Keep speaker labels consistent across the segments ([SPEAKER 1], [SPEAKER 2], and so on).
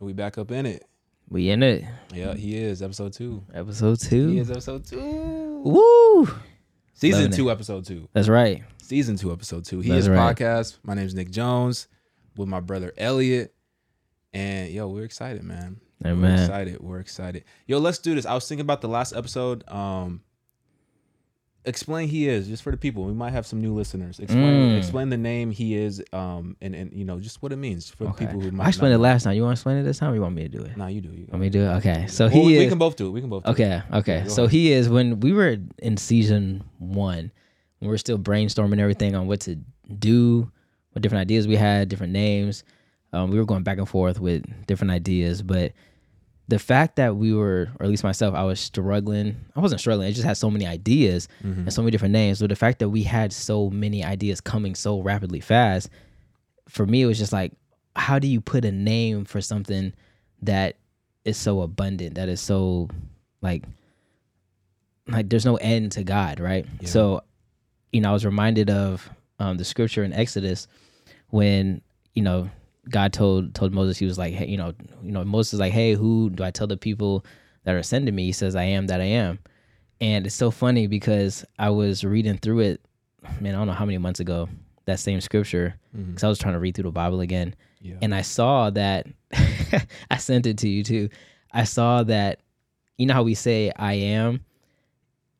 [SPEAKER 1] We back up in it.
[SPEAKER 2] We in it.
[SPEAKER 1] Yeah, he is episode two.
[SPEAKER 2] Episode two.
[SPEAKER 1] He is episode two.
[SPEAKER 2] Woo!
[SPEAKER 1] Season
[SPEAKER 2] Loving it.
[SPEAKER 1] two, episode two.
[SPEAKER 2] That's right.
[SPEAKER 1] Season two, episode two. He
[SPEAKER 2] That's
[SPEAKER 1] is
[SPEAKER 2] right.
[SPEAKER 1] podcast. My name is Nick Jones with my brother Elliot. And yo, we're excited, man. We're excited. We're excited. Yo, let's do this. I was thinking about the last episode. Um explain he is just for the people. We might have some new listeners. Explain
[SPEAKER 2] Mm.
[SPEAKER 1] explain the name he is, um, and, and you know, just what it means for the
[SPEAKER 2] Okay.
[SPEAKER 1] people who might
[SPEAKER 2] I explained it last time. You want to explain it this time or you want me to do it?
[SPEAKER 1] Nah, you do. You
[SPEAKER 2] Want me to do it? Okay. So
[SPEAKER 1] Well,
[SPEAKER 2] he
[SPEAKER 1] we,
[SPEAKER 2] is.
[SPEAKER 1] we can both do it. We can both do it.
[SPEAKER 2] Okay, okay. So he is when we were in season one, when we were still brainstorming everything on what to do, what different ideas we had, different names. Um, we were going back and forth with different ideas, but the fact that we were, or at least myself, I was struggling. I wasn't struggling. I just had so many ideas
[SPEAKER 1] Mm-hmm.
[SPEAKER 2] and so many different names. But the fact that we had so many ideas coming so rapidly fast, for me, it was just like, how do you put a name for something that is so abundant, that is so like like there's no end to God, right?
[SPEAKER 1] Yeah.
[SPEAKER 2] So, you know, I was reminded of um, the scripture in Exodus when you know God told told Moses he was like, hey, you know, you know, Moses is like, hey, who do I tell the people that are sending me? He says, I am that I am, and it's so funny because I was reading through it, man, I don't know how many months ago that same scripture
[SPEAKER 1] mm-hmm.
[SPEAKER 2] because I was trying to read through the Bible again,
[SPEAKER 1] Yeah.
[SPEAKER 2] and I saw that I sent it to you too. I saw that you know how we say I am.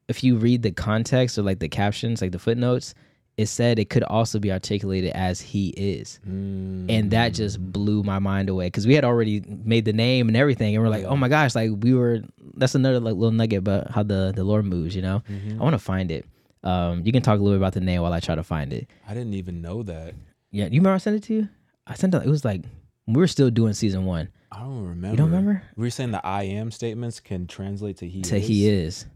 [SPEAKER 2] If you read the context or like the captions, like the footnotes, it said it could also be articulated as he is. And that just blew my mind away because we had already made the name and everything, and we're like, oh my gosh, like we were. That's another like little nugget about how the the Lord moves. You know,
[SPEAKER 1] Mhm.
[SPEAKER 2] I want to find it. Um, you can talk a little bit about the name while I try to find it.
[SPEAKER 1] I didn't even know that.
[SPEAKER 2] Yeah, you remember I sent it to you? I sent it. It was like we were still doing season one.
[SPEAKER 1] I don't remember.
[SPEAKER 2] You don't remember?
[SPEAKER 1] We were saying the I am statements can translate to he
[SPEAKER 2] to
[SPEAKER 1] is.
[SPEAKER 2] he is.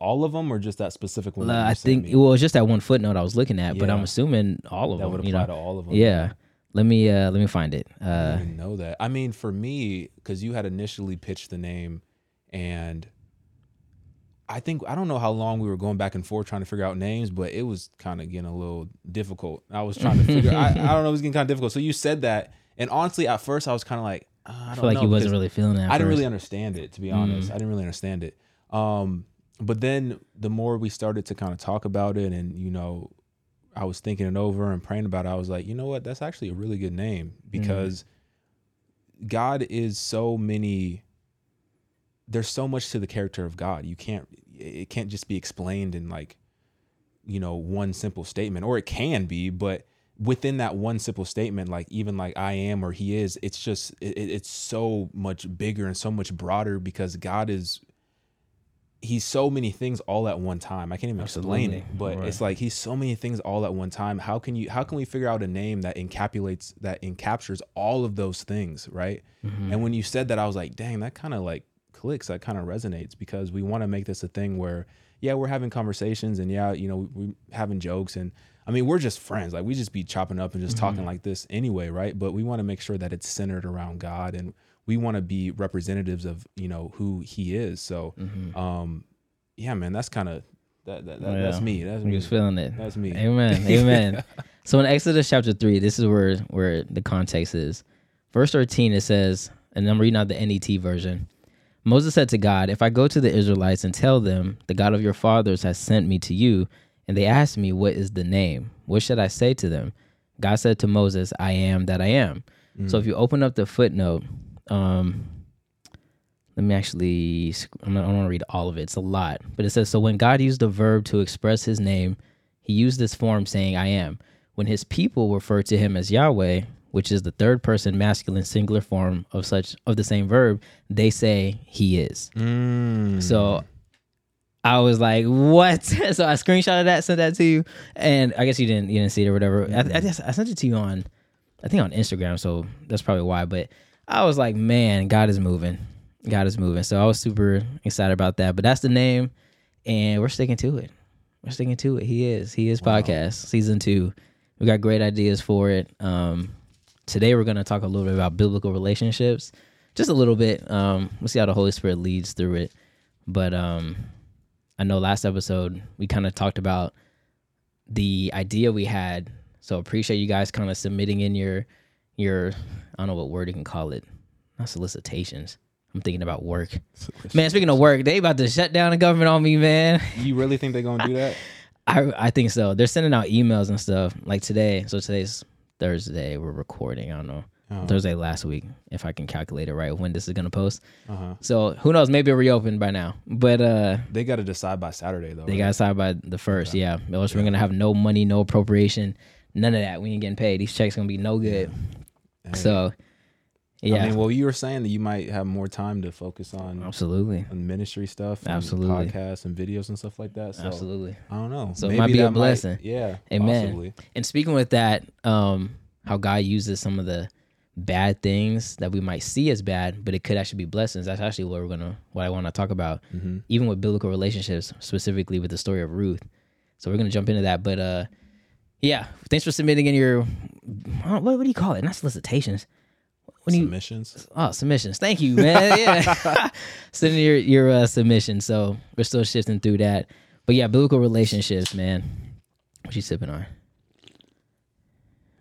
[SPEAKER 1] All of them, or just that specific one?
[SPEAKER 2] Uh, I think
[SPEAKER 1] me?
[SPEAKER 2] well, it's just that one footnote I was looking at, but I'm assuming all of
[SPEAKER 1] that
[SPEAKER 2] them.
[SPEAKER 1] would
[SPEAKER 2] You
[SPEAKER 1] apply
[SPEAKER 2] know,
[SPEAKER 1] to all of them.
[SPEAKER 2] yeah. Let me uh let me find it.
[SPEAKER 1] I
[SPEAKER 2] Uh,
[SPEAKER 1] didn't even know that. I mean, for me, because you had initially pitched the name, and I think I don't know how long we were going back and forth trying to figure out names, but it was kind of getting a little difficult. I was trying to figure. I, I don't know. It was getting kind of difficult. So you said that, and honestly, at first I was kind of like, uh, I don't
[SPEAKER 2] I feel like
[SPEAKER 1] know,
[SPEAKER 2] you wasn't really feeling that.
[SPEAKER 1] I didn't really understand it, to be honest. I didn't really understand it. Um, but then the more we started to kind of talk about it, and you know, I was thinking it over and praying about it. I was like, you know what? That's actually a really good name mm-hmm. because God is so many. There's so much to the character of God. You can't. It can't just be explained in like, you know, one simple statement, or it can be, but within that one simple statement like even like i am or he is it's just it- it's so much bigger and so much broader because god is he's so many things all at one time i can't even explain it
[SPEAKER 2] Absolutely.
[SPEAKER 1] but it's like he's so many things all at one time how can you how can we figure out a name that encapsulates that encaptures all of those things right
[SPEAKER 2] Mhm.
[SPEAKER 1] and when you said that, I was like, dang, that kind of like clicks. That kind of resonates because we want to make this a thing where, yeah, we're having conversations and yeah, you know, we, we having jokes and I mean, we're just friends. Like we just be chopping up and just talking like this anyway, right? But we want to make sure that it's centered around God and we want to be representatives of you know who He is. So,
[SPEAKER 2] Mhm.
[SPEAKER 1] um, yeah, man, that's kind of that, that, that
[SPEAKER 2] Yeah.
[SPEAKER 1] that's me. That's me.
[SPEAKER 2] was feeling it.
[SPEAKER 1] That's me.
[SPEAKER 2] Amen. Amen. so in Exodus chapter three, this is where where the context is. Verse thirteen, it says, and I'm reading out the NET version. Moses said to God, If I go to the Israelites and tell them, the God of your fathers has sent me to you, and they ask me, What is the name? What should I say to them? God said to Moses, I am that I am. So if you open up the footnote, um, let me actually, I'm not, I don't want to read all of it. It's a lot. But it says, So when God used the verb to express his name, he used this form saying, I am. When his people refer to him as Yahweh, which is the third person masculine singular form of such of the same verb, they say he is.
[SPEAKER 1] Mm.
[SPEAKER 2] So I was like, "What?" so I screenshotted that, sent that to you, and I guess you didn't you didn't see it or whatever. I, I guess I sent it to you on, I think on Instagram, so that's probably why. But I was like, "Man, God is moving, God is moving." So I was super excited about that. But that's the name, and we're sticking to it. We're sticking to it. He is. He is
[SPEAKER 1] Wow.
[SPEAKER 2] podcast season two. We got great ideas for it. Um, today we're gonna talk a little bit about biblical relationships, just a little bit. Um, we'll see how the Holy Spirit leads through it. But um, I know last episode we kind of talked about the idea we had. So appreciate you guys kind of submitting in your your I don't know what word you can call it. not solicitations. I'm thinking about work. Man, speaking of work, they about to shut down the government on me, man.
[SPEAKER 1] You really think they're gonna do that?
[SPEAKER 2] I I think so. They're sending out emails and stuff like today. So today's Thursday. We're recording. I don't know.
[SPEAKER 1] Oh.
[SPEAKER 2] Thursday last week, if I can calculate it right when this is gonna post.
[SPEAKER 1] Uh-huh.
[SPEAKER 2] So who knows? Maybe reopened by now. But uh
[SPEAKER 1] They got to decide by Saturday though.
[SPEAKER 2] they
[SPEAKER 1] right?
[SPEAKER 2] got decide by the first. Yeah. Else we're gonna have no money, no appropriation, none of that. We ain't getting paid. These checks gonna be no good.
[SPEAKER 1] Hey,
[SPEAKER 2] So yeah,
[SPEAKER 1] I mean, well, you were saying that you might have more time to focus on,
[SPEAKER 2] absolutely.
[SPEAKER 1] on ministry stuff, and
[SPEAKER 2] Absolutely.
[SPEAKER 1] podcasts and videos and stuff like that. So
[SPEAKER 2] Absolutely.
[SPEAKER 1] I don't know.
[SPEAKER 2] So it might be a blessing.
[SPEAKER 1] yeah.
[SPEAKER 2] Amen.
[SPEAKER 1] Possibly.
[SPEAKER 2] And speaking with that, um, how God uses some of the bad things that we might see as bad, but it could actually be blessings. That's actually what we're gonna what I want to talk about,
[SPEAKER 1] Mhm.
[SPEAKER 2] even with biblical relationships, specifically with the story of Ruth. So we're gonna jump into that. But uh, yeah, thanks for submitting in your what, what do you call it? Not solicitations. When you
[SPEAKER 1] Submissions.
[SPEAKER 2] oh submissions. Thank you, man. Yeah, sending your your uh, submission. So we're still shifting through that. But yeah, biblical relationships, man. What you sipping on?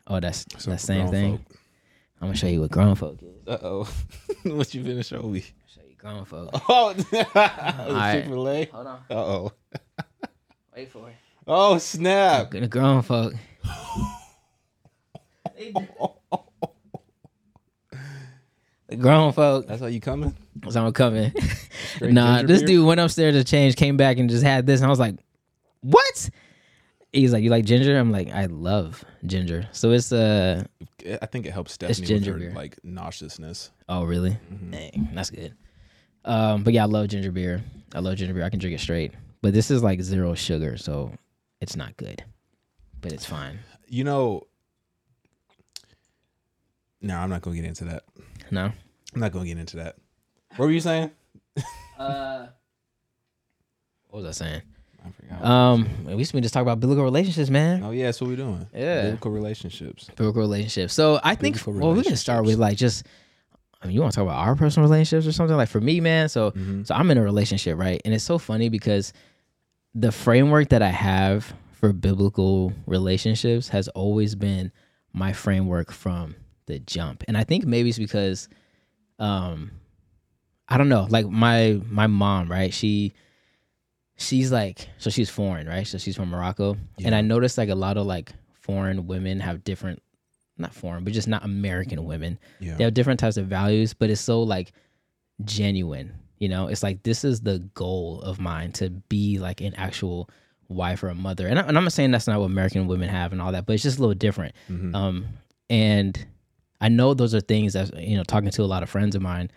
[SPEAKER 2] Oh, that's
[SPEAKER 1] So
[SPEAKER 2] that same thing.
[SPEAKER 1] folk.
[SPEAKER 2] I'm gonna show you what grown folk is.
[SPEAKER 1] Uh oh. what you finna show me?
[SPEAKER 2] Show you grown folk.
[SPEAKER 1] Oh. Chick Fil A.
[SPEAKER 2] Hold on,
[SPEAKER 1] Uh oh.
[SPEAKER 2] wait for it.
[SPEAKER 1] Oh snap!
[SPEAKER 2] The grown folk. the grown folk.
[SPEAKER 1] That's how you coming?
[SPEAKER 2] So I'm coming. Nah, this
[SPEAKER 1] beer?
[SPEAKER 2] dude went upstairs to change, came back and just had this, and I was like, "What?" He's like, "You like ginger?" I'm like, "I love ginger." So it's uh,
[SPEAKER 1] I think it helps Stephanie
[SPEAKER 2] ginger
[SPEAKER 1] with her
[SPEAKER 2] beer.
[SPEAKER 1] like nauseousness.
[SPEAKER 2] oh really?
[SPEAKER 1] Mm-hmm.
[SPEAKER 2] Dang, that's good. Um, but yeah, I love ginger beer. I love ginger beer. I can drink it straight, but this is like zero sugar, so it's not good, but it's fine.
[SPEAKER 1] You know. No, I'm not gonna get into that.
[SPEAKER 2] No.
[SPEAKER 1] I'm not gonna get into that. What were you saying?
[SPEAKER 2] Uh, what was I saying?
[SPEAKER 1] I forgot.
[SPEAKER 2] Um, we just we just talk about biblical relationships, man.
[SPEAKER 1] oh yeah, that's what we're doing.
[SPEAKER 2] Yeah.
[SPEAKER 1] biblical relationships.
[SPEAKER 2] biblical relationships. So I think
[SPEAKER 1] Biblical
[SPEAKER 2] well, we can start with like just. I mean, you want to talk about our personal relationships or something like for me, man. So,
[SPEAKER 1] Mhm.
[SPEAKER 2] so I'm in a relationship, right? And it's so funny because the framework that I have for biblical relationships has always been my framework from the jump. And I think maybe it's because, um, I don't know, like my my mom, right? She she's like so she's foreign, right? So she's from Morocco, and I noticed like a lot of like foreign women have different, not foreign, but just not American women.
[SPEAKER 1] Yeah.
[SPEAKER 2] They have different types of values, but it's so like genuine. You know, it's like this is the goal of mine to be like an actual wife or a mother. And, I, and I'm not saying that's not what American women have and all that, but it's just a little different.
[SPEAKER 1] Mhm.
[SPEAKER 2] Um, and I know those are things that you know, talking to a lot of friends of mine.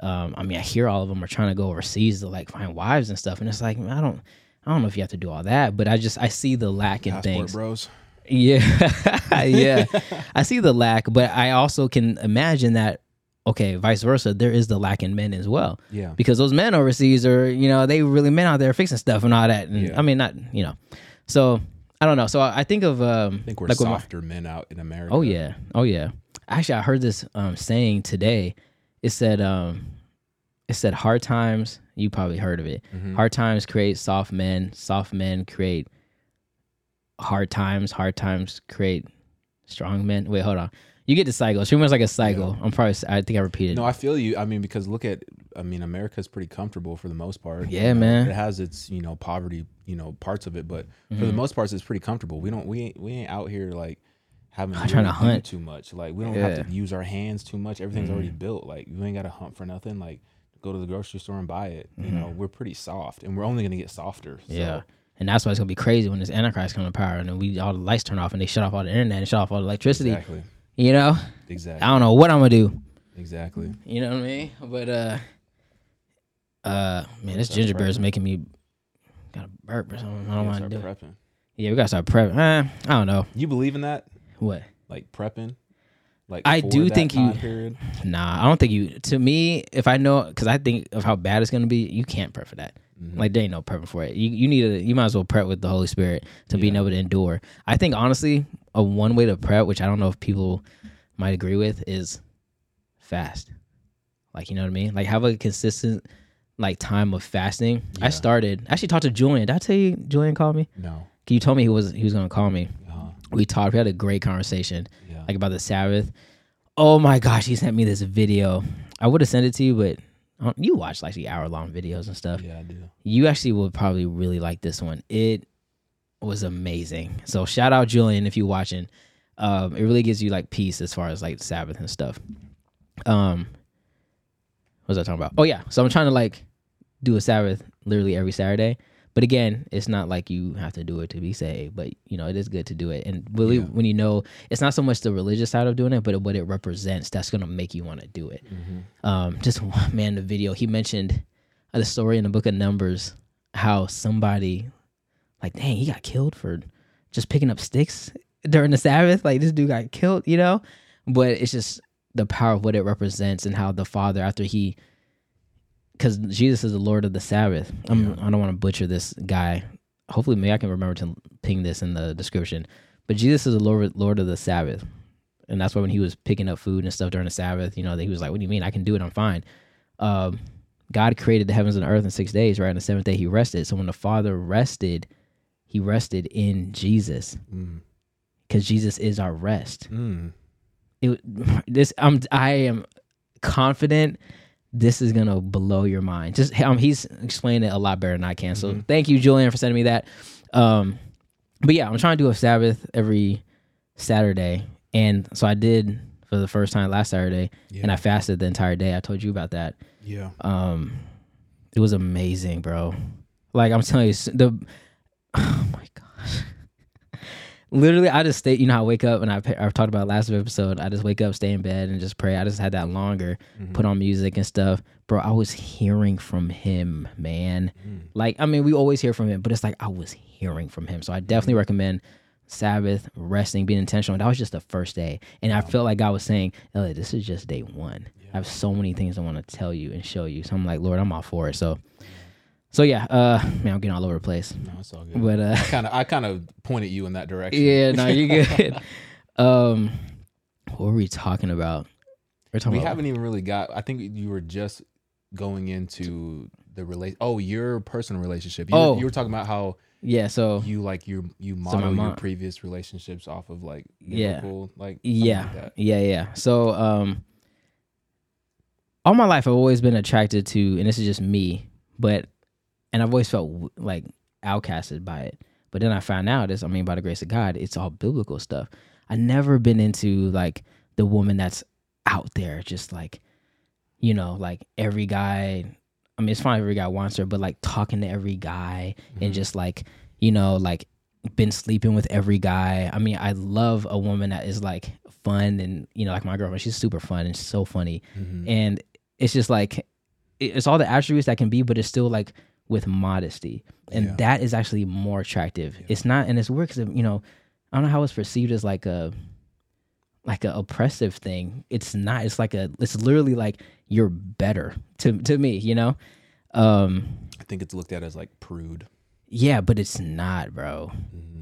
[SPEAKER 2] Um, I mean, I hear all of them are trying to go overseas to like find wives and stuff, and it's like I don't, I don't know if you have to do all that, but I just I see the lack in
[SPEAKER 1] Passport
[SPEAKER 2] things.
[SPEAKER 1] bros.
[SPEAKER 2] Yeah, yeah. I see the lack, but I also can imagine that. Okay, vice versa, there is the lack in men as well
[SPEAKER 1] Yeah.
[SPEAKER 2] because those men overseas are, you know, they really men out there fixing stuff and all that. And
[SPEAKER 1] Yeah.
[SPEAKER 2] I mean, not, you know, so I don't know. So I I think of, um,
[SPEAKER 1] I think we're
[SPEAKER 2] like my-
[SPEAKER 1] softer men out in America.
[SPEAKER 2] oh yeah, oh yeah. Actually, I heard this um, saying today. It said, um, it said, hard times. You probably heard of it.
[SPEAKER 1] Mhm.
[SPEAKER 2] Hard times create soft men. Soft men create hard times. Hard times create strong men. Wait, hold on. You get the cycle. She much like a cycle. I'm probably. I think I repeated.
[SPEAKER 1] No, I feel you. I mean, because look at, I mean, America's pretty comfortable for the most part.
[SPEAKER 2] Yeah,
[SPEAKER 1] You know,
[SPEAKER 2] man.
[SPEAKER 1] It has its, you know, poverty, you know, parts of it, but for
[SPEAKER 2] Mm-hmm.
[SPEAKER 1] the most part, it's pretty comfortable. We don't, we ain't, we ain't out here like having to,
[SPEAKER 2] Trying to hunt.
[SPEAKER 1] too much. Like we don't have to use our hands too much. Everything's already built. Like you ain't got to hunt for nothing. Like go to the grocery store and buy it. You know, we're pretty soft, and we're only gonna get softer. So,
[SPEAKER 2] Mm-hmm. Yeah. And that's why it's gonna be crazy when this Antichrist come to power and then we all the lights turn off and they shut off all the internet and shut off all the electricity.
[SPEAKER 1] Exactly.
[SPEAKER 2] You know?
[SPEAKER 1] Exactly.
[SPEAKER 2] I don't know what I'm gonna do.
[SPEAKER 1] Exactly.
[SPEAKER 2] You know what I mean? But uh uh man, this ginger beer is making me got a burp or something. I don't
[SPEAKER 1] Yeah,
[SPEAKER 2] want to do it. Yeah, we gotta start prepping. Uh, I don't know.
[SPEAKER 1] You believe in that?
[SPEAKER 2] What?
[SPEAKER 1] Like prepping? Like
[SPEAKER 2] I do think you-
[SPEAKER 1] period?
[SPEAKER 2] Nah, I don't think you. To me, if I know, because I think of how bad it's gonna be, you can't prep for that.
[SPEAKER 1] Mm-hmm.
[SPEAKER 2] Like there ain't no prepping for it. You you need to. You might as well prep with the Holy Spirit to being able to endure. I think honestly, a one way to prep, which I don't know if people might agree with, is fast. Like you know what I mean? Like have a consistent like time of fasting.
[SPEAKER 1] Yeah.
[SPEAKER 2] I started. I actually talked to Julian. Did I tell you Julian called me?
[SPEAKER 1] No.
[SPEAKER 2] You told me he was he was gonna call me.
[SPEAKER 1] Uh-huh.
[SPEAKER 2] We talked. We had a great conversation
[SPEAKER 1] Yeah.
[SPEAKER 2] like about the Sabbath. Oh my gosh, he sent me this video I would have sent it to you, but um, you watch like the hour long videos and stuff.
[SPEAKER 1] Yeah, I do.
[SPEAKER 2] You actually would probably really like this one. It was amazing. So shout out Julian if you're watching. Um, it really gives you like peace as far as like Sabbath and stuff. Um, what was I talking about? Oh yeah, so I'm trying to like do a Sabbath literally every Saturday. But again, it's not like you have to do it to be saved, but you know, it is good to do it. And really,
[SPEAKER 1] Yeah.
[SPEAKER 2] when you know, it's not so much the religious side of doing it, but what it represents that's going to make you want to do it. Um, just man, the video he mentioned the story in the book of Numbers how somebody, like, dang, he got killed for just picking up sticks during the Sabbath. Like, this dude got killed, you know? But it's just the power of what it represents and how the Father, after he because Jesus is the Lord of the Sabbath. I'm, I don't want to butcher this guy. Hopefully, maybe I can remember to ping this in the description. But Jesus is the Lord, Lord of the Sabbath, and that's why when he was picking up food and stuff during the Sabbath, you know, that he was like, "What do you mean? I can do it. I'm fine." Um, God created the heavens and the earth in six days, right? And the seventh day He rested. So when the Father rested, He rested in Jesus,
[SPEAKER 1] Mm.
[SPEAKER 2] because Jesus is our rest
[SPEAKER 1] Mm.
[SPEAKER 2] it, this I'm I am confident this is gonna blow your mind. Just um, he's explained it a lot better than I can. So thank you, Julian, for sending me that. Um, but yeah, I'm trying to do a Sabbath every Saturday, and so I did for the first time last Saturday, and I fasted the entire day. I told you about that.
[SPEAKER 1] Yeah.
[SPEAKER 2] Um, it was amazing, bro. Like I'm telling you, the oh my gosh. Literally, I just stay. You know, I wake up and I I've talked about last episode. I just wake up, stay in bed, and just pray. I just had that longer, mm-hmm. put on music and stuff, bro. I was hearing from him, man. Mm. Like, I mean, we always hear from him, but it's like I was hearing from him. So I definitely mm-hmm. recommend Sabbath, resting, being intentional. That was just the first day, and I felt like God was saying, "Elliot, this is just day one. I have so many things I want to tell you and show you." So I'm like, Lord, I'm all for it. So, so yeah, uh, man, I'm getting all over the place,
[SPEAKER 1] No, it's all good.
[SPEAKER 2] but uh,
[SPEAKER 1] I kind of, I kind of pointed you in that direction.
[SPEAKER 2] yeah, no, you're good. um, what were we talking about? We're talking
[SPEAKER 1] We
[SPEAKER 2] about
[SPEAKER 1] haven't even really got. I think you were just going into the relate. Oh, your personal relationship. You,
[SPEAKER 2] Oh.
[SPEAKER 1] were, you were talking about how
[SPEAKER 2] yeah. So
[SPEAKER 1] you like you you model your
[SPEAKER 2] mom-
[SPEAKER 1] previous relationships off of like
[SPEAKER 2] Yeah.
[SPEAKER 1] like
[SPEAKER 2] yeah
[SPEAKER 1] like
[SPEAKER 2] yeah yeah so um all my life i've always been attracted to and this is just me but and i've always felt like outcasted by it but then i found out is i mean by the grace of god it's all biblical stuff i never been into like the woman that's out there just like you know like every guy i mean it's fine every guy wants her but like talking to every guy and just like you know like been sleeping with every guy. I mean, I love a woman that is like fun and you know, like my girlfriend, she's super fun and so funny.
[SPEAKER 1] Mhm.
[SPEAKER 2] And it's just like it's all the attributes that can be, but it's still like with modesty, and
[SPEAKER 1] Yeah.
[SPEAKER 2] that is actually more attractive. It's not, and it's weird because you know, I don't know how it's perceived as like a like a oppressive thing. It's not. It's like a. It's literally like you're better to to me. You know. Um.
[SPEAKER 1] I think it's looked at as like prude.
[SPEAKER 2] Yeah, but it's not, bro.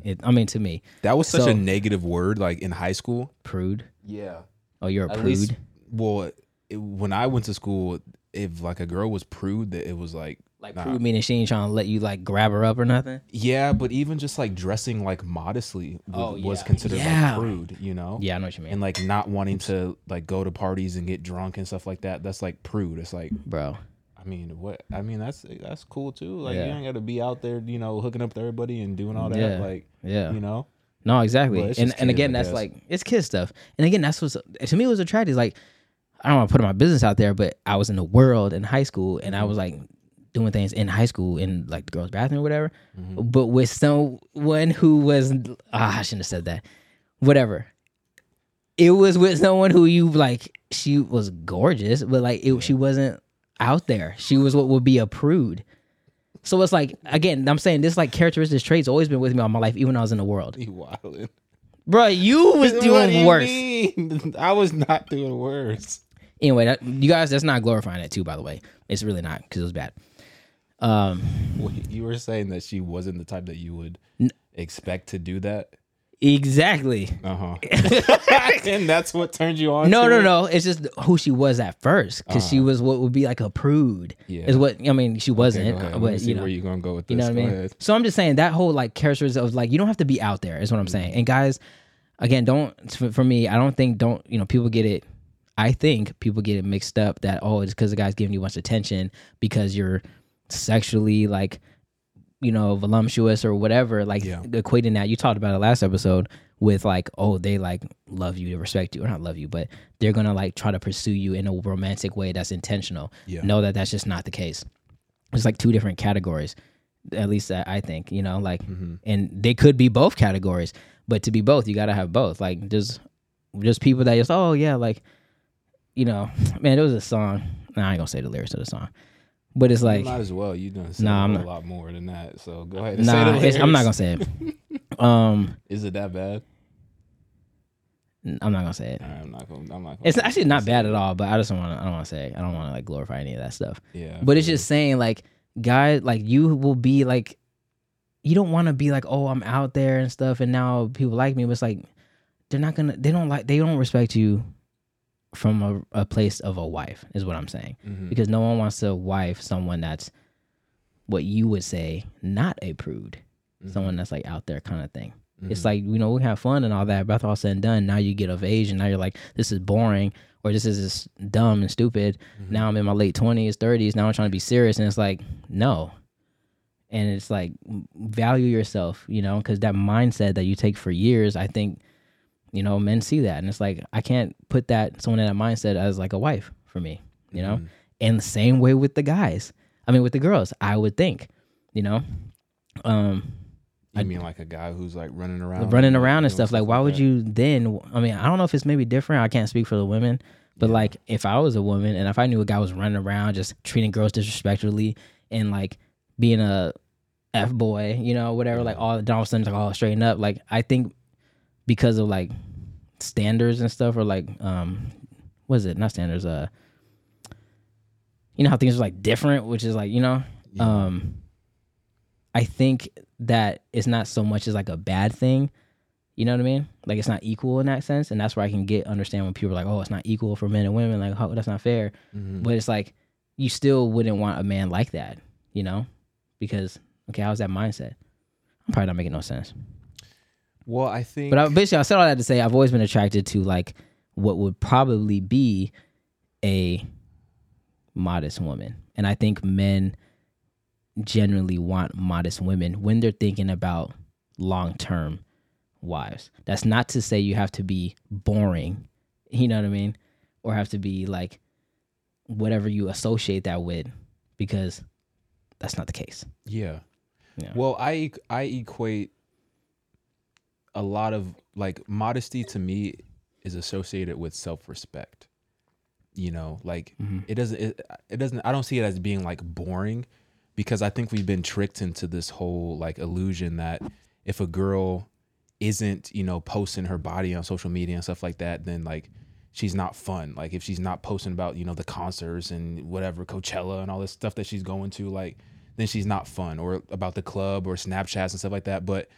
[SPEAKER 2] It, I mean, to me,
[SPEAKER 1] That was such
[SPEAKER 2] So-
[SPEAKER 1] a negative word, like in high school.
[SPEAKER 2] prude.
[SPEAKER 1] Yeah.
[SPEAKER 2] Oh, you're a
[SPEAKER 1] At
[SPEAKER 2] prude.
[SPEAKER 1] least, well, it, when I went to school, if like a girl was prude, that it was like
[SPEAKER 2] Like
[SPEAKER 1] nah.
[SPEAKER 2] prude meaning she ain't trying to let you like grab her up or nothing.
[SPEAKER 1] Yeah, but even just like dressing like modestly w-
[SPEAKER 2] Oh,
[SPEAKER 1] was considered
[SPEAKER 2] Yeah.
[SPEAKER 1] like prude, you know?
[SPEAKER 2] Yeah, I know what you mean,
[SPEAKER 1] And like not wanting to like go to parties and get drunk and stuff like that. That's like prude. It's like
[SPEAKER 2] bro.
[SPEAKER 1] I mean, what I mean that's that's cool too. Like
[SPEAKER 2] Yeah.
[SPEAKER 1] you ain't got to be out there, you know, hooking up with everybody and doing all that.
[SPEAKER 2] Yeah.
[SPEAKER 1] Like
[SPEAKER 2] Yeah.
[SPEAKER 1] you know,
[SPEAKER 2] No, exactly. And and again, that's like it's kid stuff. And again, that's what's to me it was attractive. Like I don't want to put my business out there, but I was in the world in high school, and I
[SPEAKER 1] Mm-hmm.
[SPEAKER 2] was like doing things in high school in like the girls' bathroom or whatever.
[SPEAKER 1] Mm-hmm.
[SPEAKER 2] But with someone who was ah, I shouldn't have said that. Whatever. It was with someone who you like. She was gorgeous, but like it, she wasn't out there. She was what would be a prude. So it's like again, I'm saying this like characteristic traits always been with me all my life, even when I was in the world.
[SPEAKER 1] you wildin'.
[SPEAKER 2] Bro, you was
[SPEAKER 1] do
[SPEAKER 2] doing
[SPEAKER 1] you
[SPEAKER 2] worse.
[SPEAKER 1] mean? I was not doing worse.
[SPEAKER 2] Anyway, that, you guys, that's not glorifying it too. By the way, it's really not because it was bad. Um,
[SPEAKER 1] Wait, you were saying that she wasn't the type that you would expect to do that.
[SPEAKER 2] exactly.
[SPEAKER 1] Uh huh. and that's what turned you on.
[SPEAKER 2] No, no,
[SPEAKER 1] it?
[SPEAKER 2] no. It's just who she was at first because she was what would be like a prude.
[SPEAKER 1] Yeah.
[SPEAKER 2] Is what I mean. She wasn't,
[SPEAKER 1] go ahead. Let me
[SPEAKER 2] but
[SPEAKER 1] see
[SPEAKER 2] you know,
[SPEAKER 1] where you gonna go with this.
[SPEAKER 2] You know what I mean?
[SPEAKER 1] ahead.
[SPEAKER 2] So I'm just saying that whole like characteristic of like you don't have to be out there is what I'm saying. And guys, again, don't for, for me, I don't think don't you know people get it. I think people get it mixed up that oh it's because the guy's giving you much attention because you're sexually like you know voluptuous or whatever like
[SPEAKER 1] Yeah.
[SPEAKER 2] equating that you talked about it last episode with like oh they like love you to respect you or not love you but they're gonna like try to pursue you in a romantic way that's intentional
[SPEAKER 1] Yeah.
[SPEAKER 2] know that that's just not the case it's like two different categories at least I I think you know like
[SPEAKER 1] Mm-hmm.
[SPEAKER 2] and they could be both categories but to be both you gotta have both like there's just people that just oh yeah like you know man there was a song nah, I ain't gonna say the lyrics of the song but it's like
[SPEAKER 1] might as well. You done said
[SPEAKER 2] Nah,
[SPEAKER 1] a
[SPEAKER 2] I'm
[SPEAKER 1] whole
[SPEAKER 2] not-
[SPEAKER 1] lot more than that. So go ahead. And say
[SPEAKER 2] nah I'm not gonna say it um
[SPEAKER 1] Is it that bad?
[SPEAKER 2] I'm not gonna say it
[SPEAKER 1] right, I'm not gonna. I'm not. Gonna
[SPEAKER 2] it's actually not bad at all but I just don't want to I don't want to say I don't want to like glorify any of that stuff
[SPEAKER 1] Yeah.
[SPEAKER 2] but it's just saying like guys like you will be like you don't want to be like oh i'm out there and stuff and now people like me but it's like they're not gonna they don't like they don't respect you from a, a place of a wife is what i'm saying.
[SPEAKER 1] Mhm.
[SPEAKER 2] because no one wants to wife someone that's what you would say not a prude. Mm-hmm. Someone that's like out there kind of thing. It's mm-hmm. like you know we have fun and all that but all said and done now you get of age and now you're like this is boring or this is just dumb and stupid. Mm-hmm. Now i'm in my late 20s 30s now i'm trying to be serious and it's like no. And it's like value yourself you know because that mindset that you take for years i think you know men see that and it's like i can't put that someone in that mindset as like a wife for me you know and the same way with the guys i mean with the girls i would think you know um
[SPEAKER 1] You mean like a guy who's like running around,
[SPEAKER 2] running around and stuff. Like, why would
[SPEAKER 1] that?
[SPEAKER 2] you then? I mean, I don't know if it's maybe different. I can't speak for the women, but like, if I was a woman and if I knew a guy was running around just treating girls disrespectfully and like being a f boy, you know, whatever, like all, all of a sudden like all straighten up. Like, I think because of like standards and stuff, or like, um, what is it? Not standards. Uh, you know how things are like different, which is like you know, um, I think that it's not so much as like a bad thing. You know what I mean? Like it's not equal in that sense, and that's where I can get understand when people are like, "Oh, it's not equal for men and women." Like, oh, that's not fair.
[SPEAKER 1] Mhm.
[SPEAKER 2] But it's like you still wouldn't want a man like that, you know? Because okay, how's that mindset? I'm probably not making no sense.
[SPEAKER 1] Well, I think.
[SPEAKER 2] But I, basically, I said all that to say I've always been attracted to like what would probably be a modest woman, and I think men generally want modest women when they're thinking about long term wives. That's not to say you have to be boring, you know what I mean, or have to be like whatever you associate that with, because that's not the case.
[SPEAKER 1] yeah.
[SPEAKER 2] Yeah.
[SPEAKER 1] Well, I I equate a lot of like modesty to me is associated with self-respect. You know, like
[SPEAKER 2] Mm-hmm.
[SPEAKER 1] it doesn't it, it doesn't I don't see it as being like boring because I think we've been tricked into this whole like illusion that if a girl isn't, you know, posting her body on social media and stuff like that, then like she's not fun. Like if she's not posting about, you know, the concerts and whatever, Coachella and all this stuff that she's going to, like then she's not fun or about the club or Snapchats and stuff like that. But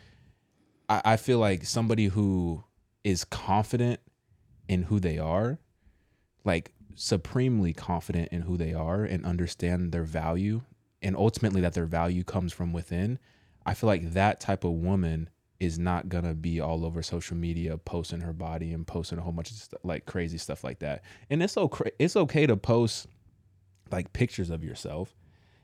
[SPEAKER 1] I, I feel like somebody who is confident in who they are, like supremely confident in who they are and understand their value and ultimately that their value comes from within. I feel like that type of woman is not gonna be all over social media posting her body and posting a whole bunch of st- like crazy stuff like that. And it's okay. It's okay to post like pictures of yourself,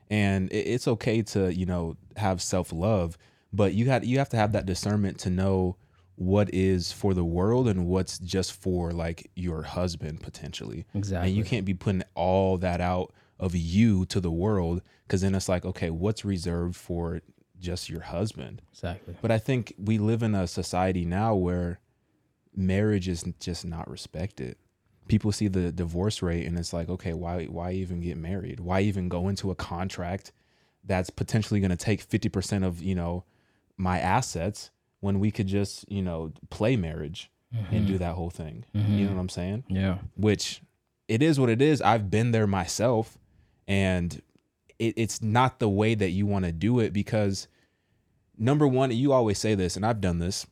[SPEAKER 1] and it's okay to you know have self love, but you had you have to have that discernment to know what is for the world and what's just for like your husband potentially.
[SPEAKER 2] Exactly.
[SPEAKER 1] And you can't be putting all that out of you to the world because then it's like, okay, what's reserved for just your husband?
[SPEAKER 2] Exactly.
[SPEAKER 1] But I think we live in a society now where marriage is just not respected. People see the divorce rate and it's like, okay, why why even get married? Why even go into a contract that's potentially going to take 50% of, you know, my assets when we could just, you know, play marriage and do mm-hmm. that whole thing. You know mm-hmm. what I'm saying?
[SPEAKER 2] Yeah.
[SPEAKER 1] which it is what it is. I've been there myself, and it, it's not the way that you want to do it because number one, you always say this, and I've done this,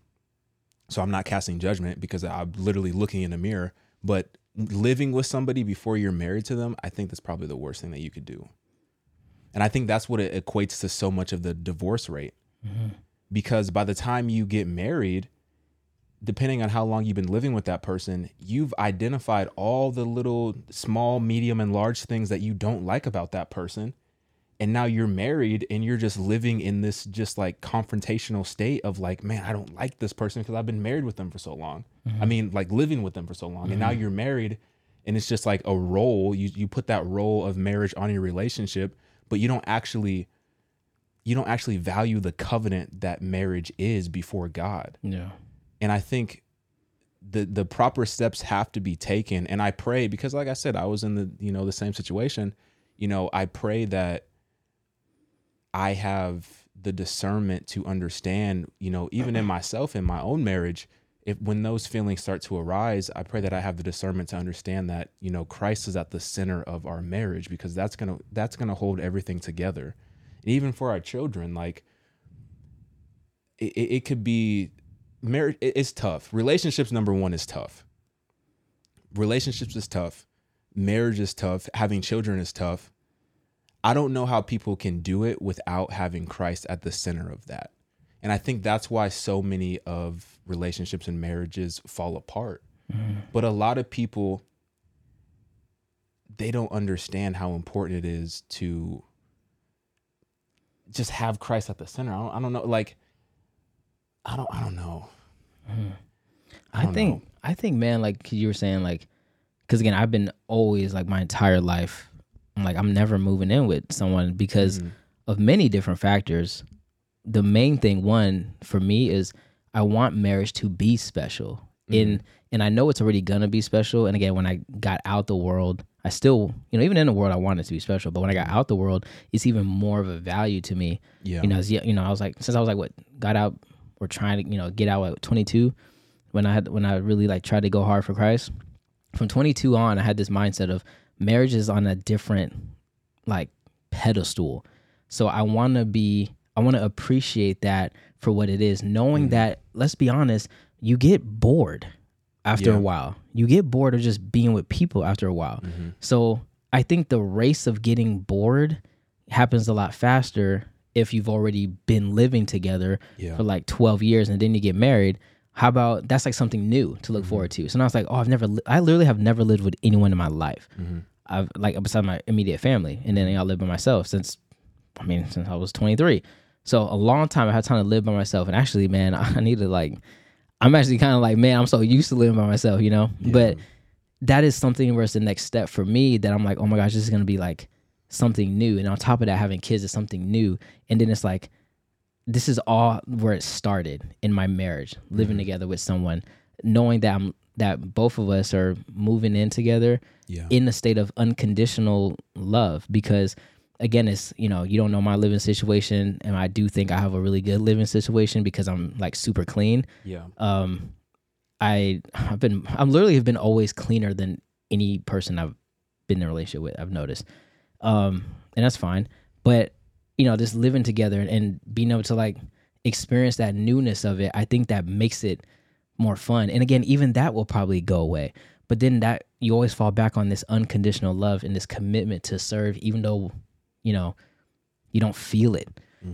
[SPEAKER 1] so I'm not casting judgment because I'm literally looking in a mirror. But living with somebody before you're married to them, I think that's probably the worst thing that you could do. And I think that's what it equates to so much of the divorce rate. Mm-hmm. Because by the time you get married, depending on how long you've been living with that person, you've identified all the little small, medium, and large things that you don't like about that person. And now you're married and you're just living in this just like confrontational state of like, man, I don't like this person because I've been married with them for so long. Mm-hmm. I mean, like living with them for so long. And now mm-hmm. you're married and it's just like a role. You you put that role of marriage on your relationship, but you don't actually you don't actually value the covenant that marriage is before God.
[SPEAKER 2] Yeah.
[SPEAKER 1] and i think the the proper steps have to be taken. And i pray because like i said i was in the you know the same situation you know i pray that i have the discernment to understand you know even in myself in my own marriage if when those feelings start to arise i pray that i have the discernment to understand that you know christ is at the center of our marriage because that's gonna that's gonna hold everything together and even for our children like it, it it could be marriage it's tough. Relationships number one is tough. Relationships is tough. Marriage is tough. Having children is tough. I don't know how people can do it without having christ at the center of that. And i think that's why so many of relationships and marriages fall apart. Mm-hmm. But a lot of people they don't understand how important it is to just have christ at the center i don't, I don't know like i don't i don't know
[SPEAKER 2] I,
[SPEAKER 1] don't
[SPEAKER 2] think I think man, like you were saying, like because again, I've been always like my entire life, I'm like I'm never moving in with someone because
[SPEAKER 1] Mm-hmm.
[SPEAKER 2] of many different factors. The main thing, one for me, is I want marriage to be special. In and I know it's already gonna be special. And again, when I got out the world, I still, you know, even in the world, I wanted to be special. But when I got out the world, it's even more of a value to me.
[SPEAKER 1] Yeah.
[SPEAKER 2] You know, as, you know, I was like, since I was like, what, got out or trying to, you know, get out at 22, when I had, when I really like tried to go hard for Christ. From 22 on, I had this mindset of marriage is on a different like pedestal. So I want to be, I want to appreciate that for what it is, knowing mm. that, let's be honest, you get bored after
[SPEAKER 1] Yeah.
[SPEAKER 2] a while. You get bored of just being with people after a while. Mm-hmm. So I think the race of getting bored happens a lot faster if you've already been living together
[SPEAKER 1] Yeah.
[SPEAKER 2] for like 12 years and then you get married. How about that's like something new to look mm-hmm. forward to? So now it's like, oh, I've never, li- I literally have never lived with anyone in my life. Mm-hmm. I've like beside my immediate family, and then I live by myself since, I mean, since I was 23. So a long time I had time to live by myself, and actually, man, I need to like, I'm actually kind of like, man, I'm so used to living by myself, you know. But that is something where it's the next step for me that I'm like, oh my gosh, this is gonna be like something new, and on top of that, having kids is something new, and then it's like, this is all where it started in my marriage, living mm-hmm. together with someone, knowing that I'm that both of us are moving in together
[SPEAKER 1] Yeah.
[SPEAKER 2] in a state of unconditional love. Because again it's you know you don't know my living situation and i do think i have a really good living situation because i'm like super clean.
[SPEAKER 1] Yeah.
[SPEAKER 2] um i i've been i'm literally have been always cleaner than any person i've been in a relationship with i've noticed. Um and that's fine. But you know just living together and being able to like experience that newness of it i think that makes it more fun. And again even that will probably go away. But then that you always fall back on this unconditional love and this commitment to serve even though you know you don't feel it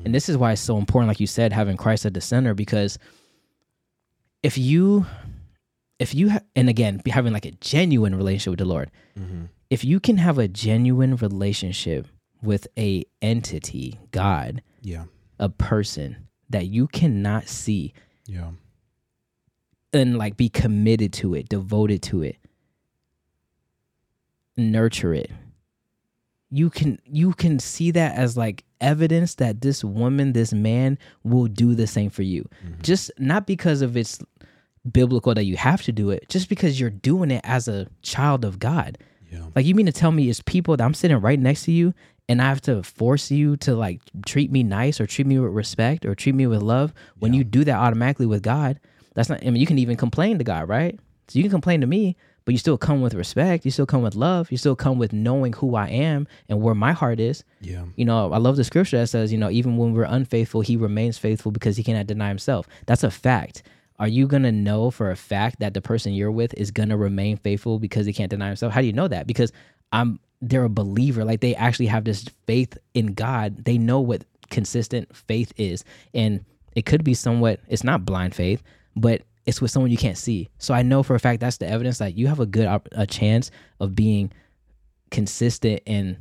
[SPEAKER 2] and this is why it's so important like you said having christ at the center because if you if you ha- and again be having like a genuine relationship with the lord
[SPEAKER 1] Mm-hmm.
[SPEAKER 2] if you can have a genuine relationship with a entity god
[SPEAKER 1] Yeah.
[SPEAKER 2] a person that you cannot see
[SPEAKER 1] Yeah.
[SPEAKER 2] and like be committed to it, devoted to it, nurture it. You can you can see that as like evidence that this woman, this man will do the same for you. Mm-hmm. Just not because of it's biblical that you have to do it, just because you're doing it as a child of God.
[SPEAKER 1] Yeah.
[SPEAKER 2] Like you mean to tell me it's people that I'm sitting right next to you and I have to force you to like treat me nice or treat me with respect or treat me with love when you do that automatically with God. That's not I mean you can even complain to God, right? So you can complain to me, but you still come with respect, you still come with love, you still come with knowing who I am and where my heart is.
[SPEAKER 1] Yeah.
[SPEAKER 2] You know, I love the scripture that says, you know, even when we're unfaithful, he remains faithful because he cannot deny himself. That's a fact. Are you going to know for a fact that the person you're with is going to remain faithful because he can't deny himself? How do you know that? Because I'm they're a believer. Like they actually have this faith in God. They know what consistent faith is. And it could be somewhat it's not blind faith, but it's with someone you can't see. So I know for a fact that's the evidence that you have a good op- a chance of being consistent and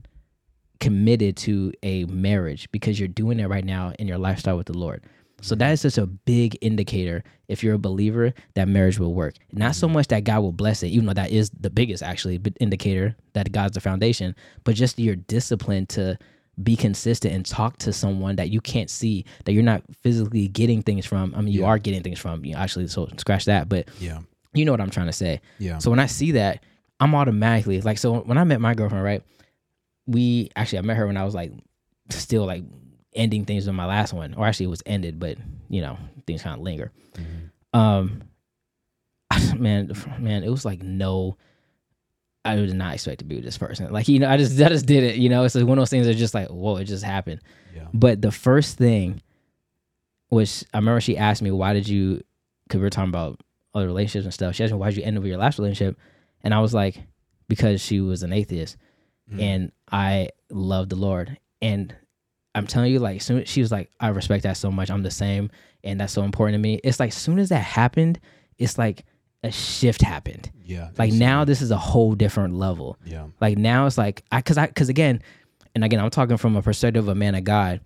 [SPEAKER 2] committed to a marriage because you're doing it right now in your lifestyle with the Lord. So that is just a big indicator if you're a believer that marriage will work. Not so mm-hmm. much that God will bless it, even though that is the biggest actually indicator that God's the foundation, but just your discipline to be consistent and talk to someone that you can't see, that you're not physically getting things from. I mean, you
[SPEAKER 1] Yeah.
[SPEAKER 2] are getting things from, you know, actually, so scratch that, but
[SPEAKER 1] Yeah.
[SPEAKER 2] you know what I'm trying to say.
[SPEAKER 1] Yeah.
[SPEAKER 2] So when I see that, I'm automatically like, so when I met my girlfriend, right? We actually, I met her when I was like still like ending things with my last one, or actually it was ended, but you know, things kind of linger. Um, man, man, it was like no, I did not expect to be with this person. Like, you know, I just, I just did it, you know, it's like one of those things that just like, whoa, it just happened.
[SPEAKER 1] Yeah.
[SPEAKER 2] But the first thing, which I remember she asked me, why did you, because we were talking about other relationships and stuff. She asked me, why did you end up with your last relationship? And I was like, because she was an atheist
[SPEAKER 1] Mhm.
[SPEAKER 2] and I love the Lord. And I'm telling you, like, soon she was like, I respect that so much. I'm the same. And that's so important to me. It's like, soon as that happened, it's like a shift happened.
[SPEAKER 1] Yeah.
[SPEAKER 2] Like
[SPEAKER 1] Absolutely.
[SPEAKER 2] now, this is a whole different level.
[SPEAKER 1] Yeah.
[SPEAKER 2] Like now it's like I cause I cause again, and again, I'm talking from a perspective of a man of God.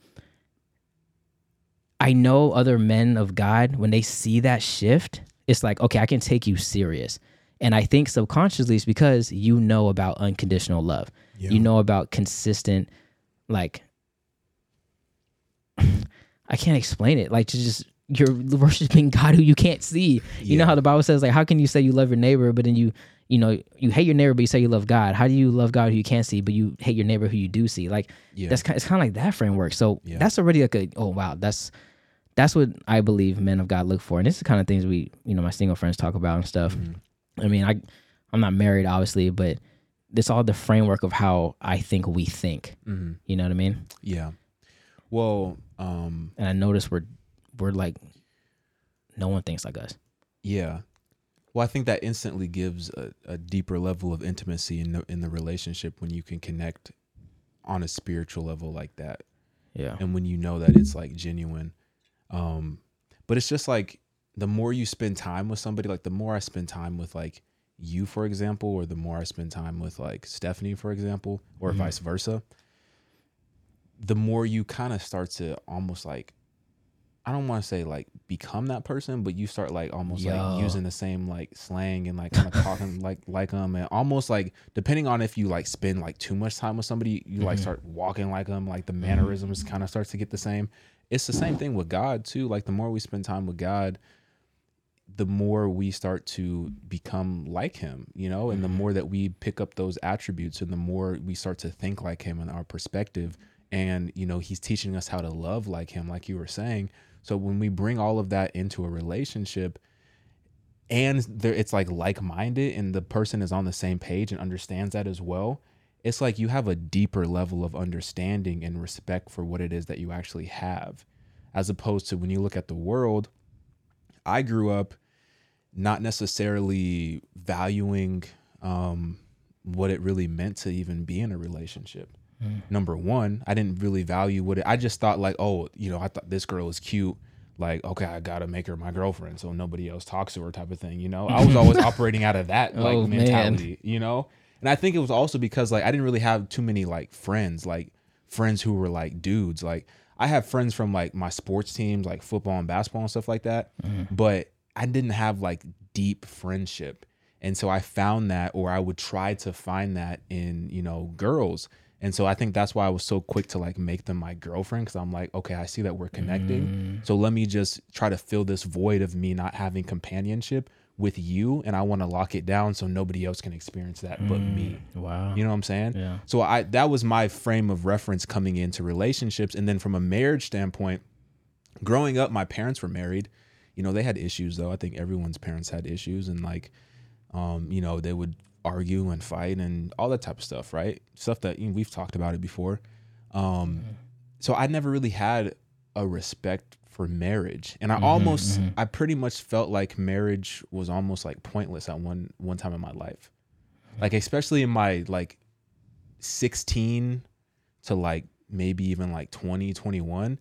[SPEAKER 2] I know other men of God, when they see that shift, it's like, okay, I can take you serious. And I think subconsciously it's because you know about unconditional love.
[SPEAKER 1] Yeah.
[SPEAKER 2] You know about consistent, like I can't explain it. Like to just you're worshiping God who you can't see. You know how the Bible says, like, how can you say you love your neighbor, but then you, you know, you hate your neighbor, but you say you love God? How do you love God who you can't see, but you hate your neighbor who you do see? Like,
[SPEAKER 1] Yeah.
[SPEAKER 2] that's kind, it's kind of like that framework. So
[SPEAKER 1] Yeah.
[SPEAKER 2] that's already like a, oh wow, that's that's what I believe men of God look for, and this is the kind of things we, you know, my single friends talk about and stuff.
[SPEAKER 1] Mhm.
[SPEAKER 2] I mean, I, I'm not married, obviously, but it's all the framework of how I think we think.
[SPEAKER 1] Mhm.
[SPEAKER 2] You know what I mean?
[SPEAKER 1] Yeah. Well, um,
[SPEAKER 2] And I notice we're we're like, no one thinks like us.
[SPEAKER 1] yeah. Well, I think that instantly gives a, a deeper level of intimacy in the in the relationship when you can connect on a spiritual level like that.
[SPEAKER 2] Yeah.
[SPEAKER 1] and when you know that it's like genuine um but it's just like the more you spend time with somebody like the more i spend time with like you for example or the more i spend time with like stephanie for example or
[SPEAKER 2] Mhm.
[SPEAKER 1] vice versa the more you kind of start to almost like i don't want to say like become that person but you start like almost
[SPEAKER 2] Yo.
[SPEAKER 1] like using the same like slang and like kind of talking like like them and almost like depending on if you like spend like too much time with somebody you like
[SPEAKER 2] Mhm.
[SPEAKER 1] start walking like them like the mannerisms kind of starts to get the same it's the same thing with god too like the more we spend time with god the more we start to become like him you know and the more that we pick up those attributes and the more we start to think like him in our perspective and you know he's teaching us how to love like him like you were saying so when we bring all of that into a relationship and there it's like like-minded and the person is on the same page and understands that as well it's like you have a deeper level of understanding and respect for what it is that you actually have. As opposed to when you look at the world i grew up not necessarily valuing um, what it really meant to even be in a relationship Mm. number one i didn't really value what it i just thought like oh you know i thought this girl is cute. Like okay i gotta make her my girlfriend so nobody else talks to her type of thing you know? I was always operating out of that like
[SPEAKER 2] Oh, man.
[SPEAKER 1] mentality you know? And i think it was also because like i didn't really have too many like friends like friends who were like dudes. Like i have friends from like my sports teams like football and basketball and stuff like that mm. but i didn't have like deep friendship. And so i found that or i would try to find that in you know girls and so i think that's why i was so quick to like make them my girlfriend because i'm like okay i see that we're connecting. So let me just try to fill this void of me not having companionship with you and i want to lock it down so nobody else can experience that but me.
[SPEAKER 2] Wow.
[SPEAKER 1] you know what i'm saying?
[SPEAKER 2] Yeah.
[SPEAKER 1] so I that was my frame of reference coming into relationships and then from a marriage standpoint growing up my parents were married. You know they had issues though. I think everyone's parents had issues and like um you know they would argue and fight and all that type of stuff right stuff that you know, we've talked about it before um so i never really had a respect for marriage and i almost i pretty much felt like marriage was almost like pointless at one one time in my life like especially in my like 16 to like maybe even like 20 21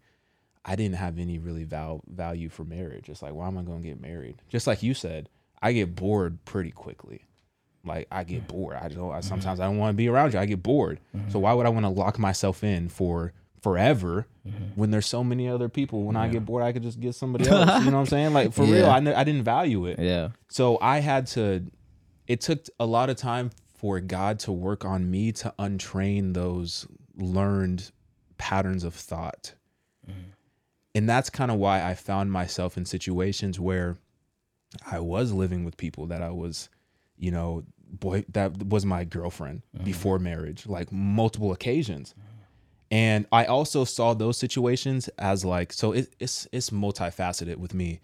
[SPEAKER 1] I didn't have any really val- value for marriage. It's like, why am I going to get married? Just like you said, I get bored pretty quickly. Like I get mm-hmm. bored. I don't. I, mm-hmm. sometimes I don't want to be around you. I get bored. Mm-hmm. So why would I want to lock myself in for forever when there's so many other people? When I get bored, I could just get somebody else. you know what I'm saying? Like for real, I, kn- I didn't value it.
[SPEAKER 2] Yeah.
[SPEAKER 1] So I had to, it took a lot of time for God to work on me to untrain those learned patterns of thought. And that's kind of why I found myself in situations where I was living with people that I was, you know, boy, that was my girlfriend uh-huh. before marriage, like multiple occasions. Uh-huh. And I also saw those situations as like, so it, it's it's multifaceted with me.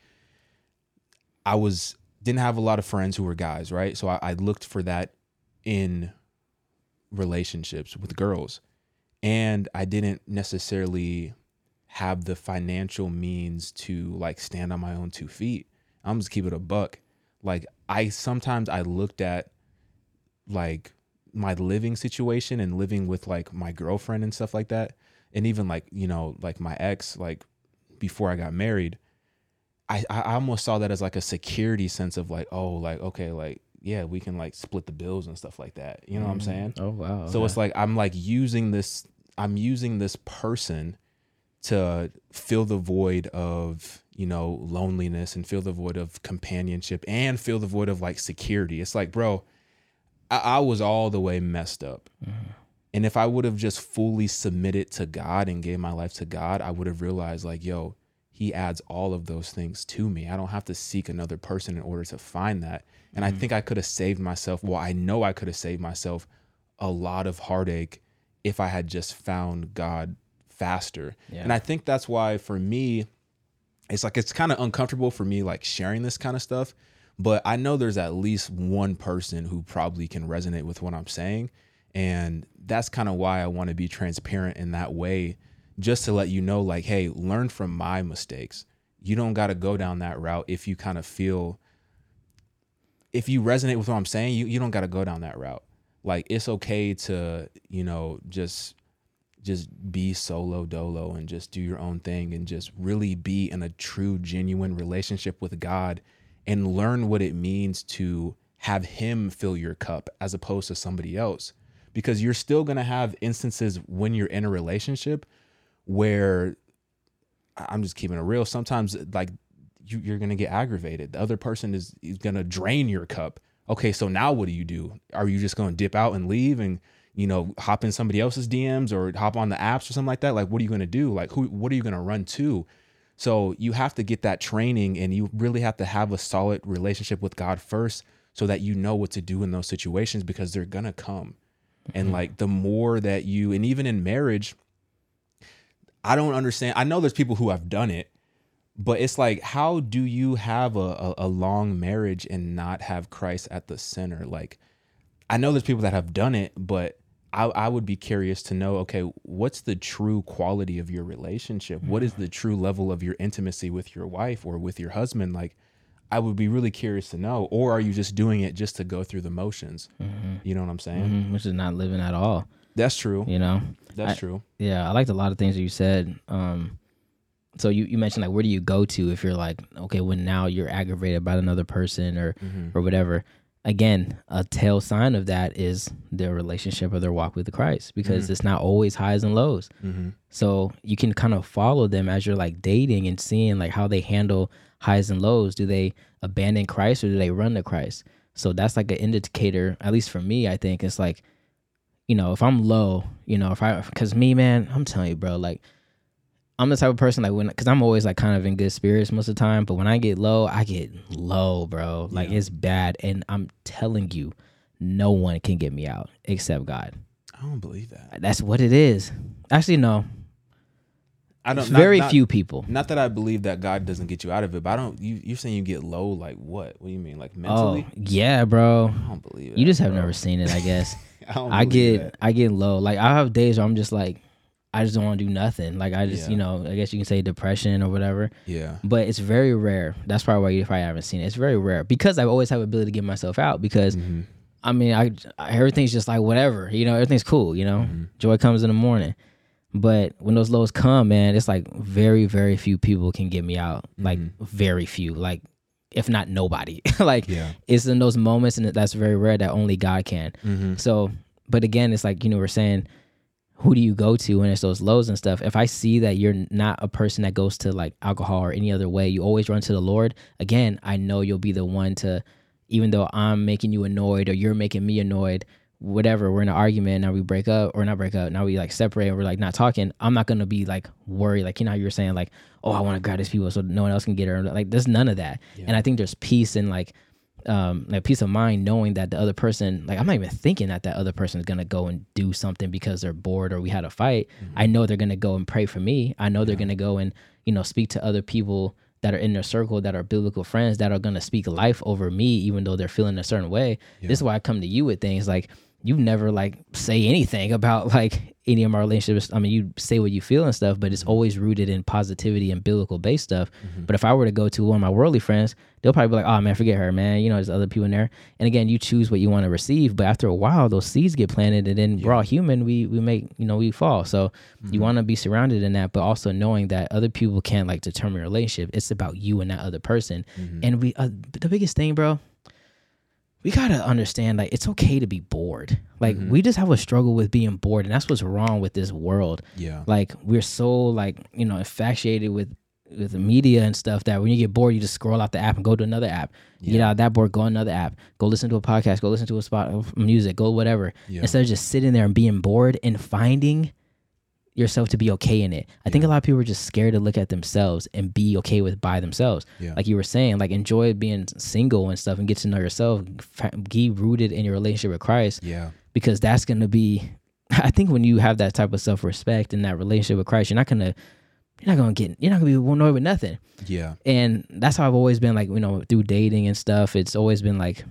[SPEAKER 1] I was didn't have a lot of friends who were guys, right? So I, I looked for that in relationships with girls. And I didn't necessarily have the financial means to like stand on my own two feet. I'm just keep it a buck. Like I sometimes I looked at like my living situation and living with like my girlfriend and stuff like that. And even like, you know, like my ex, like before I got married, I, I almost saw that as like a security sense of like, oh, like, okay, like, yeah, we can like split the bills and stuff like that. You know what I'm mm-hmm. saying?
[SPEAKER 2] Oh wow.
[SPEAKER 1] So it's like I'm like using this I'm using this person to fill the void of, you know, loneliness and fill the void of companionship and fill the void of like security. It's like, bro, I, I was all the way messed up. Mm-hmm. And if I would have just fully submitted to God and gave my life to God, I would have realized like, yo, he adds all of those things to me. I don't have to seek another person in order to find that. And I mm-hmm. think I could have saved myself. Well, I know I could have saved myself a lot of heartache if I had just found God faster.
[SPEAKER 2] Yeah.
[SPEAKER 1] And I think that's why for me, it's like it's kind of uncomfortable for me like sharing this kind of stuff. But I know there's at least one person who probably can resonate with what I'm saying. And that's kind of why I want to be transparent in that way, just to let you know, like, hey, learn from my mistakes. You don't got to go down that route if you kind of feel, if you resonate with what I'm saying, you, you don't got to go down that route. Like, it's okay to, you know, just just be solo dolo and just do your own thing and just really be in a true genuine relationship with God and learn what it means to have him fill your cup as opposed to somebody else. Because you're still going to have instances when you're in a relationship where I'm just keeping it real sometimes like you, you're going to get aggravated. The other person is, is going to drain your cup. Okay so now what do you do? Are you just going to dip out and leave and you know hop in somebody else's dms or hop on the apps or something like that like what are you going to do like who what are you going to run to so you have to get that training and you really have to have a solid relationship with God first so that you know what to do in those situations because they're going to come. And mm-hmm. like the more that you and even in marriage I don't understand. I know there's people who have done it, but it's like how do you have a, a, a long marriage and not have Christ at the center? Like I know there's people that have done it, but I, I would be curious to know okay, what's the true quality of your relationship? What is the true level of your intimacy with your wife or with your husband? Like, I would be really curious to know. Or are you just doing it just to go through the motions? You know what I'm saying?
[SPEAKER 2] Mhm, which is not living at all.
[SPEAKER 1] That's true.
[SPEAKER 2] You know.
[SPEAKER 1] That's
[SPEAKER 2] I-
[SPEAKER 1] true.
[SPEAKER 2] Yeah, I liked a lot of things that you said. Um, so you, you mentioned like where do you go to if you're like okay when now you're aggravated by another person or
[SPEAKER 1] Mm-hmm.
[SPEAKER 2] or whatever. Again, a tail sign of that is their relationship or their walk with Christ because it's not always highs and lows.
[SPEAKER 1] Mm-hmm.
[SPEAKER 2] So you can kind of follow them as you're like dating and seeing like how they handle highs and lows. Do they abandon Christ or do they run to Christ? So that's like an indicator, at least for me, I think it's like, you know, if I'm low, you know, if I, cause me, man, I'm telling you, bro, like, I'm the type of person like when, cause I'm always like kind of in good spirits most of the time, but when I get low, I get low, bro. Like it's bad. And I'm telling you, no one can get me out except God.
[SPEAKER 1] I don't believe that.
[SPEAKER 2] That's what it is. Actually, no,
[SPEAKER 1] I don't. not-
[SPEAKER 2] very
[SPEAKER 1] not-
[SPEAKER 2] few people.
[SPEAKER 1] Not that I believe that God doesn't get you out of it, but I don't. You, you're saying you get low, like what? What do you mean, like mentally?
[SPEAKER 2] Oh, yeah, bro.
[SPEAKER 1] I don't believe it.
[SPEAKER 2] You just have
[SPEAKER 1] bro.
[SPEAKER 2] never seen it, I guess.
[SPEAKER 1] I, don't
[SPEAKER 2] I get
[SPEAKER 1] that.
[SPEAKER 2] I get low. Like I have days where I'm just like I just don't want to do nothing. Like I just,
[SPEAKER 1] Yeah.
[SPEAKER 2] you know, I guess you can say depression or whatever.
[SPEAKER 1] Yeah.
[SPEAKER 2] But it's very rare. That's probably why you probably haven't seen it. It's very rare because I always have the ability to get myself out because
[SPEAKER 1] Mm-hmm.
[SPEAKER 2] I mean, I I- everything's just like whatever, you know, everything's cool, you know.
[SPEAKER 1] Mm-hmm.
[SPEAKER 2] Joy comes in the morning. But when those lows come, man, it's like very, very few people can get me out. Like very few. Like if not nobody. like
[SPEAKER 1] Yeah.
[SPEAKER 2] it's in those moments and that's very rare that only God can.
[SPEAKER 1] Mm-hmm.
[SPEAKER 2] So, but again, it's like, you know, we're saying, who do you go to when it's those lows and stuff? If I see that you're not a person that goes to like alcohol or any other way, you always run to the Lord, again, I know you'll be the one to, even though I'm making you annoyed or you're making me annoyed, whatever, we're in an argument, now we break up or not break up, now we like separate and we're like not talking, I'm not gonna be like worried, like, you know how you were saying, like, oh, I wanna grab these people so no one else can get her. Like, there's none of that. And I think there's peace and like, um like peace of mind knowing that the other person like i'm not even thinking that that other person is gonna go and do something because they're bored or we had a fight. I know they're gonna go and pray for me. I know they're gonna go and you know speak to other people that are in their circle that are biblical friends that are gonna speak life over me even though they're feeling a certain way. This is why i come to you with things like you never like say anything about like any of my relationships. I mean, you say what you feel and stuff, but it's mm-hmm. always rooted in positivity and biblical based stuff. Mm-hmm. But if I were to go to one of my worldly friends, they'll probably be like, "Oh man, forget her, man." You know, there's other people in there. And again, you choose what you want to receive. But after a while, those seeds get planted, and then we're all human. We we make you know we fall. So you mm-hmm. want to be surrounded in that, but also knowing that other people can't like determine your relationship. It's about you and that other person. And we uh, the biggest thing, bro we gotta understand like it's okay to be bored. Like mm-hmm. we just have a struggle with being bored, and that's what's wrong with this world.
[SPEAKER 1] Yeah.
[SPEAKER 2] Like we're so like you know infatuated with with the media and stuff that when you get bored, you just scroll out the app and go to another app. You get out of that board, go another app, go listen to a podcast, go listen to a spot of music, go whatever.
[SPEAKER 1] Yeah.
[SPEAKER 2] Instead of just sitting there and being bored and finding yourself to be okay in it. I think a lot of people are just scared to look at themselves and be okay with by themselves.
[SPEAKER 1] Yeah.
[SPEAKER 2] Like you were saying, like enjoy being single and stuff and get to know yourself. Be rooted in your relationship with Christ
[SPEAKER 1] Yeah.
[SPEAKER 2] because that's going to be. I think when you have that type of self respect and that relationship with Christ, you're not gonna, you're not gonna get, you're not gonna be annoyed with nothing.
[SPEAKER 1] Yeah.
[SPEAKER 2] And that's how I've always been. Like you know, through dating and stuff, it's always been like.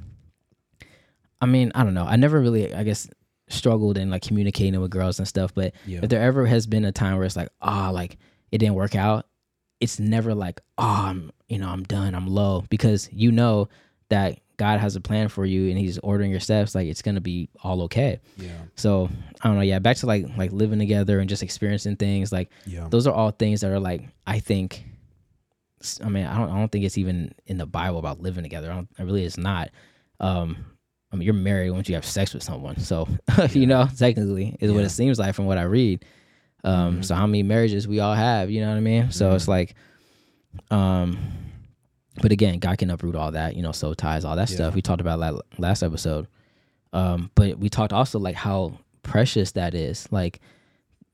[SPEAKER 2] I mean, I don't know. I never really, I guess, struggled in like communicating with girls and stuff. But
[SPEAKER 1] Yeah.
[SPEAKER 2] if there ever has been a time where it's like, ah, like it didn't work out, it's never like, oh, I'm, you know, I'm done, I'm low, because you know that God has a plan for you and He's ordering your steps. Like it's gonna be all okay.
[SPEAKER 1] Yeah.
[SPEAKER 2] So I don't know. Yeah, back to like like living together and just experiencing things. Like
[SPEAKER 1] Yeah.
[SPEAKER 2] those are all things that are like I think. I mean, I don't. I don't think it's even in the Bible about living together. I don't. It really is not. Um, I mean, you're married once you have sex with someone. So you know, technically, is what it seems like from what I read. Um, so how many marriages we all have? You know what I mean? So it's like, um, but again, God can uproot all that. You know, soul ties, all that stuff. We talked about that last episode. Um, but we talked also like how precious that is. Like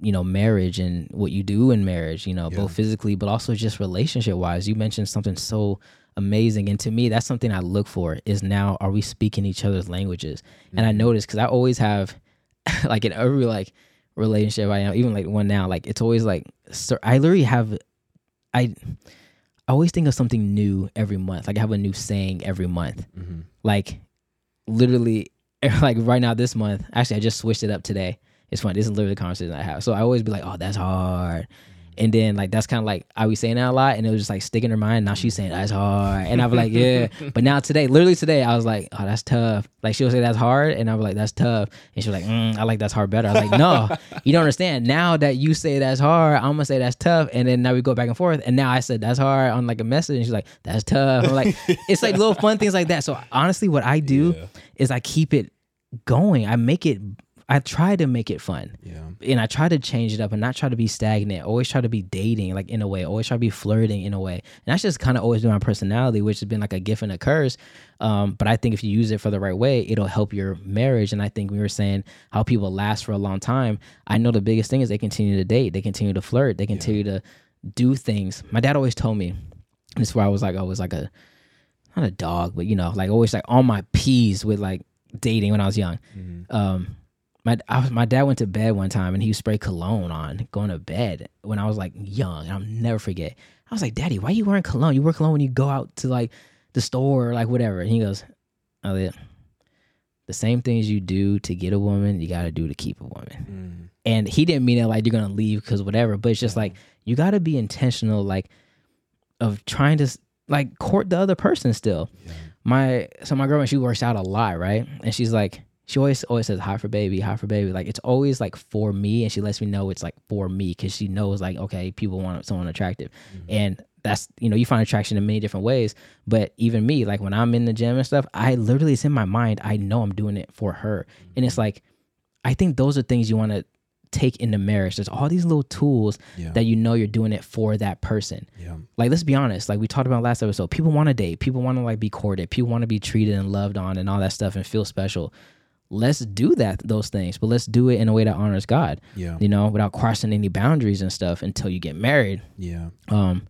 [SPEAKER 2] you know marriage and what you do in marriage you know
[SPEAKER 1] Yeah.
[SPEAKER 2] both physically but also just relationship wise you mentioned something so amazing. And to me that's something i look for is now are we speaking each other's languages? And i notice because i always have like in every like relationship i am even like one now like it's always like sir, i literally have i I always think of something new every month. Like i have a new saying every month.
[SPEAKER 1] Mm-hmm.
[SPEAKER 2] like literally like right now this month actually i just switched it up today. It's funny this is literally the conversation i have. So i always be like oh that's hard and then like that's kind of like I was saying that a lot, and it was just like sticking in her mind. Now she's saying that's hard, and I was like, yeah. But now today, literally today, I was like, oh, that's tough. Like she'll say that's hard, and I was like, that's tough, and she was like, mm, I like that's hard better. I was like, no, you don't understand. Now that you say that's hard, I'm gonna say that's tough, and then now we go back and forth, and now I said that's hard on like a message, and she's like, that's tough. I'm like, it's like little fun things like that. So honestly, what I do
[SPEAKER 1] Yeah.
[SPEAKER 2] is I keep it going. I make it. I try to make it fun
[SPEAKER 1] Yeah.
[SPEAKER 2] and I try to change it up and not try to be stagnant. Always try to be dating like in a way. Always try to be flirting in a way. And that's just kind of always been my personality, which has been like a gift and a curse. Um, but I think if you use it for the right way, it'll help your marriage. And I think we were saying how people last for a long time. I know the biggest thing is they continue to date, they continue to flirt, they continue to do things. My dad always told me. This is where I was like, I was like a not a dog, but you know, like always like on my P's with like dating when I was young. Um, my I was, my dad went to bed one time and he sprayed cologne on going to bed when I was like young, and I'll never forget. I was like, Daddy, why are you wearing cologne? You wear cologne when you go out to like the store or like whatever. And he goes, oh, Elliot, the same things you do to get a woman, you got to do to keep a woman. Mm. And he didn't mean it like you're gonna leave because whatever, but it's just like you got to be intentional, like of trying to like court the other person still. My so my girlfriend she works out a lot, right? And she's like, she always always says hi for baby, hi for baby. Like it's always like for me, and she lets me know it's like for me because she knows like okay, people want someone attractive,
[SPEAKER 1] Mm-hmm.
[SPEAKER 2] and that's you know you find attraction in many different ways. But even me, like when I'm in the gym and stuff, I literally it's in my mind. I know I'm doing it for her, and it's like I think those are things you want to take into marriage. There's all these little tools
[SPEAKER 1] Yeah.
[SPEAKER 2] that you know you're doing it for that person
[SPEAKER 1] Yeah.
[SPEAKER 2] like let's be honest like we talked about last episode people want to date people want to like be courted people want to be treated and loved on and all that stuff and feel special let's do that those things but let's do it in a way that honors god
[SPEAKER 1] Yeah.
[SPEAKER 2] you know without crossing any boundaries and stuff until you get married
[SPEAKER 1] Yeah.
[SPEAKER 2] um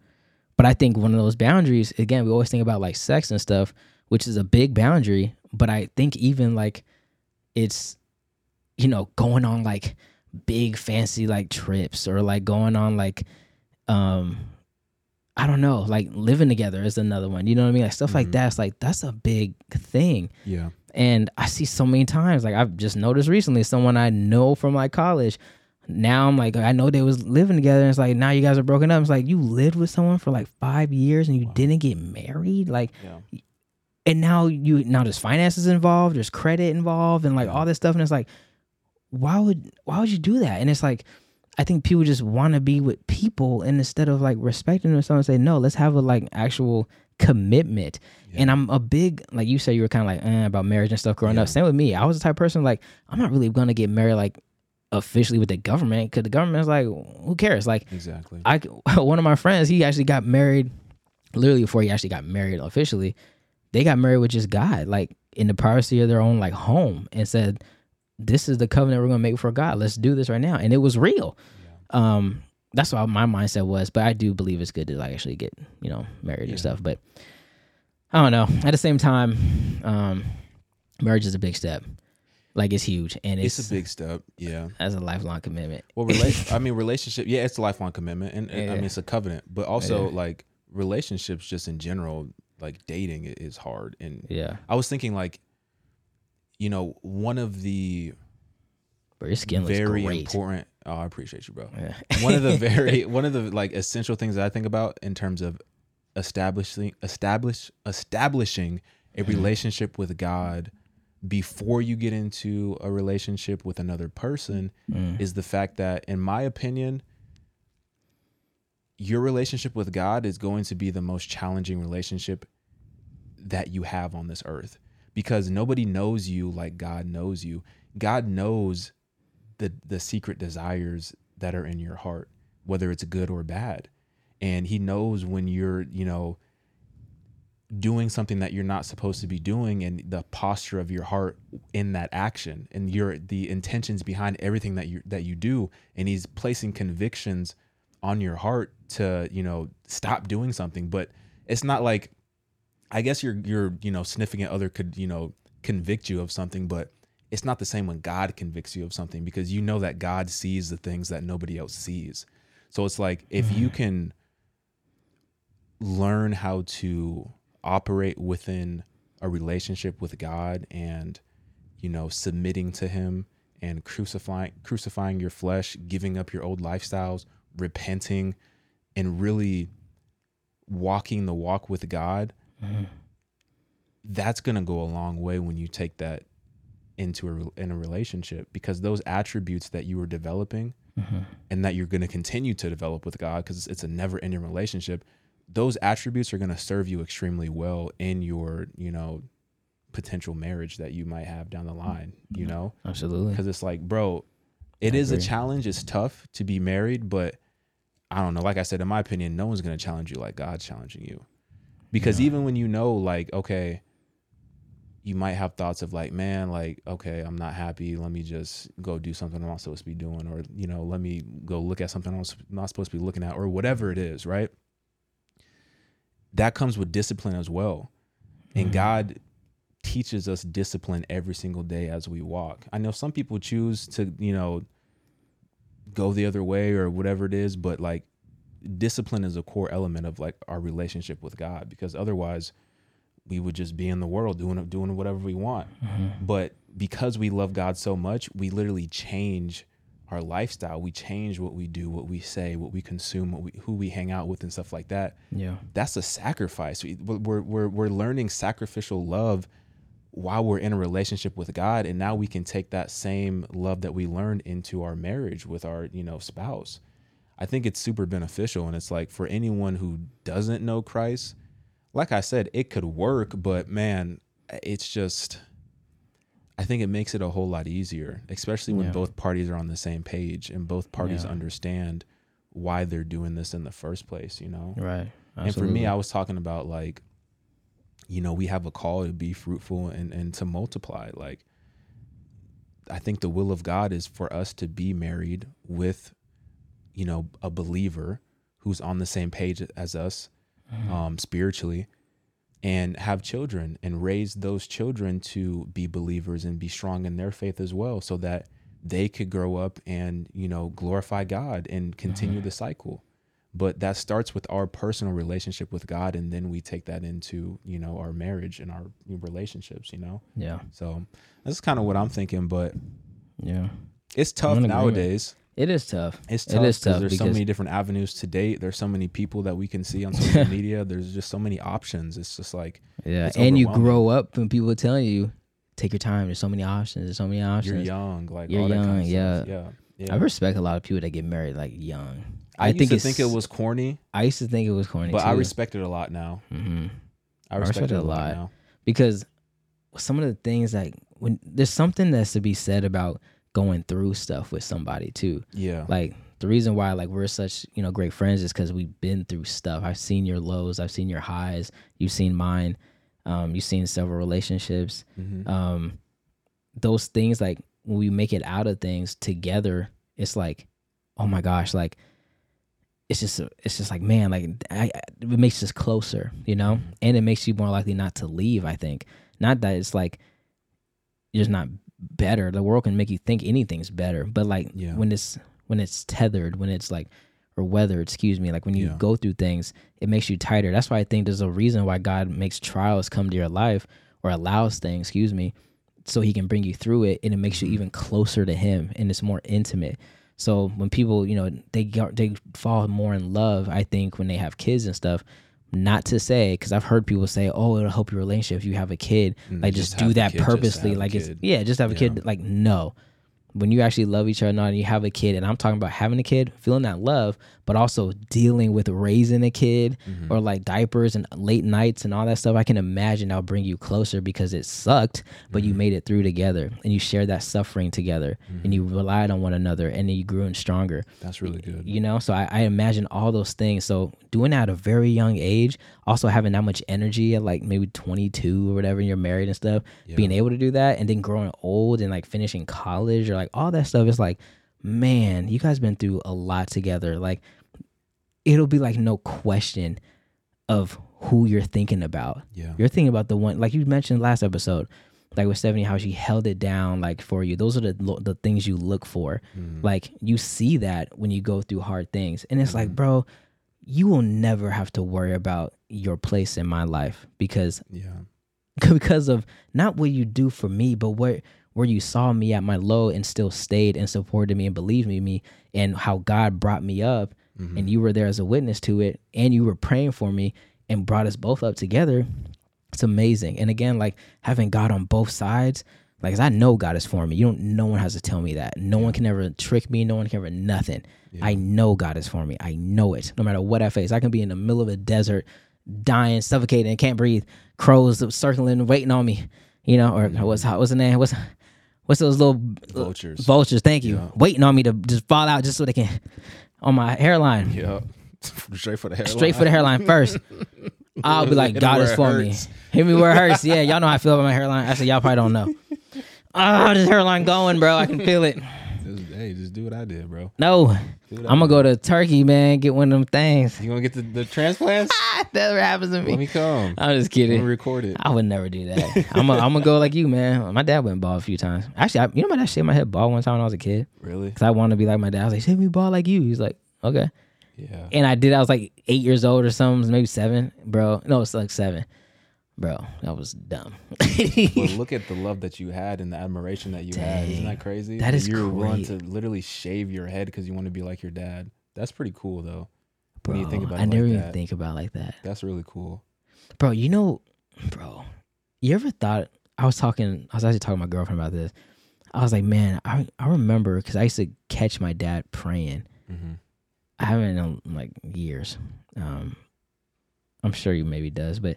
[SPEAKER 2] but i think one of those boundaries again we always think about like sex and stuff which is a big boundary but i think even like it's you know going on like big fancy like trips or like going on like um i don't know like living together is another one you know what i mean like stuff like
[SPEAKER 1] Mhm.
[SPEAKER 2] that's like that's a big thing
[SPEAKER 1] Yeah.
[SPEAKER 2] And I see so many times, like I've just noticed recently, someone I know from like college. Now I'm like, I know they was living together. And it's like now you guys are broken up. It's like you lived with someone for like five years and you
[SPEAKER 1] Wow.
[SPEAKER 2] didn't get married. Like,
[SPEAKER 1] Yeah.
[SPEAKER 2] and now you now there's finances involved, there's credit involved, and like all this stuff. And it's like, why would why would you do that? And it's like, I think people just want to be with people, and instead of like respecting them, someone say no, let's have a like actual commitment.
[SPEAKER 1] Yeah.
[SPEAKER 2] And I'm a big like you said you were kind of like eh, about marriage and stuff growing
[SPEAKER 1] Yeah.
[SPEAKER 2] up. Same with me. I was the type of person like I'm not really gonna get married like officially with the government because the government's like who cares? Like
[SPEAKER 1] Exactly.
[SPEAKER 2] I one of my friends he actually got married literally before he actually got married officially. They got married with just God like in the privacy of their own like home and said this is the covenant we're gonna make for God. Let's do this right now, and it was real. Um, that's what my mindset was. But I do believe it's good to like actually get you know married
[SPEAKER 1] Yeah.
[SPEAKER 2] and stuff. But I don't know. At the same time, um, marriage is a big step. Like it's huge, and it's,
[SPEAKER 1] it's a big step. Yeah.
[SPEAKER 2] as a lifelong commitment.
[SPEAKER 1] Well, relate. I mean, relationship. Yeah, it's a lifelong commitment, and and, I mean, it's a covenant. But also,
[SPEAKER 2] Yeah.
[SPEAKER 1] like relationships, just in general, like dating is hard. And
[SPEAKER 2] Yeah,
[SPEAKER 1] I was thinking, like, you know, one of the
[SPEAKER 2] but your skin
[SPEAKER 1] very important. Oh, I appreciate you, bro.
[SPEAKER 2] Yeah.
[SPEAKER 1] one of the very one of the like essential things that I think about in terms of establishing establish establishing a
[SPEAKER 2] Mm-hmm.
[SPEAKER 1] relationship with God before you get into a relationship with another person
[SPEAKER 2] Mm.
[SPEAKER 1] is the fact that in my opinion your relationship with God is going to be the most challenging relationship that you have on this earth because nobody knows you like God knows you. God knows the the secret desires that are in your heart, whether it's good or bad. And he knows when you're, you know, doing something that you're not supposed to be doing and the posture of your heart in that action and your the intentions behind everything that you that you do. And he's placing convictions on your heart to, you know, stop doing something, but it's not like I guess your your you know significant other could you know convict you of something, but it's not the same when God convicts you of something because you know that God sees the things that nobody else sees. So it's like if you mm-hmm. can learn how to operate within a relationship with God and you know submitting to him and crucifying crucifying your flesh, giving up your old lifestyles, repenting and really walking the walk with God,
[SPEAKER 2] Mhm.
[SPEAKER 1] that's going to go a long way when you take that into a in a relationship because those attributes that you were developing
[SPEAKER 2] Mhm.
[SPEAKER 1] and that you're going to continue to develop with God because it's a never ending relationship those attributes are going to serve you extremely well in your you know potential marriage that you might have down the line you know?
[SPEAKER 2] Absolutely.
[SPEAKER 1] because it's like bro it
[SPEAKER 2] I
[SPEAKER 1] is a challenge. It's tough to be married but i don't know. Like i said in my opinion no one's going to challenge you like god's challenging you. Because
[SPEAKER 2] Yeah.
[SPEAKER 1] even when you know like okay you might have thoughts of like man like okay i'm not happy. Let me just go do something i'm not supposed to be doing or you know let me go look at something i'm not supposed to be looking at or whatever it is right that comes with discipline as well and
[SPEAKER 2] Mhm.
[SPEAKER 1] god teaches us discipline every single day as we walk i know some people choose to you know go the other way or whatever it is but like discipline is a core element of like our relationship with god because otherwise we would just be in the world doing doing whatever we want
[SPEAKER 2] Mhm.
[SPEAKER 1] but because we love god so much we literally change our lifestyle we change what we do what we say what we consume what we, who we hang out with and stuff like that
[SPEAKER 2] Yeah.
[SPEAKER 1] that's a sacrifice. We- We're, we're, we're learning sacrificial love while we're in a relationship with God and now we can take that same love that we learned into our marriage with our, you know, spouse. I think it's super beneficial and it's like for anyone who doesn't know Christ, like I said, it could work, but man, it's just I think it makes it a whole lot easier, especially when
[SPEAKER 2] Yeah.
[SPEAKER 1] both parties are on the same page and both parties
[SPEAKER 2] Yeah.
[SPEAKER 1] understand why they're doing this in the first place, you know?
[SPEAKER 2] Right.
[SPEAKER 1] And for me, I was talking about like, you know, we have a call to be fruitful and, and to multiply. Like, I think the will of God is for us to be married with, you know, a believer who's on the same page as us
[SPEAKER 2] Mm-hmm.
[SPEAKER 1] um, spiritually and have children and raise those children to be believers and be strong in their faith as well so that they could grow up and, you know, glorify God and continue
[SPEAKER 2] Mm-hmm.
[SPEAKER 1] the cycle but that starts with our personal relationship with God, and then we take that into you know our marriage and our relationships. You know,
[SPEAKER 2] yeah.
[SPEAKER 1] so that's kind of what I'm thinking. But
[SPEAKER 2] Yeah.
[SPEAKER 1] it's tough nowadays.
[SPEAKER 2] It is tough.
[SPEAKER 1] It's tough
[SPEAKER 2] is
[SPEAKER 1] because
[SPEAKER 2] tough
[SPEAKER 1] there's so many different avenues to date. There's so many people that we can see on social media. There's just so many options. It's just like
[SPEAKER 2] Yeah. And you grow up and people tell you, take your time. There's so many options. There's so many options.
[SPEAKER 1] you're young, like
[SPEAKER 2] You're
[SPEAKER 1] all that kind of
[SPEAKER 2] young,
[SPEAKER 1] stuff. Yeah, yeah.
[SPEAKER 2] I respect a lot of people that get married like young.
[SPEAKER 1] I,
[SPEAKER 2] I,
[SPEAKER 1] used
[SPEAKER 2] think
[SPEAKER 1] to think it was corny,
[SPEAKER 2] I used to think it was corny
[SPEAKER 1] but
[SPEAKER 2] too.
[SPEAKER 1] I respect it a lot now.
[SPEAKER 2] hmm
[SPEAKER 1] I respect,
[SPEAKER 2] respect
[SPEAKER 1] it
[SPEAKER 2] it
[SPEAKER 1] a lot,
[SPEAKER 2] lot.
[SPEAKER 1] now.
[SPEAKER 2] because some of the things like when there's something that's to be said about going through stuff with somebody too.
[SPEAKER 1] Yeah,
[SPEAKER 2] Like the reason why like we're such you know great friends is because we've been through stuff. I've seen your lows, I've seen your highs, you've seen mine, um, you've seen several relationships.
[SPEAKER 1] Mhm.
[SPEAKER 2] Um, those things like when we make it out of things together, it's like, oh my gosh, like it's just it's just like man, like I, I- it makes us closer, you know, and it makes you more likely not to leave. I think not that it's like you're just not better. The world can make you think anything's better, but like
[SPEAKER 1] Yeah.
[SPEAKER 2] when it's when it's tethered, when it's like or weathered, excuse me, like when you
[SPEAKER 1] Yeah.
[SPEAKER 2] go through things, it makes you tighter. That's why I think there's a reason why God makes trials come to your life or allows things, excuse me, so he can bring you through it and it makes you
[SPEAKER 1] Mm-hmm.
[SPEAKER 2] even closer to him and it's more intimate. So when people, you know, they they fall more in love, I think when they have kids and stuff, not to say cuz I've heard people say, "Oh, it'll help your relationship if you have a kid."
[SPEAKER 1] Mm,
[SPEAKER 2] like
[SPEAKER 1] just
[SPEAKER 2] just, do that
[SPEAKER 1] kid
[SPEAKER 2] purposely like it's yeah, just have a
[SPEAKER 1] Yeah.
[SPEAKER 2] kid like no when you actually love each other not and you have a kid and i'm talking about having a kid feeling that love but also dealing with raising a kid
[SPEAKER 1] Mm-hmm.
[SPEAKER 2] or like diapers and late nights and all that stuff i can imagine that'll bring you closer because it sucked but
[SPEAKER 1] Mm-hmm.
[SPEAKER 2] you made it through together and you shared that suffering together and you relied on one another and then you grew in stronger
[SPEAKER 1] that's really good.
[SPEAKER 2] you know so I, I imagine all those things so doing that at a very young age also having that much energy at like maybe 22 or whatever and you're married and stuff being able to do that and then growing old and like finishing college or like all that stuff is like man you guys been through a lot together like it'll be like no question of who you're thinking about
[SPEAKER 1] Yeah,
[SPEAKER 2] you're thinking about the one like you mentioned last episode, like with Stephanie, how she held it down like for you. Those are the the things you look for.
[SPEAKER 1] Mm-hmm.
[SPEAKER 2] Like you see that when you go through hard things, and it's like, bro, you will never have to worry about your place in my life because
[SPEAKER 1] yeah,
[SPEAKER 2] because of not what you do for me, but where where you saw me at my low and still stayed and supported me and believed in me, and how God brought me up, and mm-hmm. you were there as a witness to it, and you were praying for me and brought us both up together. It's amazing. And again, like having God on both sides, like 'cause I know God is for me. You don't. No one has to tell me that. No one can ever trick me. No one can ever nothing. I know God is for me. I know it. No matter what I face, I can be in the middle of a desert, dying, suffocating, can't breathe. Crows circling, waiting on me. You know, or what's how what's the name? What's what's those little
[SPEAKER 1] Vultures.
[SPEAKER 2] Vultures. Thank you.
[SPEAKER 1] Yeah.
[SPEAKER 2] Waiting on me to just fall out, just so they can on my hairline.
[SPEAKER 1] yeah. Straight for the hairline.
[SPEAKER 2] Straight for the hairline first. I'll be like, God is for
[SPEAKER 1] hurts.
[SPEAKER 2] me. Hit me where it hurts. Yeah, y'all know how I feel about my hairline. I said, y'all probably don't know. Oh, this hairline going, bro. I can feel it.
[SPEAKER 1] Just, hey, just do what I did, bro.
[SPEAKER 2] No, I'm gonna go to Turkey, man. Get one of them things.
[SPEAKER 1] You gonna get the, the transplants?
[SPEAKER 2] that never happens to me.
[SPEAKER 1] Let
[SPEAKER 2] me.
[SPEAKER 1] me come.
[SPEAKER 2] I'm just
[SPEAKER 1] Let me
[SPEAKER 2] kidding.
[SPEAKER 1] record it.
[SPEAKER 2] I would never do that. I'm gonna I'm gonna go like you, man. My dad went bald a few times. Actually, I, you know my dad shaved my head bald one time when I was a kid
[SPEAKER 1] Really?
[SPEAKER 2] because I wanted to be like my dad. I was like, shave me bald like you. He's like, okay.
[SPEAKER 1] Yeah.
[SPEAKER 2] And I did. I was like eight years old or something, maybe seven, bro. No, it's like seven, bro. That was dumb.
[SPEAKER 1] But look at the love that you had and the admiration that you had. Isn't that crazy?
[SPEAKER 2] That is
[SPEAKER 1] you're willing to literally shave your head because you want to be like your dad. That's pretty cool, though.
[SPEAKER 2] bro,
[SPEAKER 1] when you think about
[SPEAKER 2] I never
[SPEAKER 1] like
[SPEAKER 2] even
[SPEAKER 1] that.
[SPEAKER 2] think about it like that,
[SPEAKER 1] That's really cool.
[SPEAKER 2] bro. You know, bro. You ever thought I was talking. I was actually talking to my girlfriend about this. I was like, man, I I remember because I used to catch my dad praying.
[SPEAKER 1] Mm-hmm.
[SPEAKER 2] I haven't in like years. Um, I'm sure you maybe does, but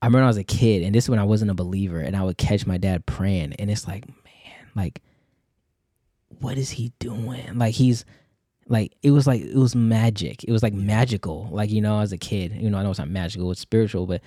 [SPEAKER 2] I remember I was a kid, and this is when I wasn't a believer, and I would catch my dad praying, and it's like, man, like, what is he doing? Like he's like it was like it was magic. It was like magical. Like you know, as a kid, you know, I know it's not magical, it's spiritual, but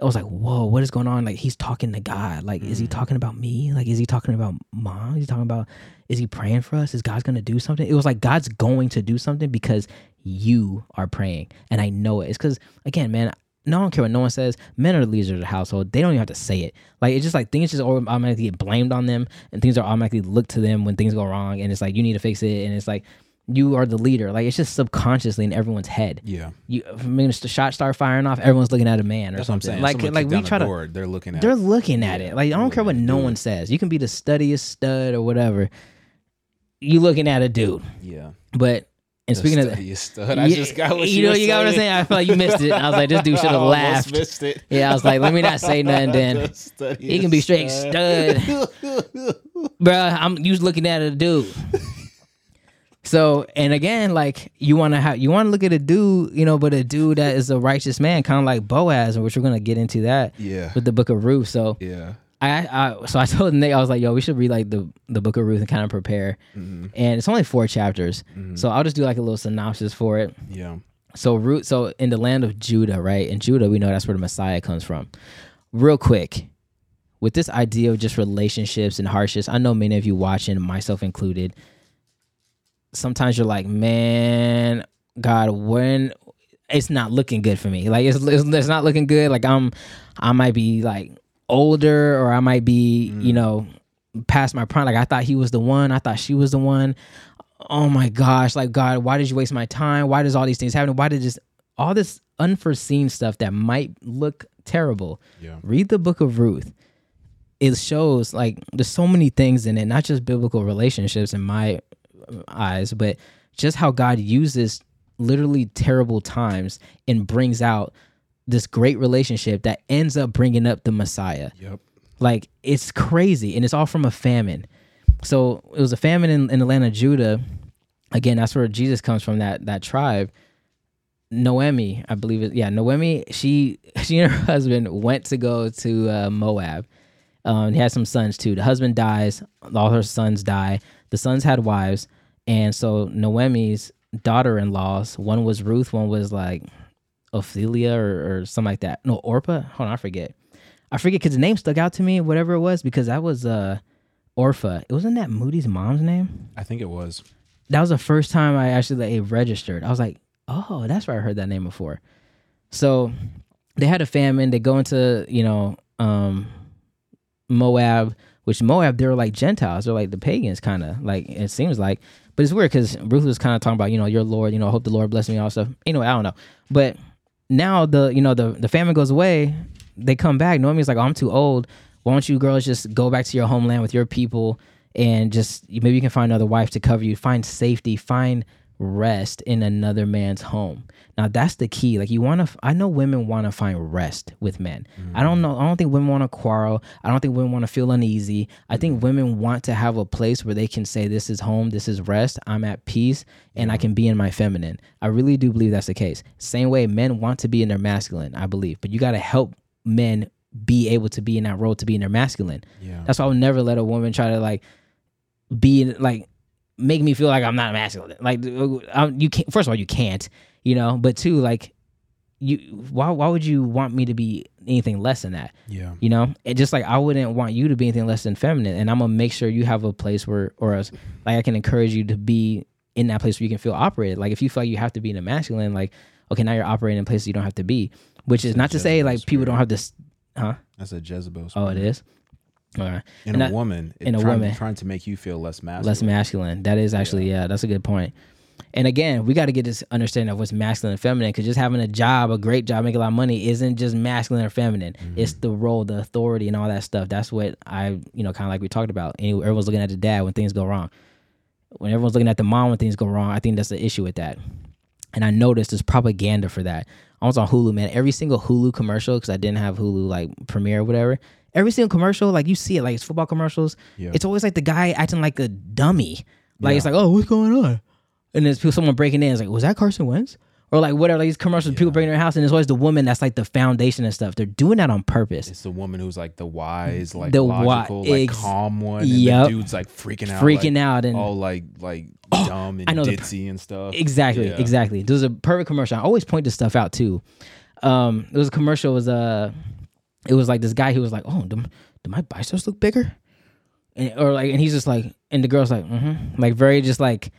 [SPEAKER 2] it was like, whoa, what is going on? Like he's talking to God. Like, is he
[SPEAKER 1] Mhm.
[SPEAKER 2] talking about me? Like, is he talking about mom? Is he talking about? Is he praying for us? Is God's gonna do something? It was like God's going to do something because you are praying, and I know it. It's because again, man. No, I don't care what no one says. Men are the leaders of the household. They don't even have to say it. Like it's just like things just automatically get blamed on them, and things are automatically looked to them when things go wrong. And it's like you need to fix it. And it's like you are the leader. Like it's just subconsciously in everyone's head
[SPEAKER 1] Yeah,
[SPEAKER 2] you I mean, the shot start firing off, everyone's looking at a man or
[SPEAKER 1] that's what I'm
[SPEAKER 2] something.
[SPEAKER 1] saying.
[SPEAKER 2] Like
[SPEAKER 1] Someone
[SPEAKER 2] like we try to
[SPEAKER 1] door, they're looking at.
[SPEAKER 2] they're looking at
[SPEAKER 1] Yeah,
[SPEAKER 2] it. Like I don't care what no
[SPEAKER 1] dude.
[SPEAKER 2] one says. You can be the studiest stud or whatever. You looking at a dude.
[SPEAKER 1] yeah.
[SPEAKER 2] But and speaking of that,
[SPEAKER 1] studiest stud. I
[SPEAKER 2] Yeah,
[SPEAKER 1] just got what
[SPEAKER 2] you
[SPEAKER 1] you,
[SPEAKER 2] know, you got what I'm saying. I felt like you missed it. I was like, this dude should have laughed.
[SPEAKER 1] Missed it.
[SPEAKER 2] Yeah, I was like, let me not say nothing. Then he can be straight stud, bro. I'm you looking at a dude. So and again, like you want to have you want to look at a dude, you know, but a dude that is a righteous man, kind of like Boaz, which we're gonna get into that
[SPEAKER 1] yeah,
[SPEAKER 2] with the Book of Ruth. So
[SPEAKER 1] yeah.
[SPEAKER 2] I, I so I told Nate I was like, yo, we should read like the the Book of Ruth and kind of prepare.
[SPEAKER 1] Mhm,
[SPEAKER 2] And it's only four chapters,
[SPEAKER 1] mhm.
[SPEAKER 2] so I'll just do like a little synopsis for it.
[SPEAKER 1] yeah,
[SPEAKER 2] So Ruth, so in the land of Judah, right? In Judah, we know that's where the Messiah comes from. Real quick, with this idea of just relationships and hardships, I know many of you watching, myself included. Sometimes you're like, man, God, when it's not looking good for me. Like it's, it's it's not looking good. Like I'm, I might be like older, or I might be, you know, past my prime. Like I thought he was the one. I thought she was the one oh my gosh, like God, why did you waste my time? Why does all these things happen? Why did this all this unforeseen stuff that might look terrible?
[SPEAKER 1] yeah.
[SPEAKER 2] Read the book of Ruth. It shows like there's so many things in it, not just biblical relationships in my uh, eyes, but just how God uses literally terrible times and brings out this great relationship that ends up bringing up the Messiah.
[SPEAKER 1] Yep.
[SPEAKER 2] Like it's crazy, and it's all from a famine. So it was a famine in, in the land of Judah. Again, that's where Jesus comes from. That that tribe. Noemi, I believe it. Yeah, Noemi. She she and her husband went to go to uh, Moab. Um, he had some sons too. The husband dies. All her sons die. The sons had wives, and so Noemi's daughter-in-laws. One was Ruth. One was like Ophelia or, or something like that. No, Orpah. Hold on, I forget. I forget because the name stuck out to me, whatever it was, because that was uh Orpha. It wasn't that Moody's mom's name.
[SPEAKER 1] I think it was.
[SPEAKER 2] That was the first time I actually like, registered. I was like, oh, that's where I heard that name before. So they had a famine. They go into you know um Moab, which Moab they're like Gentiles. They're like the pagans, kind of like it seems like. But it's weird because Ruth was kind of talking about you know your Lord. You know, I hope the Lord bless me and all stuff. Anyway, I don't know, but now the you know the the famine goes away they come back Naomi's like oh, i'm too old. Why don't you girls just go back to your homeland with your people and just maybe you can find another wife to cover you. Find safety. Find rest in another man's home. Now that's the key. Like you want to i know women want to find rest with men. I don't know i don't think women want to quarrel. I don't think women want to feel uneasy. I think mm. women want to have a place where they can say this is home this is rest i'm at peace and i mm. can be in my feminine. I really do believe that's the case. Same way men want to be in their masculine i believe but you got to help men be able to be in that role to be in their masculine.
[SPEAKER 1] Yeah.
[SPEAKER 2] that's why I would never let a woman try to like be in, like make me feel like I'm not masculine. Like uh, i you can't. First of all, you can't. You know. But two, like you. Why? Why would you want me to be anything less than that?
[SPEAKER 1] yeah.
[SPEAKER 2] You know. And just like I wouldn't want you to be anything less than feminine. And I'm gonna make sure you have a place where, or else, like I can encourage you to be in that place where you can feel operated. Like if you feel like you have to be in a masculine, like okay, now you're operating in places you don't have to be. Which is not to say like people don't have this. Huh?
[SPEAKER 1] That's a Jezebel.
[SPEAKER 2] Oh, it
[SPEAKER 1] spirit.
[SPEAKER 2] is. Right.
[SPEAKER 1] In a woman.
[SPEAKER 2] in a
[SPEAKER 1] trying,
[SPEAKER 2] woman.
[SPEAKER 1] Trying to make you feel less masculine.
[SPEAKER 2] less masculine. That is actually yeah. that's a good point. And again, we got to get this understanding of what's masculine and feminine because just having a job, a great job, making a lot of money, isn't just masculine or feminine. Mm-hmm. It's the role, the authority, and all that stuff. That's what I, you know, kind of like we talked about. And everyone's looking at the dad when things go wrong. When everyone's looking at the mom when things go wrong, I think that's the issue with that. And I noticed there's propaganda for that. I was on Hulu, man. Every single Hulu commercial, because I didn't have Hulu like Premiere or whatever, every single commercial, like you see it, like it's football commercials.
[SPEAKER 1] Yeah.
[SPEAKER 2] It's always like the guy acting like a dummy. Like it's like, oh, what's going on? And there's people, someone breaking in. It's like, was that Carson Wentz? Or like whatever, like these commercials, people breaking their house, and it's always the woman that's like the foundation and stuff. They're doing that on purpose.
[SPEAKER 1] It's the woman who's like the wise, like
[SPEAKER 2] The wi-
[SPEAKER 1] logical, like
[SPEAKER 2] ex-
[SPEAKER 1] calm one. And
[SPEAKER 2] Yep.
[SPEAKER 1] the dude's like freaking out.
[SPEAKER 2] freaking
[SPEAKER 1] like,
[SPEAKER 2] out and
[SPEAKER 1] all like like dumb and
[SPEAKER 2] I know
[SPEAKER 1] ditzy and stuff.
[SPEAKER 2] Exactly,
[SPEAKER 1] Yeah.
[SPEAKER 2] exactly. There was a perfect commercial. I always point this stuff out too. Um, it was a commercial. It was uh, it was like this guy who was like, "Oh, do, do my biceps look bigger?" And, or like, and he's just like, and the girl's like, mm-hmm. like very just like,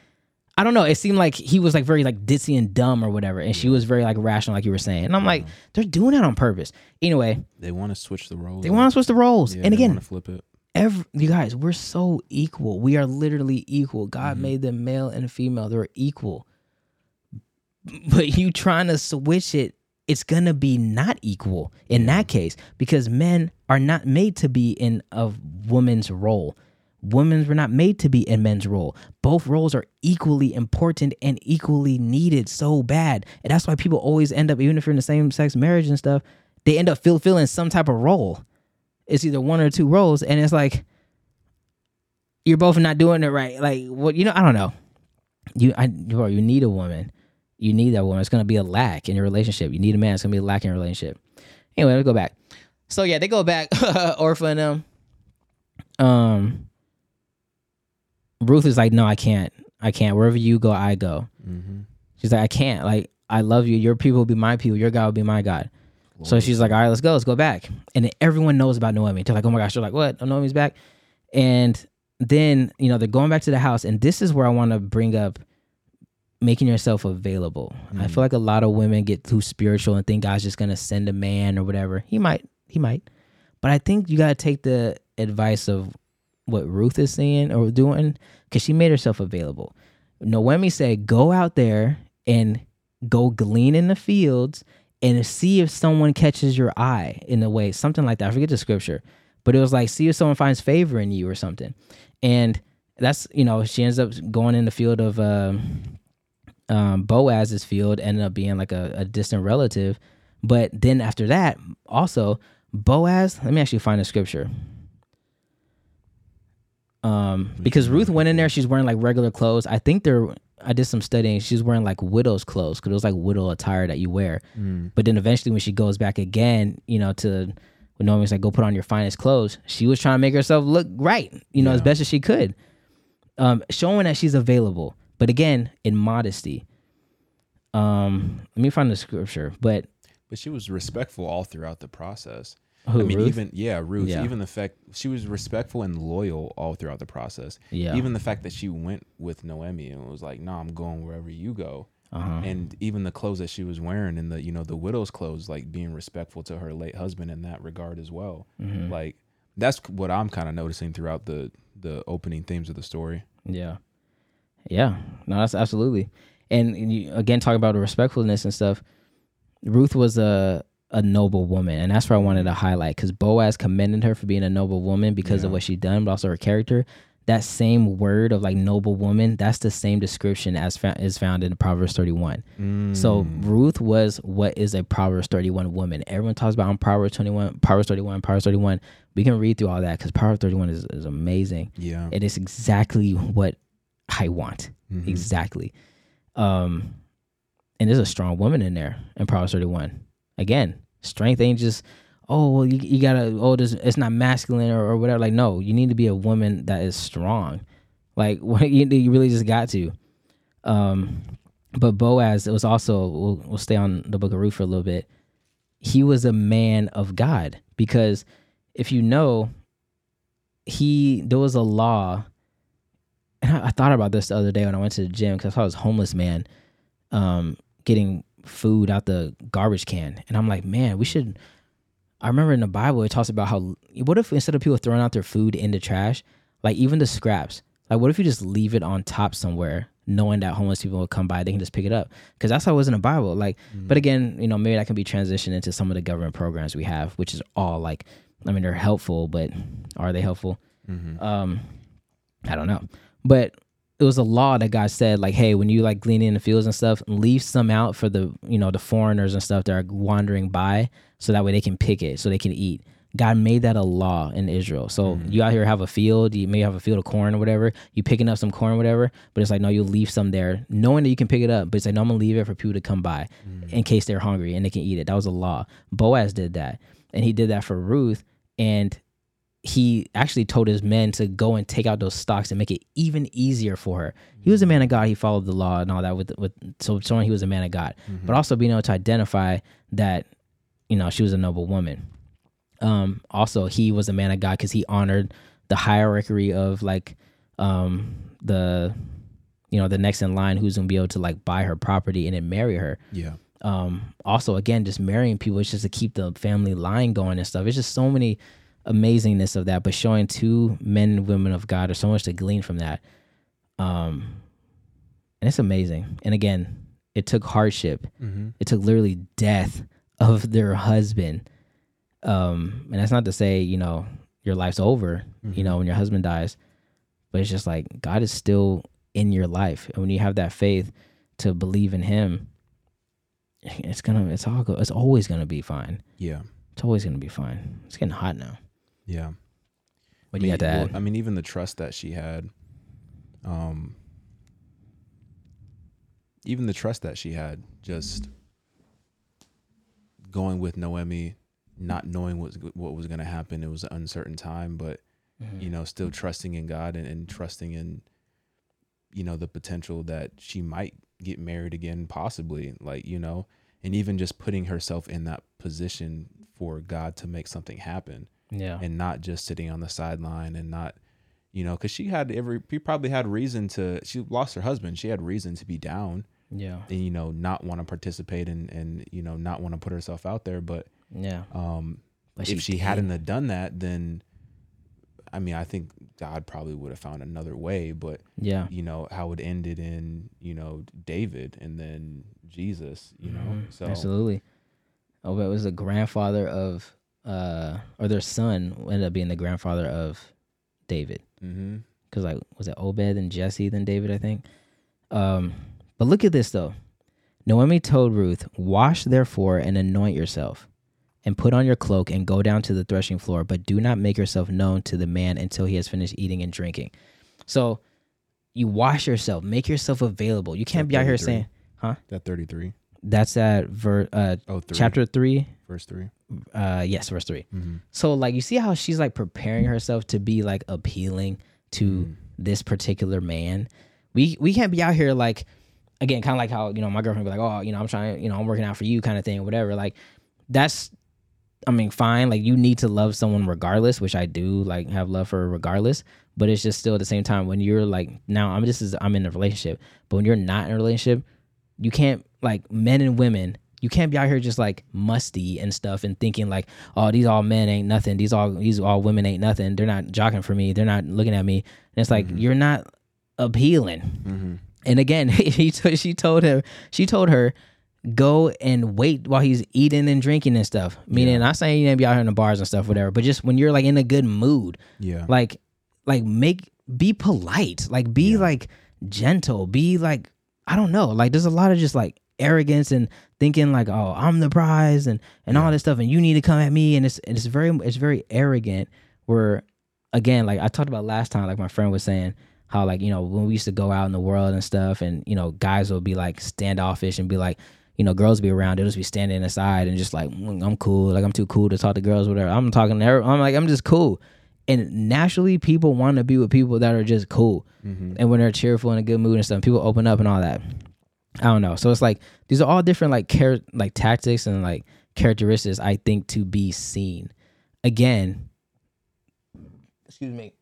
[SPEAKER 2] I don't know. It seemed like he was like very like ditzy and dumb or whatever, and she was very like rational, like you were saying. And I'm like, they're doing that on purpose. Anyway,
[SPEAKER 1] They want to switch the roles.
[SPEAKER 2] they want to switch the roles,
[SPEAKER 1] Yeah,
[SPEAKER 2] and again,
[SPEAKER 1] flip it.
[SPEAKER 2] every you guys, we're so equal. We are literally equal. God made them male and female. They're equal. But you trying to switch it, it's gonna be not equal in that case because men are not made to be in a woman's role. Women were not made to be in men's role. Both roles are equally important and equally needed so bad. And that's why people always end up, even if you're in the same sex marriage and stuff, they end up fulfilling some type of role it's either one or two roles and it's like you're both not doing it right like what you know i don't know you i bro, you need a woman you need that woman. It's gonna be a lack in your relationship. You need a man it's gonna be a lack in your relationship. Anyway let's go back. So yeah they go back orpha and them. Um ruth is like no i can't. I can't. Wherever you go i go.
[SPEAKER 1] Mm-hmm.
[SPEAKER 2] she's like i can't. Like i love you. Your people will be my people. Your god will be my god. So she's like, all right, let's go, let's go back. And then everyone knows about Noemi. They're like, oh my gosh, they're like, what? Oh, Noemi's back. And then, you know, they're going back to the house. And this is where I want to bring up making yourself available. I feel like a lot of women get too spiritual and think God's just going to send a man or whatever. He might, he might. But I think you got to take the advice of what Ruth is saying or doing because she made herself available. Noemi said, go out there and go glean in the fields and see if someone catches your eye in a way, something like that. I forget the scripture, but it was like, see if someone finds favor in you or something. And that's, you know, she ends up going in the field of um, um, Boaz's field, ended up being like a, a distant relative. But then after that, also, Boaz, let me actually find the scripture. Um, because Ruth went in there, she's wearing like regular clothes. I think they're I did some studying. She's wearing like widow's clothes because it was like widow attire that you wear.
[SPEAKER 1] Mm.
[SPEAKER 2] But then eventually, when she goes back again, you know, to when Naomi's like, "Go put on your finest clothes," she was trying to make herself look right, you know, as best as she could, um, showing that she's available. But again, in modesty. Um, let me find the scripture. But
[SPEAKER 1] But she was respectful all throughout the process.
[SPEAKER 2] who
[SPEAKER 1] I mean,
[SPEAKER 2] Ruth?
[SPEAKER 1] even yeah, Ruth.
[SPEAKER 2] Yeah.
[SPEAKER 1] Even the fact she was respectful and loyal all throughout the process.
[SPEAKER 2] yeah,
[SPEAKER 1] Even the fact that she went with Noemi and was like, "No, I'm going wherever you go."
[SPEAKER 2] uh-huh.
[SPEAKER 1] And even the clothes that she was wearing and the you know the widow's clothes, like being respectful to her late husband in that regard as well.
[SPEAKER 2] Mhm.
[SPEAKER 1] Like that's what I'm kind of noticing throughout the the opening themes of the story.
[SPEAKER 2] Yeah. Yeah. No, that's absolutely. And you, again, talk about the respectfulness and stuff. Ruth was a a noble woman, and that's what I wanted to highlight because Boaz commended her for being a noble woman because of what she done, but also her character. That same word of like noble woman, that's the same description as fa- is found in Proverbs 31. So
[SPEAKER 1] Mm.
[SPEAKER 2] Ruth was what is a Proverbs 31 woman. Everyone talks about on Proverbs 21, Proverbs 31, Proverbs 31. We can read through all that because Proverbs 31 is, is amazing
[SPEAKER 1] yeah,
[SPEAKER 2] it is exactly what I want.
[SPEAKER 1] Mhm.
[SPEAKER 2] Exactly. Um, and there's a strong woman in there in Proverbs 31. Again, strength ain't just oh well you, you gotta oh this it's not masculine or, or whatever. Like no, you need to be a woman that is strong. Like what you, you really just got to. Um, but Boaz it was also we'll, we'll stay on the book of Ruth for a little bit. He was a man of God because if you know he there was a law and I, I thought about this the other day when I went to the gym because I saw this homeless man um, getting food out the garbage can, and I'm like, man, we should. I remember in the Bible it talks about how what if instead of people throwing out their food in the trash, like even the scraps, like what if you just leave it on top somewhere, knowing that homeless people will come by, they can just pick it up, because that's how it was in the Bible. Like, but again, you know, maybe that can be transitioned into some of the government programs we have, which is all like, I mean, they're helpful, but are they helpful?
[SPEAKER 1] Mhm.
[SPEAKER 2] um i don't know but it was a law that god said like hey when you like glean in the fields and stuff leave some out for the you know the foreigners and stuff that are wandering by so that way they can pick it so they can eat God made that a law in Israel. So
[SPEAKER 1] Mm.
[SPEAKER 2] you out here have a field, you may have a field of corn or whatever, you picking up some corn or whatever, but it's like, no, you'll leave some there, knowing that you can pick it up, but it's like, no, I'm gonna leave it for people to come by
[SPEAKER 1] Mm.
[SPEAKER 2] in case they're hungry and they can eat it. That was a law. Boaz did that. And he did that for Ruth. And he actually told his men to go and take out those stocks and make it even easier for her. He was a man of God. He followed the law and all that with with so showing he was a man of God,
[SPEAKER 1] Mm-hmm.
[SPEAKER 2] but also being able to identify that you know she was a noble woman. Um, also, he was a man of God because he honored the hierarchy of like um, the you know the next in line who's gonna be able to like buy her property and then marry her
[SPEAKER 1] Yeah.
[SPEAKER 2] um also again just marrying people it's just to keep the family line going and stuff it's just so many amazingness of that but showing two men and women of god there's so much to glean from that. Um and it's amazing. And again it took hardship.
[SPEAKER 1] Mm-hmm.
[SPEAKER 2] it took literally death of their husband. Um and that's not to say you know your life's over you know when your husband dies but it's just like god is still in your life. And when you have that faith to believe in him it's gonna it's all it's always gonna be fine.
[SPEAKER 1] Yeah.
[SPEAKER 2] it's always gonna be fine. It's getting hot now
[SPEAKER 1] Yeah.
[SPEAKER 2] what
[SPEAKER 1] I
[SPEAKER 2] you
[SPEAKER 1] mean,
[SPEAKER 2] got to
[SPEAKER 1] well, I mean, even the trust that she had, um, even the trust that she had, just going with Naomi, not knowing what what was going to happen. It was an uncertain time, but
[SPEAKER 2] Mm-hmm.
[SPEAKER 1] you know, still trusting in God and, and trusting in, you know, the potential that she might get married again, possibly. Like you know, and even just putting herself in that position for God to make something happen
[SPEAKER 2] yeah.
[SPEAKER 1] and not just sitting on the sideline and not you know because she had every she probably had reason to she lost her husband. She had reason to be down
[SPEAKER 2] yeah.
[SPEAKER 1] and you know not want to participate and and you know not want to put herself out there. But
[SPEAKER 2] yeah.
[SPEAKER 1] um
[SPEAKER 2] But
[SPEAKER 1] if
[SPEAKER 2] she
[SPEAKER 1] she hadn't have done that then i mean i think god probably would have found another way. But
[SPEAKER 2] yeah.
[SPEAKER 1] you know how it ended in you know david and then jesus you know
[SPEAKER 2] Mhm.
[SPEAKER 1] so
[SPEAKER 2] absolutely. Oh but it was the grandfather of uh or their son ended up being the grandfather of david because like was it Obed and Jesse then David I think. Um, but look at this though. Naomi told Ruth, "Wash therefore and anoint yourself, and put on your cloak and go down to the threshing floor, but do not make yourself known to the man until he has finished eating and drinking." So you wash yourself, make yourself available. You can't be out here
[SPEAKER 1] 33.
[SPEAKER 2] saying
[SPEAKER 1] that 33
[SPEAKER 2] that's at ver- uh,
[SPEAKER 1] oh three
[SPEAKER 2] chapter three.
[SPEAKER 1] verse 3
[SPEAKER 2] Uh, yes, verse 3
[SPEAKER 1] mm-hmm.
[SPEAKER 2] So like you see how she's like preparing herself to be like appealing to
[SPEAKER 1] Mm.
[SPEAKER 2] this particular man. We we can't be out here like again, kind of like how you know my girlfriend be like, oh, you know, I'm trying, you know, I'm working out for you, kind of thing, whatever. Like that's, I mean, fine. Like you need to love someone regardless, which I do, like have love for regardless. But it's just still at the same time when you're like now I'm just as I'm in a relationship, but when you're not in a relationship, you can't like men and women. You can't be out here just like musty and stuff and thinking like, oh, these all men ain't nothing. These all these all women ain't nothing. They're not jocking for me. They're not looking at me. And it's like you're not appealing.
[SPEAKER 1] Mm-hmm.
[SPEAKER 2] And again, he t- she told her she told her go and wait while he's eating and drinking and stuff. Meaning, not saying you need to be out here in the bars and stuff, whatever. But just when you're like in a good mood,
[SPEAKER 1] yeah
[SPEAKER 2] like like make be polite, like be like gentle, be like I don't know, like there's a lot of just like arrogance and thinking like oh I'm the prize and and all this stuff and you need to come at me and it's and it's very it's very arrogant. Where again, like I talked about last time, like my friend was saying how like you know when we used to go out in the world and stuff and you know guys will be like standoffish and be like you know girls be around they'll just be standing aside and just like "Mm, i'm cool like i'm too cool to talk to girls whatever i'm talking to every, i'm like i'm just cool and naturally people want to be with people that are just cool
[SPEAKER 1] Mm-hmm.
[SPEAKER 2] and when they're cheerful in a good mood and stuff people open up and all that i don't know so it's like these are all different like char- like tactics and like characteristics i think to be seen again excuse me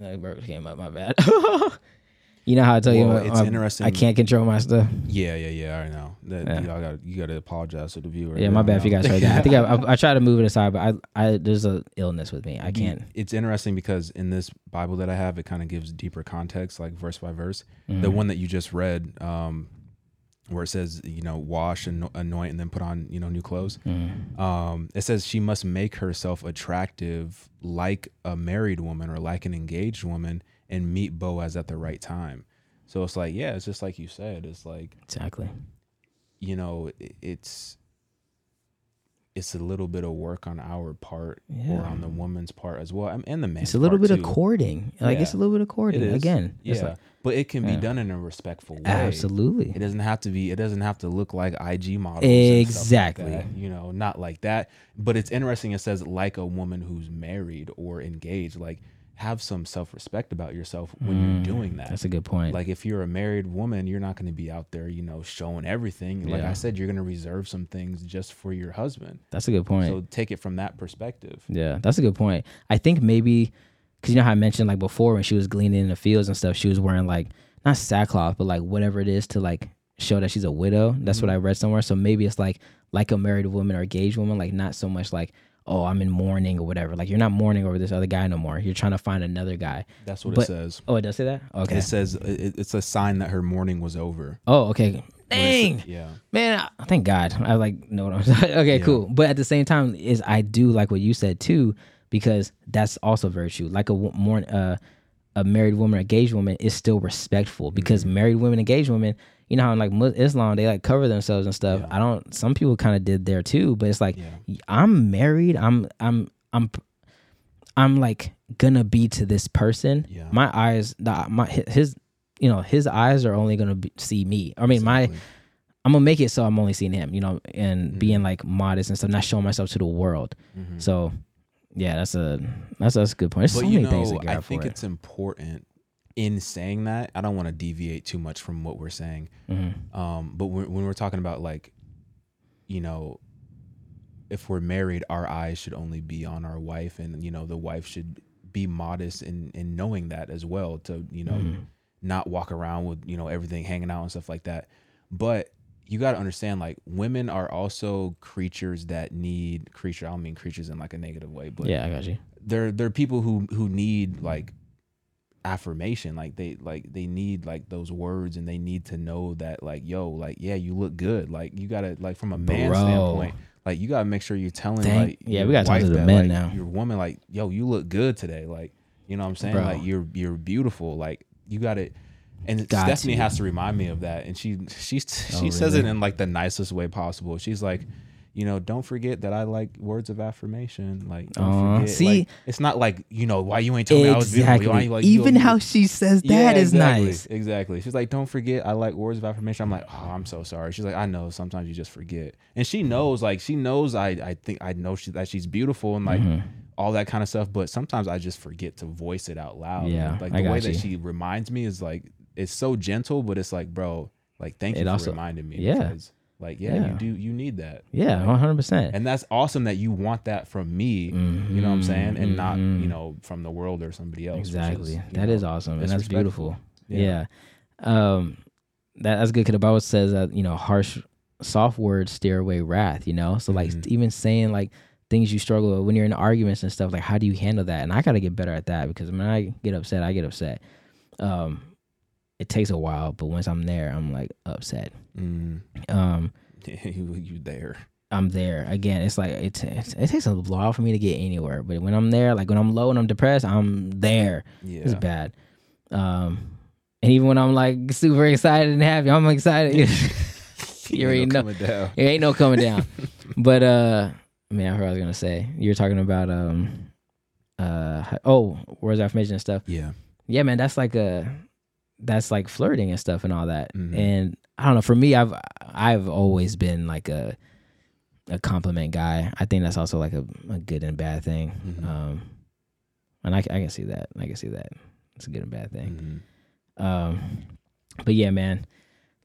[SPEAKER 2] that burger came up my bad you know how i tell you
[SPEAKER 1] Well,
[SPEAKER 2] I'm-
[SPEAKER 1] it's
[SPEAKER 2] I'm-
[SPEAKER 1] interesting.
[SPEAKER 2] i can't control my stuff
[SPEAKER 1] Yeah, yeah, yeah. I know that
[SPEAKER 2] Yeah.
[SPEAKER 1] you all got you got to apologize to the viewer.
[SPEAKER 2] yeah my bad if you guys heard that i think i, I, I try to move it aside but i i there's a illness with me i can't
[SPEAKER 1] It's interesting because in this Bible that I have, it kind of gives deeper context, like verse by verse.
[SPEAKER 2] Mm-hmm.
[SPEAKER 1] The one that you just read, um, where it says, you know, wash and anoint, and then put on, you know, new clothes.
[SPEAKER 2] Mm-hmm.
[SPEAKER 1] Um, it says she must make herself attractive, like a married woman or like an engaged woman, and meet Boaz at the right time. So it's like, yeah, it's just like you said. It's like
[SPEAKER 2] exactly
[SPEAKER 1] you know, it's it's a little bit of work on our part
[SPEAKER 2] Yeah.
[SPEAKER 1] or on the woman's part as well, and- the man.
[SPEAKER 2] It's a little bit
[SPEAKER 1] too.
[SPEAKER 2] of courting. Like it's a little bit of courting. Again,
[SPEAKER 1] yeah,
[SPEAKER 2] like-
[SPEAKER 1] but it can be done in a respectful way.
[SPEAKER 2] absolutely.
[SPEAKER 1] It doesn't have to be. It doesn't have to look like IG models. stuff like
[SPEAKER 2] Exactly.
[SPEAKER 1] you know, not like that. But it's interesting. It says like a woman who's married or engaged. Like have some self respect about yourself when you're doing that.
[SPEAKER 2] Mm, That's a good point.
[SPEAKER 1] Like if you're a married woman, you're not going to be out there, you know, showing everything. Like
[SPEAKER 2] Yeah.
[SPEAKER 1] I said, you're going to reserve some things just for your husband.
[SPEAKER 2] That's a good point.
[SPEAKER 1] So take it from that perspective.
[SPEAKER 2] Yeah, that's a good point. I think maybe because you know how I mentioned like before when she was gleaning in the fields and stuff, she was wearing like not sackcloth, but like whatever it is to like show that she's a widow. That's what I read somewhere. So maybe it's like like a married woman or engaged woman, like not so much like oh I'm in mourning or whatever. Like you're not mourning over this other guy no more. You're trying to find another guy.
[SPEAKER 1] That's what
[SPEAKER 2] But-
[SPEAKER 1] it says.
[SPEAKER 2] Oh, it does say that. Okay.
[SPEAKER 1] It says it, it's a sign that her mourning was over.
[SPEAKER 2] oh, okay. Dang.
[SPEAKER 1] yeah.
[SPEAKER 2] Man, I- thank God. I like know what I'm saying. okay,
[SPEAKER 1] Yeah.
[SPEAKER 2] cool. But at the same time, is I do like what you said too, because that's also virtue. Like a more uh, a married woman, engaged woman is still respectful because
[SPEAKER 1] Mm-hmm.
[SPEAKER 2] married women, engaged women, you know how in like Islam they like cover themselves and stuff.
[SPEAKER 1] Yeah.
[SPEAKER 2] I don't. Some people kind of did there too, but it's like
[SPEAKER 1] Yeah.
[SPEAKER 2] I'm married. I'm I'm I'm I'm like gonna be to this person.
[SPEAKER 1] Yeah.
[SPEAKER 2] My eyes, the, my his, you know, his eyes are only gonna be, see me. I mean, my I'm gonna make it so I'm only seeing him, you know, and
[SPEAKER 1] Mm-hmm.
[SPEAKER 2] being like modest and stuff, not showing myself to the world.
[SPEAKER 1] Mhm.
[SPEAKER 2] So, yeah, that's a that's that's a good point. There's
[SPEAKER 1] But
[SPEAKER 2] so
[SPEAKER 1] you
[SPEAKER 2] many things
[SPEAKER 1] know, I think
[SPEAKER 2] it.
[SPEAKER 1] it's important in saying that. I don't want to deviate too much from what we're saying.
[SPEAKER 2] Mhm.
[SPEAKER 1] Um, but when, when we're talking about like, you know, if we're married, our eyes should only be on our wife, and you know, the wife should be modest in in knowing that as well. To you know,
[SPEAKER 2] Mm-hmm.
[SPEAKER 1] not walk around with you know everything hanging out and stuff like that. But you got to understand, like, women are also creatures that need creature. I don't mean creatures in like a negative way, but
[SPEAKER 2] Yeah, I got you.
[SPEAKER 1] they're they're people who who need like affirmation like they like they need like those words and they need to know that like yo like yeah you look good like you gotta like from a man
[SPEAKER 2] Bro.
[SPEAKER 1] standpoint like you gotta make sure you're telling
[SPEAKER 2] Dang.
[SPEAKER 1] like
[SPEAKER 2] Yeah, we gotta talk to the
[SPEAKER 1] that,
[SPEAKER 2] men
[SPEAKER 1] like,
[SPEAKER 2] now.
[SPEAKER 1] your woman like yo you look good today like you know what i'm saying
[SPEAKER 2] Bro.
[SPEAKER 1] like you're you're beautiful like you gotta and
[SPEAKER 2] Got
[SPEAKER 1] stephanie
[SPEAKER 2] to.
[SPEAKER 1] has to remind me of that and she she she
[SPEAKER 2] Oh,
[SPEAKER 1] says it in like the nicest way possible she's like you know, don't forget that I like words of affirmation. Like, don't
[SPEAKER 2] Aw,
[SPEAKER 1] forget.
[SPEAKER 2] see?
[SPEAKER 1] like, it's not like you know why you ain't told me I was beautiful. You like
[SPEAKER 2] Even
[SPEAKER 1] you-
[SPEAKER 2] how she says that is
[SPEAKER 1] Yeah, exactly,
[SPEAKER 2] nice.
[SPEAKER 1] Exactly. She's like, don't forget, I like words of affirmation. I'm like, oh, I'm so sorry. She's like, I know. Sometimes you just forget, and she knows. Like, she knows. I, I think I know she that she's beautiful and like
[SPEAKER 2] Mm-hmm.
[SPEAKER 1] all that kind of stuff. But sometimes I just forget to voice it out loud.
[SPEAKER 2] Yeah,
[SPEAKER 1] like the way
[SPEAKER 2] got
[SPEAKER 1] that she reminds me is like it's so gentle, but it's like, bro, like thank you
[SPEAKER 2] It
[SPEAKER 1] for
[SPEAKER 2] also-
[SPEAKER 1] reminding me.
[SPEAKER 2] yeah.
[SPEAKER 1] Because, like, yeah,
[SPEAKER 2] Yeah.
[SPEAKER 1] you do. You need that.
[SPEAKER 2] Yeah, one hundred percent.
[SPEAKER 1] and that's awesome that you want that from me you know what i'm saying and not
[SPEAKER 2] Mhm.
[SPEAKER 1] you know from the world or somebody else
[SPEAKER 2] Exactly.
[SPEAKER 1] is,
[SPEAKER 2] That
[SPEAKER 1] you
[SPEAKER 2] is awesome, and that's beautiful.
[SPEAKER 1] Yeah.
[SPEAKER 2] Yeah. Um, that that's good because the Bible says that you know harsh, soft words steer away wrath. You know, so like
[SPEAKER 1] Mhm.
[SPEAKER 2] even saying like things you struggle with when you're in arguments and stuff. Like, how do you handle that? And I got to get better at that because when I get upset, I get upset. Um, it takes a while, but once I'm there, I'm like upset.
[SPEAKER 1] Mm.
[SPEAKER 2] Um,
[SPEAKER 1] you, you there
[SPEAKER 2] I'm there again. It's like it, it, it takes a while for me to get anywhere, but when I'm there, like when I'm low and I'm depressed, I'm there.
[SPEAKER 1] yeah
[SPEAKER 2] It's bad. Um, and even when I'm like super excited and happy, I'm excited. you
[SPEAKER 1] Ain't no coming down.
[SPEAKER 2] It ain't no coming down. but uh, man, I heard what I was gonna say. You were talking about um, uh, oh, words affirmation and stuff.
[SPEAKER 1] yeah
[SPEAKER 2] Yeah, man, that's like a that's like flirting and stuff and all that.
[SPEAKER 1] Mhm.
[SPEAKER 2] And I don't know. For me, I've I've always been like a a compliment guy. I think that's also like a, a good and bad thing.
[SPEAKER 1] Mhm.
[SPEAKER 2] Um, and I, I can see that. I can see that. It's a good and bad thing.
[SPEAKER 1] Mhm.
[SPEAKER 2] Um, but yeah, man.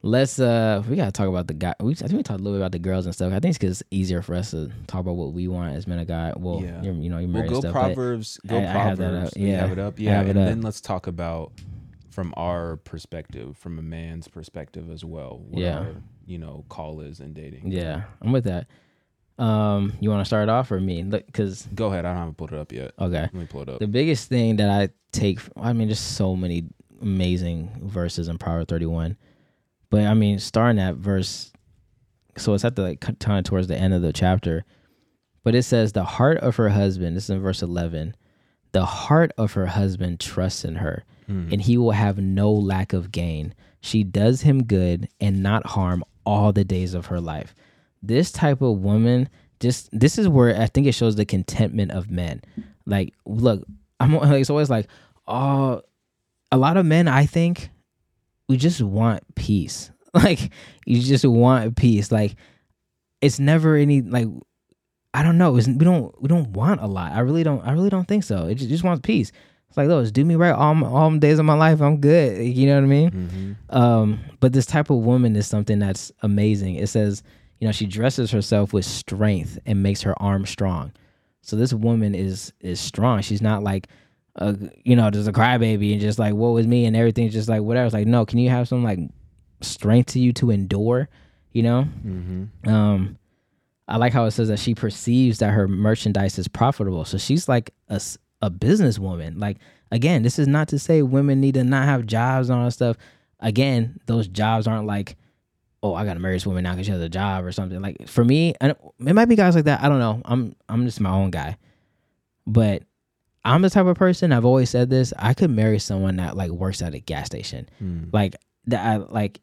[SPEAKER 2] Let's uh, we gotta talk about the guy. We I think we talked a little bit about the girls and stuff. I think it's because it's easier for us to talk about what we want as men of God. Well,
[SPEAKER 1] Yeah.
[SPEAKER 2] you're, you know, you're
[SPEAKER 1] Well, go
[SPEAKER 2] stuff.
[SPEAKER 1] Proverbs. Go
[SPEAKER 2] I- I have that
[SPEAKER 1] Proverbs.
[SPEAKER 2] up. Yeah.
[SPEAKER 1] have it up. Yeah,
[SPEAKER 2] have it
[SPEAKER 1] and
[SPEAKER 2] up.
[SPEAKER 1] then let's talk about from our perspective, from a man's perspective as well. What
[SPEAKER 2] Yeah.
[SPEAKER 1] our, you know, call is in dating.
[SPEAKER 2] Yeah, I'm with that. Um, you want to start off or me? Look, Because
[SPEAKER 1] Go ahead. I don't have pulled it up yet.
[SPEAKER 2] okay,
[SPEAKER 1] Let me pull it up.
[SPEAKER 2] the biggest thing that I take, I mean, just so many amazing verses in Proverbs 31, but I mean, starting at verse, so it's at the like kind of towards the end of the chapter, but it says the heart of her husband. This is in verse 11. The heart of her husband trusts in her, And he will have no lack of gain. She does him good and not harm all the days of her life. This type of woman just this is where I think it shows the contentment of men. Like, look, I'm it's always like, oh, a lot of men. I think we just want peace. Like, you just want peace. Like, it's never any like. I don't know. It's, we don't we don't want a lot. I really don't. I really don't think so. It just, just wants peace. It's like, those do me right all my, all days of my life. I'm good. You know what I mean?
[SPEAKER 1] Mm-hmm.
[SPEAKER 2] Um, but this type of woman is something that's amazing. It says, you know, she dresses herself with strength and makes her arm strong. So this woman is is strong. She's not like, uh, you know, just a crybaby and just like, what was me and everything's just like whatever. It's like, no, can you have some like strength to you to endure? You know.
[SPEAKER 1] Mm-hmm.
[SPEAKER 2] Um, I like how it says that she perceives that her merchandise is profitable. So she's like a, a businesswoman. Like, again, this is not to say women need to not have jobs and all that stuff. Again, those jobs aren't like, oh, I got to marry this woman now because she has a job or something. Like, for me, and it might be guys like that. I don't know. I'm I'm just my own guy. But I'm the type of person, I've always said this, I could marry someone that like works at a gas station
[SPEAKER 1] Mm.
[SPEAKER 2] like that I like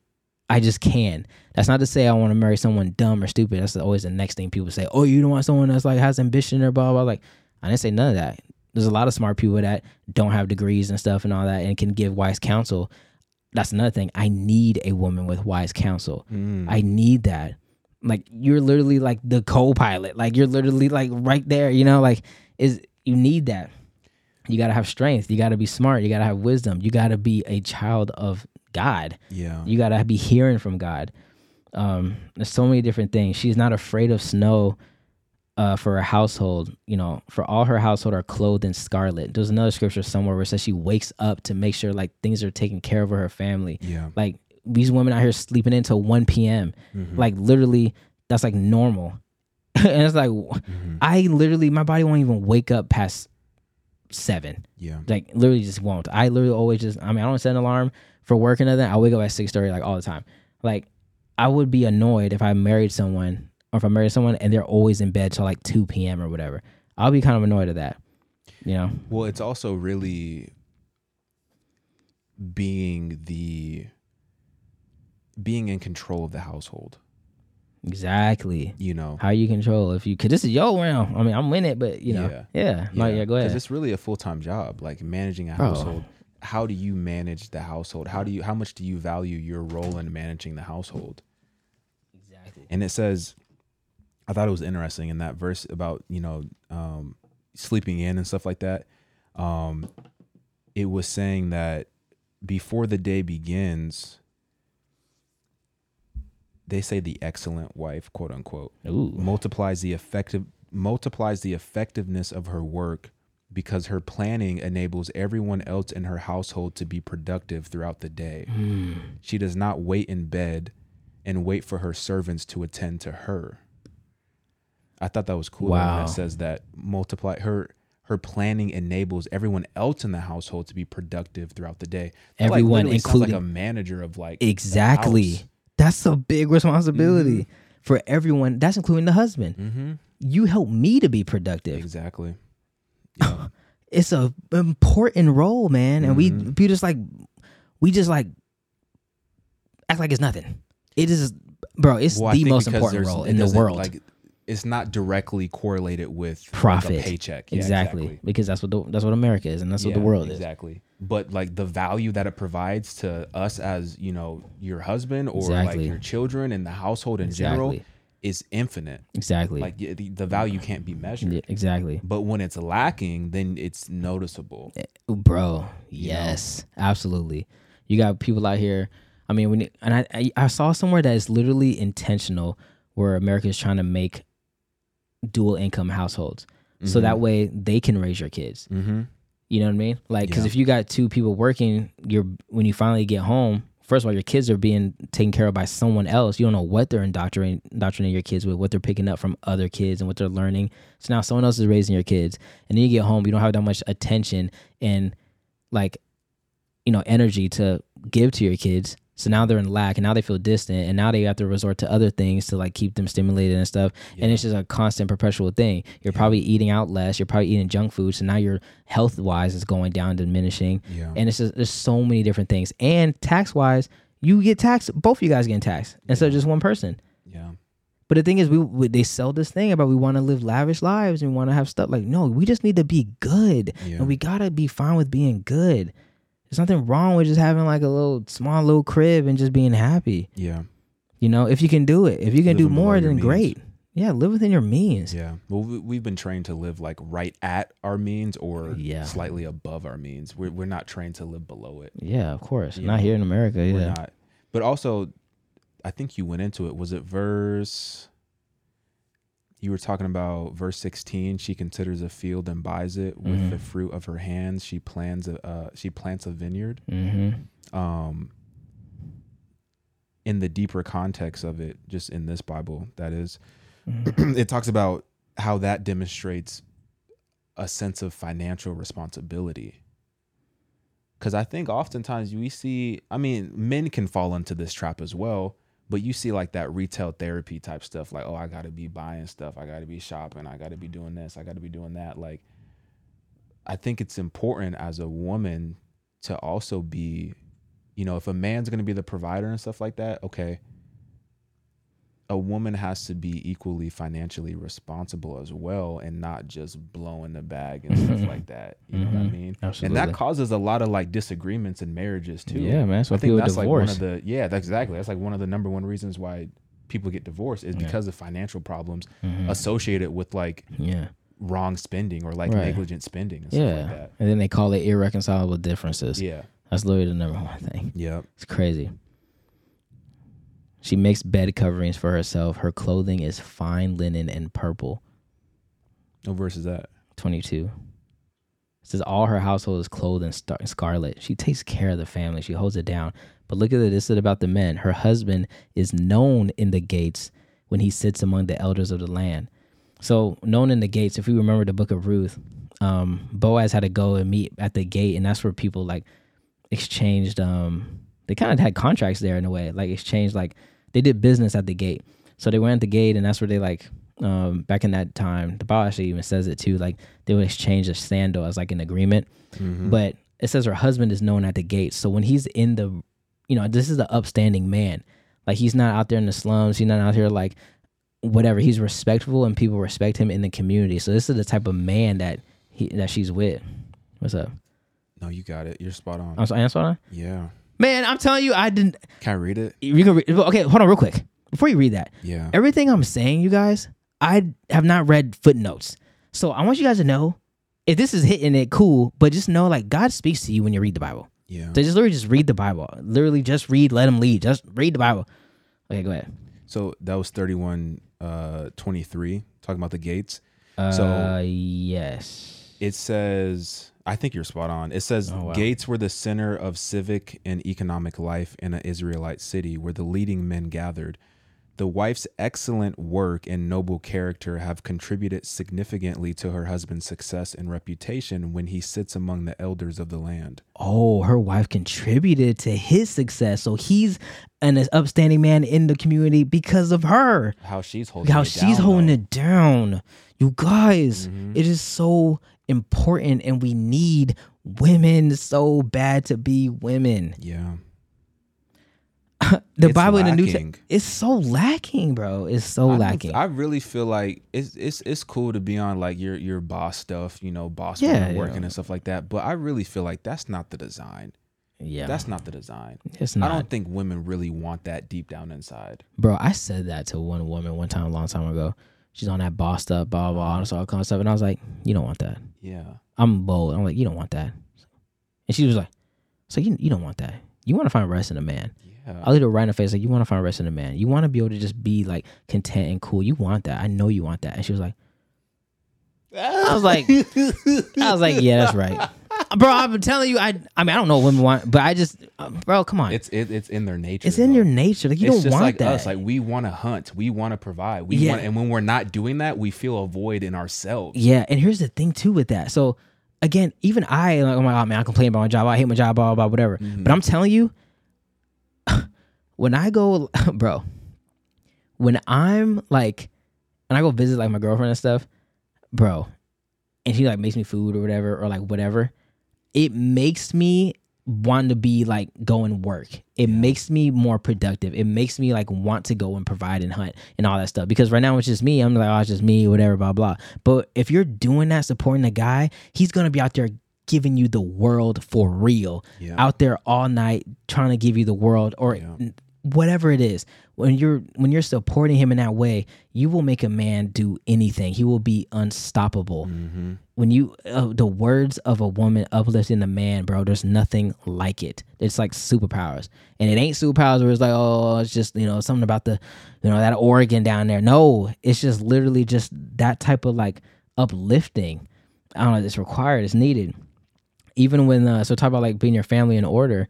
[SPEAKER 2] I just can. That's not to say I want to marry someone dumb or stupid. That's always the next thing people say. Oh, you don't want someone that's like has ambition or blah blah. Like I didn't say none of that. There's a lot of smart people that don't have degrees and stuff and all that and can give wise counsel. That's another thing. I need a woman with wise counsel.
[SPEAKER 1] Mm.
[SPEAKER 2] I need that. Like you're literally like the co-pilot. Like you're literally like right there. You know, like is you need that. You gotta have strength. You gotta be smart. You gotta have wisdom. You gotta be a child of God.
[SPEAKER 1] yeah.
[SPEAKER 2] You gotta be hearing from God. Um, there's so many different things. She's not afraid of snow uh, for her household. You know, for all her household are clothed in scarlet. There's another scripture somewhere where it says she wakes up to make sure like things are taken care of for her family.
[SPEAKER 1] yeah.
[SPEAKER 2] Like these women out here sleeping until 1 p.m.
[SPEAKER 1] Mhm.
[SPEAKER 2] Like literally, that's like normal. and it's like
[SPEAKER 1] Mhm.
[SPEAKER 2] I literally my body won't even wake up past seven
[SPEAKER 1] yeah.
[SPEAKER 2] like literally just won't. I literally always just I mean I don't set an alarm for work and nothing. I wake up at six thirty like all the time. Like I would be annoyed if I married someone or if I married someone and they're always in bed till like two p.m. or whatever. I'll be kind of annoyed at that. You know?
[SPEAKER 1] Well, it's also really being the being in control of the household.
[SPEAKER 2] Exactly.
[SPEAKER 1] You know.
[SPEAKER 2] How you control if you cause this is your round. I mean I'm in it, but you know.
[SPEAKER 1] Yeah.
[SPEAKER 2] Yeah. Yeah. yeah go
[SPEAKER 1] Because
[SPEAKER 2] ahead.
[SPEAKER 1] it's really a full time job, like managing a
[SPEAKER 2] Bro.
[SPEAKER 1] household. How do you manage the household? How do you how much do you value your role in managing the household?
[SPEAKER 2] Exactly.
[SPEAKER 1] And it says, I thought it was interesting in that verse about you know um, sleeping in and stuff like that. Um, it was saying that before the day begins, they say the excellent wife, quote unquote,
[SPEAKER 2] Ooh.
[SPEAKER 1] multiplies the effective multiplies the effectiveness of her work because her planning enables everyone else in her household to be productive throughout the day.
[SPEAKER 2] Mm.
[SPEAKER 1] She does not wait in bed and wait for her servants to attend to her. I thought that was cool.
[SPEAKER 2] Wow.
[SPEAKER 1] It says that multiply her her planning enables everyone else in the household to be productive throughout the day. That,
[SPEAKER 2] Everyone,
[SPEAKER 1] literally sounds like a manager of like
[SPEAKER 2] Exactly. That's a big responsibility for everyone. That's including the husband.
[SPEAKER 1] Mm-hmm.
[SPEAKER 2] You help me to be productive.
[SPEAKER 1] Exactly. Yeah.
[SPEAKER 2] it's a important role, man. And we
[SPEAKER 1] Mhm.
[SPEAKER 2] we just like we just like act like it's nothing. It is, bro. It's
[SPEAKER 1] Well,
[SPEAKER 2] the most important role in the world.
[SPEAKER 1] Like, it's not directly correlated with like,
[SPEAKER 2] Profit.
[SPEAKER 1] a paycheck. Yeah,
[SPEAKER 2] exactly. because that's what the, that's what America is, and that's what the
[SPEAKER 1] Yeah,
[SPEAKER 2] world is.
[SPEAKER 1] exactly. But like the value that it provides to us as you know your husband or
[SPEAKER 2] Exactly.
[SPEAKER 1] like your children and the household in general is infinite.
[SPEAKER 2] Exactly.
[SPEAKER 1] Like the, the value can't be measured.
[SPEAKER 2] Yeah, exactly,
[SPEAKER 1] But when it's lacking, then it's noticeable.
[SPEAKER 2] Eh, bro. Yes, absolutely. You got people out here. I mean, when and I, I I saw somewhere that is literally intentional, where America is trying to make dual income households, so that way they can raise your kids.
[SPEAKER 1] Mm-hmm.
[SPEAKER 2] You know what I mean? Like, because
[SPEAKER 1] Yeah.
[SPEAKER 2] if you got two people working, you're when you finally get home. First of all, your kids are being taken care of by someone else. You don't know what they're indoctrinating, indoctrinating your kids with, what they're picking up from other kids, and what they're learning. So now someone else is raising your kids, and then you get home, you don't have that much attention and like, you know, energy to give to your kids. So now they're in lack, and now they feel distant, and now they have to resort to other things to like keep them stimulated and stuff. And it's just a constant, perpetual thing. You're probably eating out less. You're probably eating junk food, so now your health wise is going down, diminishing.
[SPEAKER 1] Yeah.
[SPEAKER 2] And it's just there's so many different things. And tax wise, you get taxed. Both of you guys getting taxed instead of just one person.
[SPEAKER 1] yeah.
[SPEAKER 2] But the thing is, we, we they sell this thing about we want to live lavish lives and want to have stuff like no, we just need to be good,
[SPEAKER 1] Yeah.
[SPEAKER 2] and we gotta be fine with being good. There's nothing wrong with just having like a little small little crib and just being happy.
[SPEAKER 1] Yeah.
[SPEAKER 2] You know, if you can do it, if you can do more, then great. Yeah, live within your means.
[SPEAKER 1] Yeah. Well, we, we've been trained to live like right at our means or
[SPEAKER 2] Yeah.
[SPEAKER 1] slightly above our means. We're, we're not trained to live below it.
[SPEAKER 2] Yeah, of course.
[SPEAKER 1] You
[SPEAKER 2] Not here in America.
[SPEAKER 1] We're
[SPEAKER 2] Yeah.
[SPEAKER 1] not. But also, I think you went into it. Was it verse? You were talking about verse 16. She considers a field and buys it with
[SPEAKER 2] Mhm.
[SPEAKER 1] the fruit of her hands. She plans a uh, she plants a vineyard.
[SPEAKER 2] Mm-hmm.
[SPEAKER 1] Um, in the deeper context of it, just in this Bible, that is,
[SPEAKER 2] Mm-hmm.
[SPEAKER 1] it talks about how that demonstrates a sense of financial responsibility. Because I think oftentimes we see, I mean, men can fall into this trap as well, but you see like that retail therapy type stuff, like, oh, I got to be buying stuff, I got to be shopping, I got to be doing this, I got to be doing that. Like, I think it's important as a woman to also be, you know, if a man's to be the provider and stuff like that, okay, a woman has to be equally financially responsible as well and not just blowing the bag and stuff like that. You know what I
[SPEAKER 2] Mhm.
[SPEAKER 1] mean?
[SPEAKER 2] Absolutely.
[SPEAKER 1] And that causes a lot of like disagreements in marriages too.
[SPEAKER 2] Yeah, man. Why
[SPEAKER 1] I think that's like one of the yeah, that's exactly. That's like one of the number one reasons why people get divorced is
[SPEAKER 2] Yeah.
[SPEAKER 1] because of financial problems
[SPEAKER 2] Mhm.
[SPEAKER 1] associated with like
[SPEAKER 2] Yeah.
[SPEAKER 1] wrong spending or like
[SPEAKER 2] Right.
[SPEAKER 1] negligent spending and stuff
[SPEAKER 2] Yeah.
[SPEAKER 1] like that.
[SPEAKER 2] And then they call it irreconcilable differences.
[SPEAKER 1] Yeah.
[SPEAKER 2] That's literally the number one thing.
[SPEAKER 1] Yeah.
[SPEAKER 2] It's crazy. She makes bed coverings for herself. Her clothing is fine linen and purple.
[SPEAKER 1] What verse is that?
[SPEAKER 2] 22. It says all her household is clothed in star- scarlet. She takes care of the family. She holds it down. But look at it. This is about the men. Her husband is known in the gates when he sits among the elders of the land. So known in the gates. If we remember the book of Ruth, um, Boaz had to go and meet at the gate, and that's where people like exchanged. Um, they kind of had contracts there in a way, like exchange, Like they did business at the gate. So they went at the gate, and that's where they like um, back in that time. The Bible actually even says it too. Like they would exchange a sandal as like an agreement.
[SPEAKER 1] Mhm.
[SPEAKER 2] But it says her husband is known at the gate. So when he's in the, you know, this is the upstanding man. Like he's not out there in the slums. He's not out here like whatever. He's respectful and people respect him in the community. So this is the type of man that he that she's with. What's up?
[SPEAKER 1] no, you got it. You're spot on.
[SPEAKER 2] I'm sorry, I'm sorry.
[SPEAKER 1] yeah.
[SPEAKER 2] Man, I'm telling you, I didn't.
[SPEAKER 1] Can I read it?
[SPEAKER 2] You can read, okay. Hold on, real quick. Before you read that,
[SPEAKER 1] Yeah.
[SPEAKER 2] everything I'm saying, you guys, I have not read footnotes. So I want you guys to know if this is hitting it, cool. But just know, like God speaks to you when you read the Bible.
[SPEAKER 1] Yeah.
[SPEAKER 2] So just literally just read the Bible. Literally just read, let him lead. Just read the Bible. Okay, go ahead.
[SPEAKER 1] So that was 31 uh 23 talking about the gates.
[SPEAKER 2] Uh,
[SPEAKER 1] So-
[SPEAKER 2] yes.
[SPEAKER 1] It says I think you're spot on. It says
[SPEAKER 2] Oh, wow.
[SPEAKER 1] gates were the center of civic and economic life in an Israelite city where the leading men gathered. The wife's excellent work and noble character have contributed significantly to her husband's success and reputation when he sits among the elders of the land.
[SPEAKER 2] Oh, her wife contributed to his success. So he's an upstanding man in the community because of her.
[SPEAKER 1] How she's holding
[SPEAKER 2] How she's
[SPEAKER 1] down,
[SPEAKER 2] holding
[SPEAKER 1] though.
[SPEAKER 2] it down. You guys,
[SPEAKER 1] Mhm.
[SPEAKER 2] it is so important and we need women so bad to be women.
[SPEAKER 1] Yeah.
[SPEAKER 2] The
[SPEAKER 1] It's
[SPEAKER 2] Bible in the New. Testament it's so lacking, bro. It's so
[SPEAKER 1] I
[SPEAKER 2] lacking.
[SPEAKER 1] I really feel like it's it's it's cool to be on like your your boss stuff, you know, boss
[SPEAKER 2] Yeah,
[SPEAKER 1] woman
[SPEAKER 2] yeah.
[SPEAKER 1] working and stuff like that. But I really feel like that's not the design.
[SPEAKER 2] yeah.
[SPEAKER 1] That's not the design.
[SPEAKER 2] it's not.
[SPEAKER 1] I don't think women really want that deep down inside.
[SPEAKER 2] Bro, I said that to one woman one time a long time ago. She's on that boss up, blah, blah, blah, all kind of stuff. And I was like, you don't want that.
[SPEAKER 1] Yeah.
[SPEAKER 2] I'm bold. I'm like, you don't want that. And she was like, so you, you don't want that. You want to find rest in a man.
[SPEAKER 1] Yeah.
[SPEAKER 2] I looked her right in the face, like, you want to find rest in a man. You want to be able to just be like content and cool. You want that. I know you want that. And she was like, I was like, I was like, yeah, that's right. Bro, I'm telling you, I, I mean, I don't know what women want, but I just, uh, bro, come on.
[SPEAKER 1] It's it, it's in their nature.
[SPEAKER 2] It's in your nature. Like you
[SPEAKER 1] it's
[SPEAKER 2] don't
[SPEAKER 1] just
[SPEAKER 2] want
[SPEAKER 1] like
[SPEAKER 2] that.
[SPEAKER 1] us. Like we want to hunt. We want to provide. We
[SPEAKER 2] Yeah.
[SPEAKER 1] want, and when we're not doing that, we feel a void in ourselves.
[SPEAKER 2] Yeah, and here's the thing too with that. So again, even I like, oh my god, man, I complain about my job. I hate my job, blah blah, blah whatever.
[SPEAKER 1] Mm-hmm.
[SPEAKER 2] But I'm telling you, when I go, bro, when I'm like, and I go visit like my girlfriend and stuff, bro, and she like makes me food or whatever or like whatever, it makes me want to be like go and work. It makes me more productive. It makes me like want to go and provide and hunt and all that stuff. Because right now it's just me. I'm like, oh, it's just me, whatever, blah blah. But if you're doing that, supporting the guy, he's gonna be out there giving you the world for real.
[SPEAKER 1] Yeah.
[SPEAKER 2] Out there all night trying to give you the world or n- whatever it is. When you're when you're supporting him in that way, you will make a man do anything. He will be unstoppable
[SPEAKER 1] Mm-hmm.
[SPEAKER 2] when you uh, the words of a woman uplifting a man, bro, there's nothing like it. It's like superpowers, and it ain't superpowers where it's like, oh, it's just you know something about the, you know, that organ down there. No, it's just literally just that type of like uplifting. I don't know. It's required. It's needed. Even when uh, so talk about like being your family in order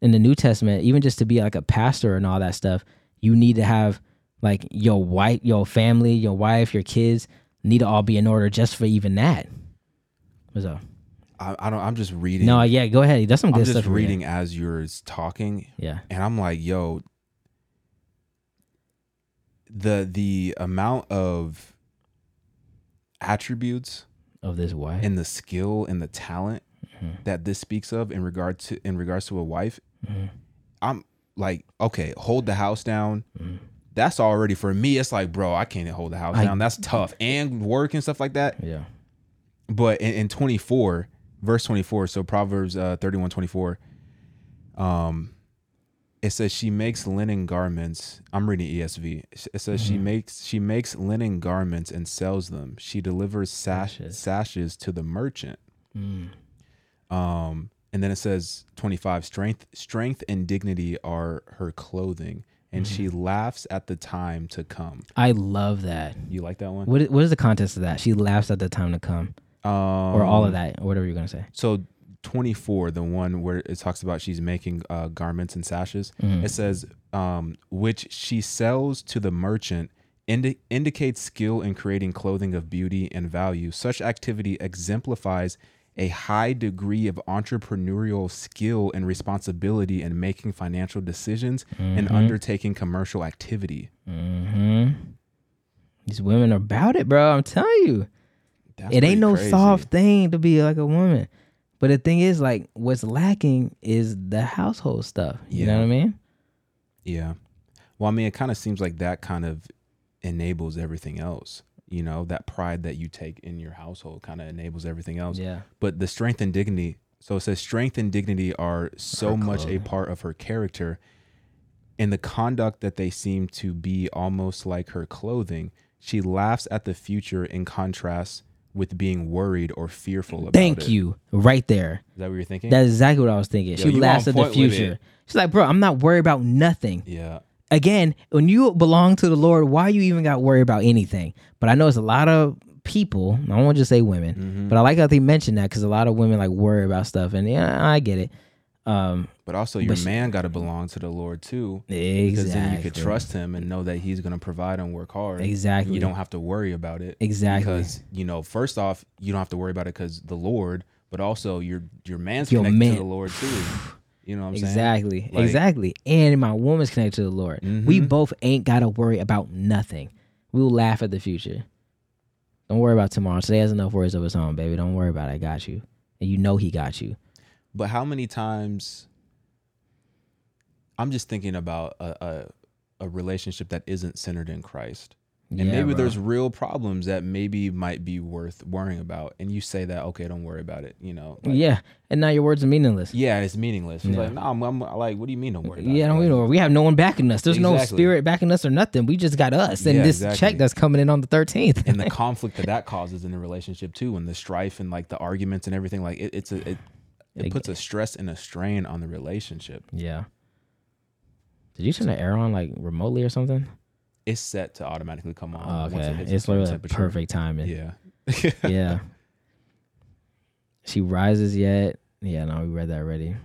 [SPEAKER 2] in the New Testament, even just to be like a pastor and all that stuff, you need to have like your wife, your family, your wife, your kids need to all be in order just for even that. What's up?
[SPEAKER 1] I, I don't. I'm just reading.
[SPEAKER 2] No, yeah, go ahead. That's some good stuff.
[SPEAKER 1] I'm
[SPEAKER 2] just
[SPEAKER 1] reading as you're talking,
[SPEAKER 2] Yeah.
[SPEAKER 1] and I'm like, yo, the the amount of attributes
[SPEAKER 2] Of this wife.
[SPEAKER 1] and the skill and the talent
[SPEAKER 2] Mm-hmm.
[SPEAKER 1] that this speaks of in regard to in regards to a wife,
[SPEAKER 2] Mm-hmm.
[SPEAKER 1] I'm like, okay, hold the house down.
[SPEAKER 2] Mm-hmm.
[SPEAKER 1] That's already for me. It's like, bro, I can't hold the house
[SPEAKER 2] I-
[SPEAKER 1] down. That's tough and work and stuff like that.
[SPEAKER 2] yeah.
[SPEAKER 1] But in, in 24, verse 24, so Proverbs uh, 31, 24, um, it says she makes linen garments. I'm reading ESV. It says she makes she makes linen garments and sells them. She delivers sash,
[SPEAKER 2] Sashes.
[SPEAKER 1] sashes to the merchant.
[SPEAKER 2] Mm.
[SPEAKER 1] Um, and then it says 25 strength strength and dignity are her clothing and she laughs at the time to come.
[SPEAKER 2] I love that.
[SPEAKER 1] You like that one?
[SPEAKER 2] What What is the context of that? She laughs at the time to come,
[SPEAKER 1] Um,
[SPEAKER 2] or all of that, or whatever you're gonna say.
[SPEAKER 1] So 24, the one where it talks about she's making uh, garments and sashes,
[SPEAKER 2] Mm-hmm.
[SPEAKER 1] it says, um, which she sells to the merchant, indi- indicates skill in creating clothing of beauty and value. Such activity exemplifies a high degree of entrepreneurial skill and responsibility in making financial decisions and undertaking commercial activity.
[SPEAKER 2] Mm-hmm. These women are about it, bro. I'm telling you.
[SPEAKER 1] That's
[SPEAKER 2] it ain't no
[SPEAKER 1] crazy.
[SPEAKER 2] soft thing to be like a woman. But the thing is, like, what's lacking is the household stuff. You know what I mean?
[SPEAKER 1] Yeah. Well, I mean, it kind of seems like that kind of enables everything else. You know, that pride that you take in your household kind of enables everything else.
[SPEAKER 2] Yeah.
[SPEAKER 1] But the strength and dignity, so it says strength and dignity are so much a part of her character. and the conduct that they seem to be almost like her clothing, she laughs at the future in contrast with being worried or fearful about
[SPEAKER 2] Thank
[SPEAKER 1] it. Is
[SPEAKER 2] you. Right there.
[SPEAKER 1] that what you're thinking?
[SPEAKER 2] That's exactly what I was thinking.
[SPEAKER 1] Yo,
[SPEAKER 2] she laughs at the future. She's like, bro, I'm not worried about nothing.
[SPEAKER 1] yeah.
[SPEAKER 2] Again, when you belong to the Lord, why you even got to worry about anything? But I know it's a lot of people. I to just say women,
[SPEAKER 1] Mm-hmm.
[SPEAKER 2] but I like how they mentioned that because a lot of women like worry about stuff, and yeah, I get it. Um,
[SPEAKER 1] But also, your
[SPEAKER 2] But
[SPEAKER 1] man got to belong to the Lord too.
[SPEAKER 2] exactly.
[SPEAKER 1] because then you could trust him and know that he's going to provide and work hard.
[SPEAKER 2] Exactly.
[SPEAKER 1] You don't have to worry about it.
[SPEAKER 2] Exactly.
[SPEAKER 1] Because you know, first off, you don't have to worry about it because the Lord, but also your your man's
[SPEAKER 2] Your
[SPEAKER 1] connected
[SPEAKER 2] man-
[SPEAKER 1] to the Lord too. You know what I'm saying?
[SPEAKER 2] Exactly.
[SPEAKER 1] Like-
[SPEAKER 2] exactly. And my woman's connected to the Lord. We
[SPEAKER 1] Mhm.
[SPEAKER 2] both ain't got to worry about nothing. We'll laugh at the future. Don't worry about tomorrow. Today has enough worries of its own, baby. Don't worry about it. I got you. And you know he got you.
[SPEAKER 1] But how many times? I'm just thinking about a a, a relationship that isn't centered in Christ. And
[SPEAKER 2] Yeah,
[SPEAKER 1] maybe
[SPEAKER 2] bro.
[SPEAKER 1] there's real problems that maybe might be worth worrying about. And you say that, okay, don't worry about it. You know, like,
[SPEAKER 2] yeah. And now your words are meaningless.
[SPEAKER 1] yeah, it's meaningless. It's
[SPEAKER 2] Yeah.
[SPEAKER 1] like, no, I'm, I'm like, what do you mean don't worry about
[SPEAKER 2] Yeah,
[SPEAKER 1] it?
[SPEAKER 2] don't know we have no one backing us. There's no spirit backing us or nothing. We just got us and
[SPEAKER 1] Yeah,
[SPEAKER 2] this
[SPEAKER 1] exactly.
[SPEAKER 2] check that's coming in on the 13th.
[SPEAKER 1] and the conflict that that causes in the relationship too, and the strife and like the arguments and everything. Like it, it's a it, it puts a stress and a strain on the relationship.
[SPEAKER 2] yeah. Did you turn the air on like remotely or something?
[SPEAKER 1] It's set to automatically come on.
[SPEAKER 2] Oh,
[SPEAKER 1] it
[SPEAKER 2] okay.
[SPEAKER 1] hits
[SPEAKER 2] It's literally
[SPEAKER 1] temperature.
[SPEAKER 2] perfect timing.
[SPEAKER 1] Yeah.
[SPEAKER 2] yeah. She rises yet. Yeah, no, we read that already.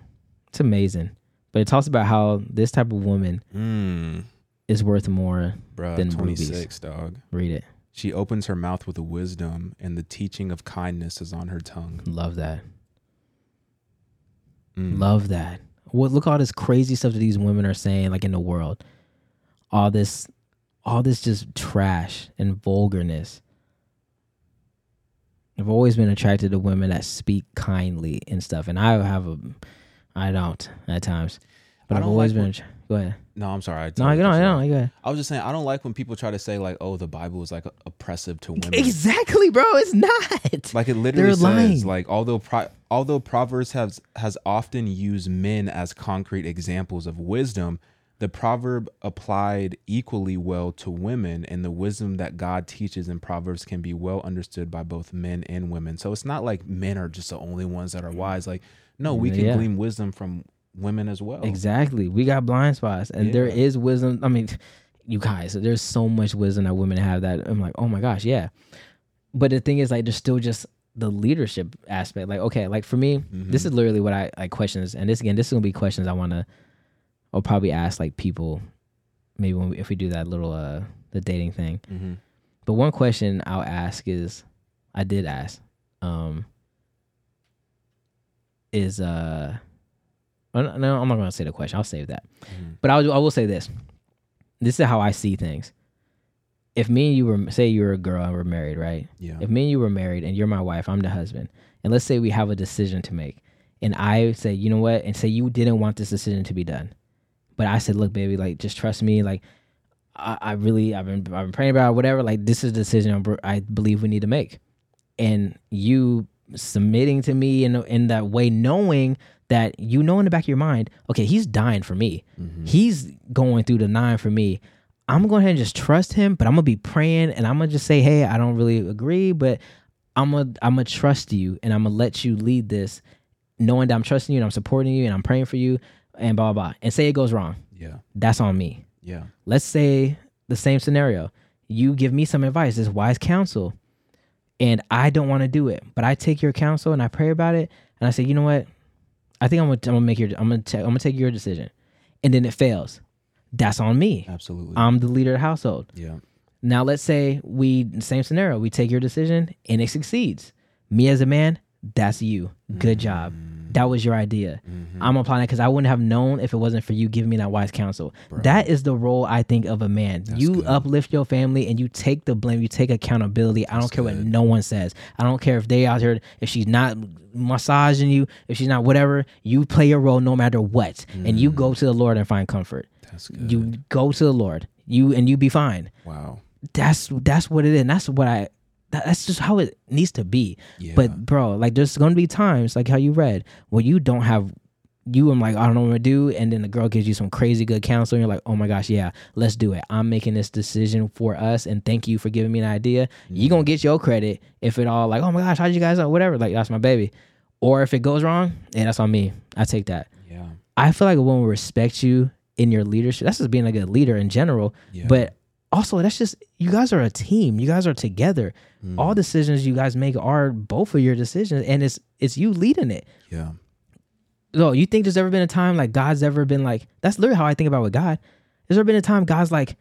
[SPEAKER 2] It's amazing. But it talks about how this type of woman
[SPEAKER 1] Mm,
[SPEAKER 2] is worth more.
[SPEAKER 1] bruh,
[SPEAKER 2] Than
[SPEAKER 1] 26, dog.
[SPEAKER 2] Read it.
[SPEAKER 1] She opens her mouth with wisdom, and the teaching of kindness is on her tongue.
[SPEAKER 2] Love that.
[SPEAKER 1] Mm.
[SPEAKER 2] Love that. What look all this crazy stuff that these women are saying like in the world. All this all this just trash and vulgarness. I've always been attracted to women that speak kindly and stuff. And I have a I don't at times, but I've always
[SPEAKER 1] like
[SPEAKER 2] been. Go ahead.
[SPEAKER 1] No, I'm sorry. I
[SPEAKER 2] No,
[SPEAKER 1] totally
[SPEAKER 2] you know,
[SPEAKER 1] cut
[SPEAKER 2] you
[SPEAKER 1] you
[SPEAKER 2] know,
[SPEAKER 1] off.
[SPEAKER 2] you go ahead.
[SPEAKER 1] I was just saying I don't like when people try to say like, "Oh, the Bible is like oppressive to women."
[SPEAKER 2] Exactly, bro. It's not.
[SPEAKER 1] Like it literally
[SPEAKER 2] They're
[SPEAKER 1] says,
[SPEAKER 2] lying.
[SPEAKER 1] like although pro- although Proverbs has has often used men as concrete examples of wisdom, the proverb applied equally well to women, and the wisdom that God teaches in Proverbs can be well understood by both men and women. So it's not like men are just the only ones that are mm-hmm. wise. Like no, we can
[SPEAKER 2] Yeah.
[SPEAKER 1] glean wisdom from women as well.
[SPEAKER 2] Exactly. We got blind spots, and there
[SPEAKER 1] Yeah.
[SPEAKER 2] is wisdom. I mean, you guys, there's so much wisdom that women have that I'm like, oh my gosh, yeah. But the thing is, like, there's still just the leadership aspect. Like, okay, like for me, this mm-hmm. is literally what I like questions, and this again, this is gonna be questions I wanna, I'll probably ask like people, maybe when we, if we do that little uh the dating thing.
[SPEAKER 1] hmm
[SPEAKER 2] But one question I'll ask is, I did ask, um, is uh, oh, no, I'm not gonna say the question. I'll save that.
[SPEAKER 1] Mhm.
[SPEAKER 2] But I will, I will say this. This is how I see things. If me and you were, say you're a girl and we're married, right?
[SPEAKER 1] Yeah.
[SPEAKER 2] If me and you were married and you're my wife, I'm the husband, and let's say we have a decision to make, and I say, you know what, and say you didn't want this decision to be done, but I said, look, baby, like just trust me, like I, I really, I've been, I've been praying about it, whatever. Like this is a decision I believe we need to make, and you submitting to me in in that way, knowing that you know in the back of your mind, okay, he's dying for me,
[SPEAKER 1] Mhm.
[SPEAKER 2] he's going through the nine for me. I'm going to go ahead and just trust him, but I'm gonna be praying and I'm gonna just say, hey, I don't really agree, but I'm gonna I'm gonna trust you and I'm gonna let you lead this, knowing that I'm trusting you and I'm supporting you and I'm praying for you and blah blah blah. And say it goes wrong,
[SPEAKER 1] Yeah.
[SPEAKER 2] that's on me.
[SPEAKER 1] Yeah.
[SPEAKER 2] Let's say the same scenario. You give me some advice, this wise counsel, and I don't want to do it, but I take your counsel and I pray about it, and I say, you know what? I think I'm gonna, I'm gonna make your I'm gonna ta- I'm gonna take your decision, and then it fails. That's on me.
[SPEAKER 1] Absolutely.
[SPEAKER 2] I'm the leader of the household.
[SPEAKER 1] yeah.
[SPEAKER 2] Now let's say we same scenario. We take your decision and it succeeds. Me as a man, that's you. Good job. Mm. That was your idea.
[SPEAKER 1] Mhm.
[SPEAKER 2] I'm applying it because I wouldn't have known if it wasn't for you giving me that wise counsel. That is the role I think of a man. you
[SPEAKER 1] good.
[SPEAKER 2] uplift your family and you take the blame. You take accountability. I don't care what no one says. I don't care if they out here if she's not massaging you, if she's not whatever. You play your role no matter what, and you go to the Lord and find comfort.
[SPEAKER 1] That's good.
[SPEAKER 2] You go to the Lord. You and you be fine
[SPEAKER 1] wow.
[SPEAKER 2] that's that's what it is. And that's what I. That, that's just how it needs to be.
[SPEAKER 1] Yeah.
[SPEAKER 2] But bro, like there's gonna be times like how you read where you don't have. You am like I don't know what to do, and then the girl gives you some crazy good counsel, and you're like, oh my gosh, yeah, let's do it. I'm making this decision for us, and thank you for giving me an idea. You gonna get your credit if it all like, oh my gosh, how'd you guys know? Whatever, like that's my baby. Or if it goes wrong, yeah, that's on me. I take that.
[SPEAKER 1] yeah.
[SPEAKER 2] I feel like a woman will respect you in your leadership. That's just being like a leader in general.
[SPEAKER 1] Yeah.
[SPEAKER 2] But also, that's just you guys are a team. You guys are together.
[SPEAKER 1] Mm.
[SPEAKER 2] All decisions you guys make are both of your decisions, and it's it's you leading it.
[SPEAKER 1] Yeah.
[SPEAKER 2] No, you think there's ever been a time like God's ever been like? That's literally how I think about with God. There's ever been a time God's like,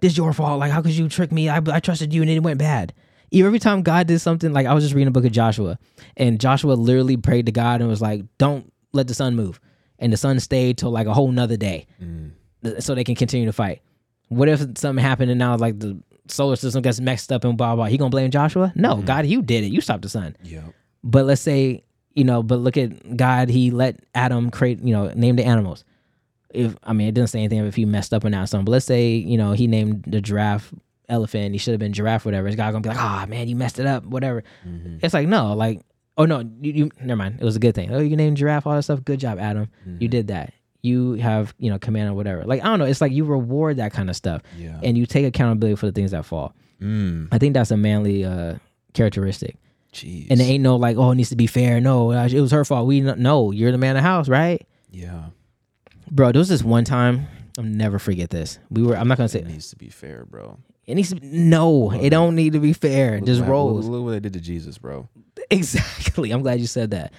[SPEAKER 2] "This is your fault. Like, how could you trick me? I, I trusted you, and it went bad." Every time God did something, like I was just reading a book of Joshua, and Joshua literally prayed to God and was like, "Don't let the sun move," and the sun stayed till like a whole nother day
[SPEAKER 1] Mm.
[SPEAKER 2] so they can continue to fight. What if something happened and now like the solar system gets messed up and blah blah? He gonna blame Joshua? No, God, you did it. You stopped the sun.
[SPEAKER 1] Yeah.
[SPEAKER 2] But let's say you know, but look at God. He let Adam create, you know, name the animals. If I mean, it doesn't say anything if he messed up or not. Something, but let's say you know he named the giraffe elephant. He should have been giraffe, whatever. Is God gonna be like, ah, man, you messed it up, whatever?
[SPEAKER 1] Mhm.
[SPEAKER 2] It's like no, like oh no, you, you never mind. It was a good thing. Oh, you named giraffe, all that stuff. Good job, Adam. You did that. You have you know command or whatever. Like I don't know. It's like you reward that kind of stuff,
[SPEAKER 1] Yeah.
[SPEAKER 2] and you take accountability for the things that fall.
[SPEAKER 1] Mm.
[SPEAKER 2] I think that's a manly uh, characteristic.
[SPEAKER 1] Jeez.
[SPEAKER 2] And it ain't no like, oh, it needs to be fair. No, uh, it was her fault. We no, you're the man of the house, right,
[SPEAKER 1] yeah.
[SPEAKER 2] bro? There was this one time. I'll never forget this. We were. I'm not gonna say
[SPEAKER 1] It needs to be fair, bro.
[SPEAKER 2] it needs to. Be, no, it don't need to be fair.
[SPEAKER 1] Look
[SPEAKER 2] Just rolls.
[SPEAKER 1] Look, look what they did to Jesus, bro.
[SPEAKER 2] Exactly. I'm glad you said that.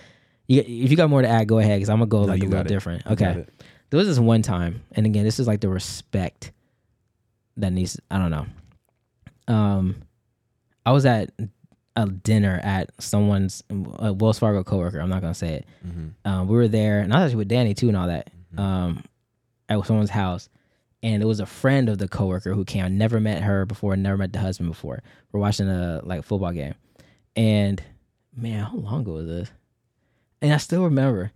[SPEAKER 2] You, if you got more to add, go ahead. Because I'm gonna go
[SPEAKER 1] No,
[SPEAKER 2] like a little
[SPEAKER 1] it.
[SPEAKER 2] different. Okay. There was this one time, and again, this is like the respect that needs. I don't know. Um, I was at a dinner at someone's a Wells Fargo coworker. I'm not gonna say it.
[SPEAKER 1] Mhm.
[SPEAKER 2] Um, we were there, and I was actually with Danny too, and all that. Um, at someone's house, and it was a friend of the coworker who came. I never met her before, never met the husband before. We're watching a like football game, and man, how long ago was this? And I still remember.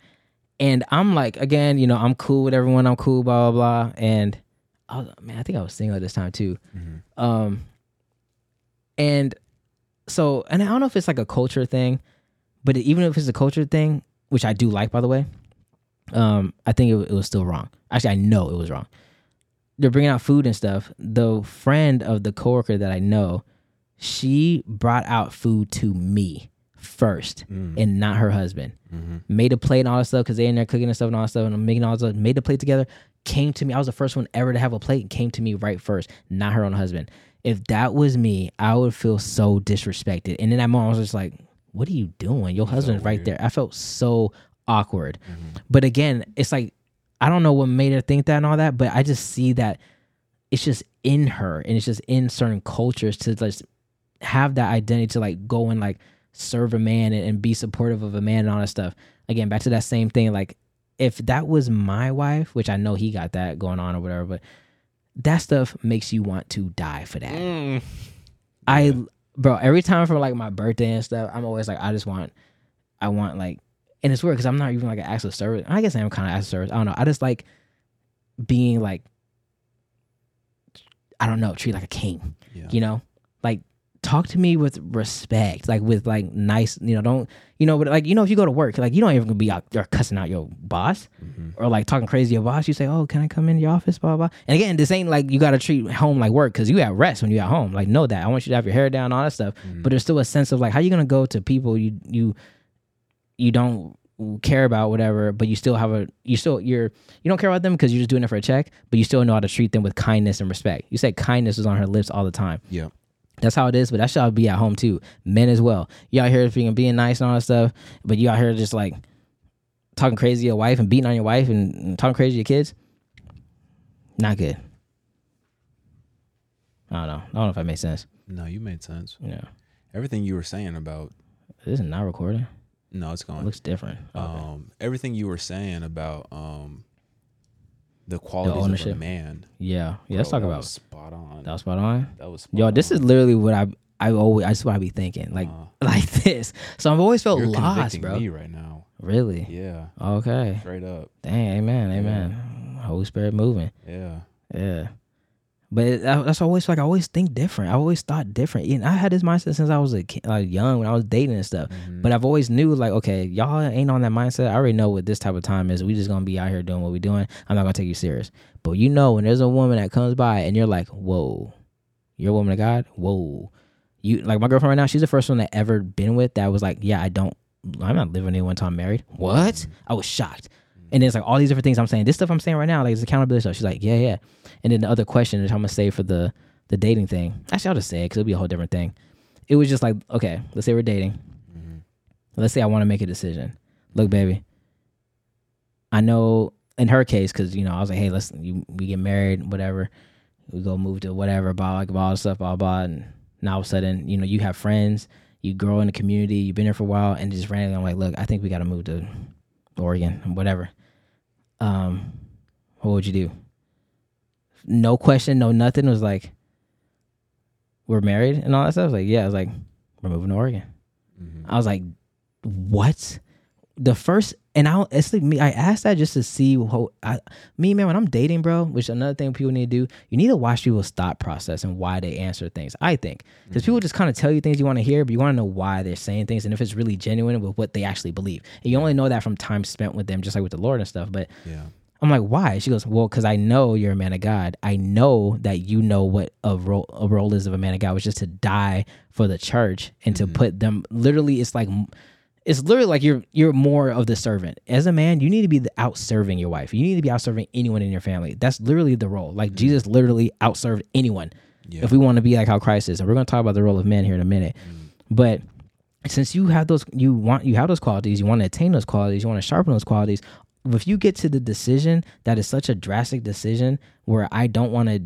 [SPEAKER 2] And I'm like, again, you know, I'm cool with everyone. I'm cool, blah blah blah. And I was, man, I think I was single at this time too.
[SPEAKER 1] Mhm.
[SPEAKER 2] Um, and so, and I don't know if it's like a culture thing, but even if it's a culture thing, which I do like, by the way, um, I think it, it was still wrong. Actually, I know it was wrong. They're bringing out food and stuff. The friend of the coworker that I know, she brought out food to me first
[SPEAKER 1] Mm.
[SPEAKER 2] and not her husband.
[SPEAKER 1] Mhm.
[SPEAKER 2] Made a plate and all that stuff because they in there cooking and stuff and all that stuff and I'm making all that stuff. Made the plate together. Came to me. I was the first one ever to have a plate and came to me right first, not her own husband. If that was me, I would feel so disrespected. And in that moment, I was just like, "What are you doing? Your husband's right
[SPEAKER 1] weird.
[SPEAKER 2] there." I felt so awkward.
[SPEAKER 1] Mhm.
[SPEAKER 2] But again, it's like I don't know what made her think that and all that, but I just see that it's just in her and it's just in certain cultures to just have that identity to like go and like serve a man and, and be supportive of a man and all that stuff. Again, back to that same thing. Like if that was my wife, which I know he got that going on or whatever, but that stuff makes you want to die for that.
[SPEAKER 1] Mm.
[SPEAKER 2] I bro, every time for like my birthday and stuff, I'm always like, I just want, I want like, and it's weird because I'm not even like an acts of service. I guess I am kind of acts of service. I don't know. I just like being like, I don't know, treat like a king.
[SPEAKER 1] Yeah.
[SPEAKER 2] You know, like talk to me with respect, like with like nice. You know, don't you know, but like you know, if you go to work, like you don't even gonna be out there cussing out your boss
[SPEAKER 1] Mhm.
[SPEAKER 2] or like talking crazy to your boss. You say, "Oh, can I come in your office?" Blah blah. blah. And again, this ain't like you got to treat home like work because you at rest when you at home. Like know that. I want you to have your hair down, all that stuff.
[SPEAKER 1] Mhm.
[SPEAKER 2] But there's still a sense of like how you gonna go to people you you you don't care about whatever but you still have a you still you're you don't care about them because you're just doing it for a check but you still know how to treat them with kindness and respect you said kindness is on her lips all the time
[SPEAKER 1] Yeah.
[SPEAKER 2] That's how it is, but that should be at home too. Men as well. You out here being being nice and all that stuff, but you out here just like talking crazy to your wife and beating on your wife and, and talking crazy to your kids. Not good. I don't know. I don't know if that made sense.
[SPEAKER 1] No, you made sense.
[SPEAKER 2] Know,
[SPEAKER 1] Everything you were saying about
[SPEAKER 2] this is not recording.
[SPEAKER 1] no, it's
[SPEAKER 2] It
[SPEAKER 1] going.
[SPEAKER 2] looks different. Okay.
[SPEAKER 1] Um, everything you were saying about um, the qualities of
[SPEAKER 2] ownership.
[SPEAKER 1] a man.
[SPEAKER 2] yeah, yeah. Let's talk
[SPEAKER 1] that
[SPEAKER 2] about
[SPEAKER 1] was spot on.
[SPEAKER 2] that was spot on.
[SPEAKER 1] That was spot
[SPEAKER 2] Yo, this
[SPEAKER 1] on.
[SPEAKER 2] is literally what I I always that's what I be thinking like
[SPEAKER 1] Uh,
[SPEAKER 2] like this. So I've always felt
[SPEAKER 1] you're
[SPEAKER 2] lost, bro.
[SPEAKER 1] me right now.
[SPEAKER 2] Really?
[SPEAKER 1] Yeah,
[SPEAKER 2] Okay.
[SPEAKER 1] straight up.
[SPEAKER 2] Dang, amen, amen. Holy Spirit moving.
[SPEAKER 1] Yeah.
[SPEAKER 2] Yeah. But that's always like I always think different. I always thought different. And I had this mindset since I was a kid, like young when I was dating and stuff.
[SPEAKER 1] Mhm.
[SPEAKER 2] But I've always knew like, okay, y'all ain't on that mindset. I already know what this type of time is. We just gonna be out here doing what we doing. I'm not gonna take you serious. But you know when there's a woman that comes by and you're like, whoa, you're a woman of God. Whoa, you like my girlfriend right now. She's the first one that ever been with that was like, yeah, I don't. I'm not living anyone until I'm married. What? I was shocked. And then it's like all these different things I'm saying. This stuff I'm saying right now, like it's accountability stuff. She's like, yeah, yeah. And then the other question is I'm gonna say for the the dating thing. Actually, I'll just say it because it'll be a whole different thing. It was just like, okay, let's say we're dating.
[SPEAKER 1] Mhm.
[SPEAKER 2] Let's say I want to make a decision. Look, baby, I know in her case, because you know, I was like, hey, let's you, we get married, whatever. We go move to whatever, blah, like all this stuff, blah, blah. And now all of a sudden, you know, you have friends, you grow in the community, you've been there for a while, and just randomly, I'm like, look, I think we got to move to Oregon, whatever. Um, what would you do? No question, no nothing. It was like, we're married and all that stuff. I was like, yeah. I was like, we're moving to Oregon.
[SPEAKER 1] Mhm.
[SPEAKER 2] I was like, what? The first, and I, it's like me. I asked that just to see how I, me, man. When I'm dating, bro, which another thing people need to do, you need to watch people's thought process and why they answer things. I think because people mm-hmm. just kind of tell you things you want to hear, but you want to know why they're saying things and if it's really genuine with what they actually believe. And you only know that from time spent with them, just like with the Lord and stuff. But
[SPEAKER 1] Yeah.
[SPEAKER 2] I'm like, why? She goes, well, because I know you're a man of God. I know that you know what a role a role is of a man of God, which is to die for the church and to mm-hmm. put them. Literally, it's like it's literally like you're you're more of the servant. As a man, you need to be the out serving your wife. You need to be out serving anyone in your family. That's literally the role. Like mm. Jesus literally outserved anyone.
[SPEAKER 1] Yeah.
[SPEAKER 2] If we want to be like how Christ is, and we're going to talk about the role of men here in a minute, mm. but since you have those you want you have those qualities you want to attain those qualities you want to sharpen those qualities if you get to the decision that is such a drastic decision where i don't want to